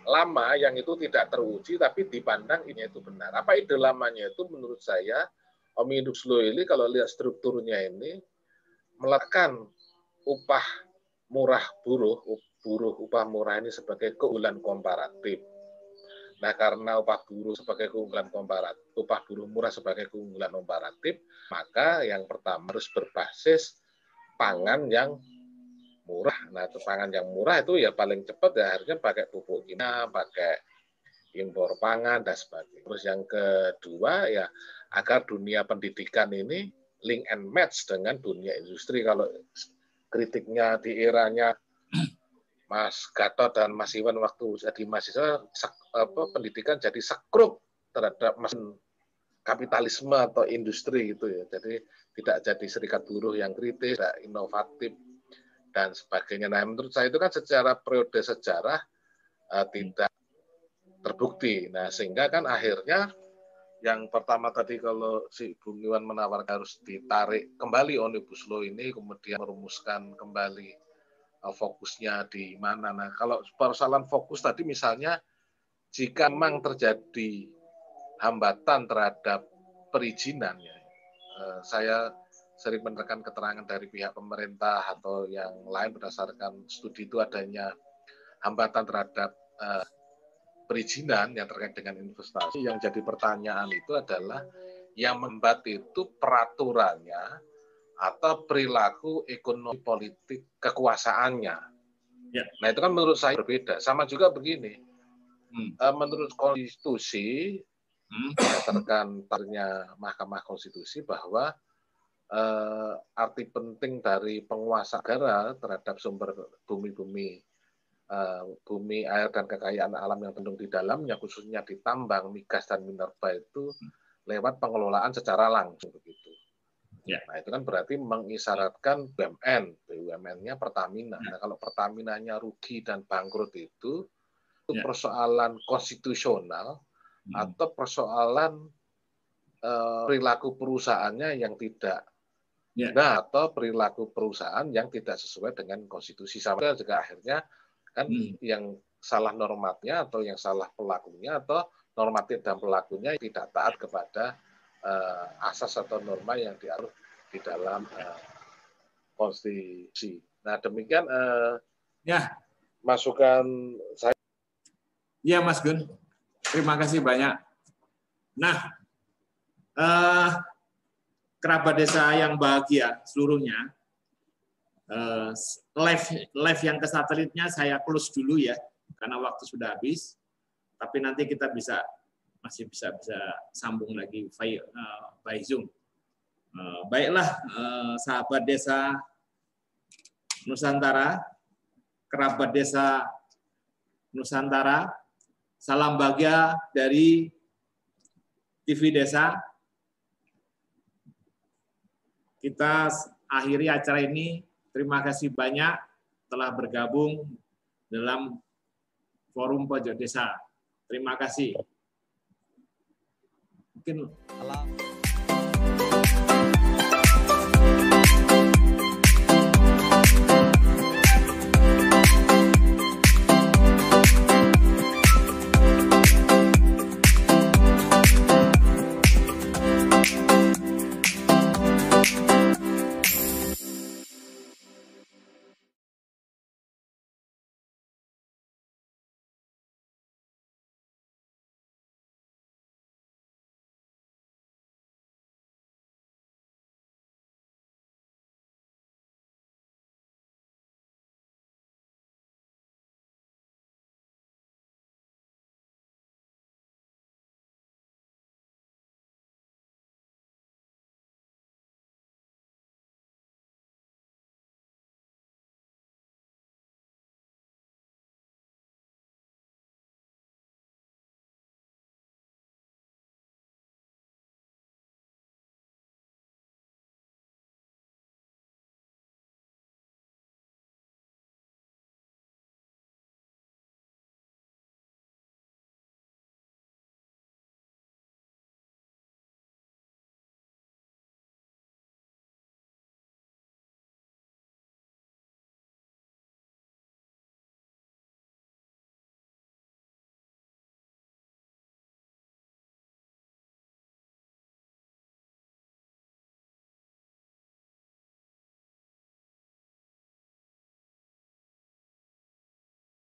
lama yang itu tidak teruji tapi dipandang ini itu benar. Apa ide lamanya itu menurut saya Omnibus Law ini kalau lihat strukturnya ini meletakkan upah murah buruh, buruh upah murah ini sebagai keunggulan komparatif. Nah, karena upah buruh sebagai keunggulan komparatif, upah buruh murah sebagai keunggulan komparatif, maka yang pertama harus berbasis pangan yang murah. Nah, pangan yang murah itu ya paling cepat ya harusnya pakai pupuk kimia, pakai impor pangan dan sebagainya. Terus yang kedua ya agar dunia pendidikan ini link and match dengan dunia industri. Kalau kritiknya di eranya Mas Gatot dan Mas Iwan waktu jadi mahasiswa apa, pendidikan jadi sekrup terhadap mesin kapitalisme atau industri gitu ya. Jadi tidak jadi serikat buruh yang kritis, tidak inovatif, dan sebagainya. Nah, menurut saya itu kan secara periode sejarah uh, tidak terbukti. Nah, sehingga kan akhirnya yang pertama tadi kalau si Bung Iwan menawarkan harus ditarik kembali omnibus law ini, kemudian merumuskan kembali uh, fokusnya di mana. Nah, kalau persoalan fokus tadi misalnya jika memang terjadi hambatan terhadap perizinan ya, uh, saya sering menerkan keterangan dari pihak pemerintah atau yang lain berdasarkan studi itu adanya hambatan terhadap uh, perizinan yang terkait dengan investasi. Yang jadi pertanyaan itu adalah yang membuat itu peraturannya atau perilaku ekonomi politik kekuasaannya. Ya. Nah itu kan menurut saya berbeda. Sama juga begini, hmm. uh, menurut konstitusi hmm. berdasarkan tarnya Mahkamah Konstitusi bahwa uh, arti penting dari penguasa negara terhadap sumber bumi-bumi uh, bumi air dan kekayaan alam yang tendung di dalamnya khususnya di tambang migas dan minerba itu lewat pengelolaan secara langsung begitu. Ya. Nah itu kan berarti mengisyaratkan BUMN, BUMN-nya Pertamina. Ya. Nah kalau Pertaminanya rugi dan bangkrut itu, itu ya. persoalan konstitusional hmm. atau persoalan uh, perilaku perusahaannya yang tidak nah atau perilaku perusahaan yang tidak sesuai dengan konstitusi sama juga akhirnya kan hmm. yang salah normatnya atau yang salah pelakunya atau normatif dan pelakunya tidak taat kepada uh, asas atau norma yang diatur di dalam uh, konstitusi. Nah demikian uh, ya masukan saya. Ya Mas Gun, terima kasih banyak. Nah, uh, kerabat desa yang bahagia seluruhnya, uh, live live yang ke satelitnya saya close dulu ya karena waktu sudah habis. Tapi nanti kita bisa masih bisa bisa sambung lagi by, uh, by Zoom. Uh, baiklah uh, sahabat desa Nusantara, kerabat desa Nusantara, salam bahagia dari TV Desa. Kita akhiri acara ini. Terima kasih banyak telah bergabung dalam Forum Pojok Desa. Terima kasih. Mungkin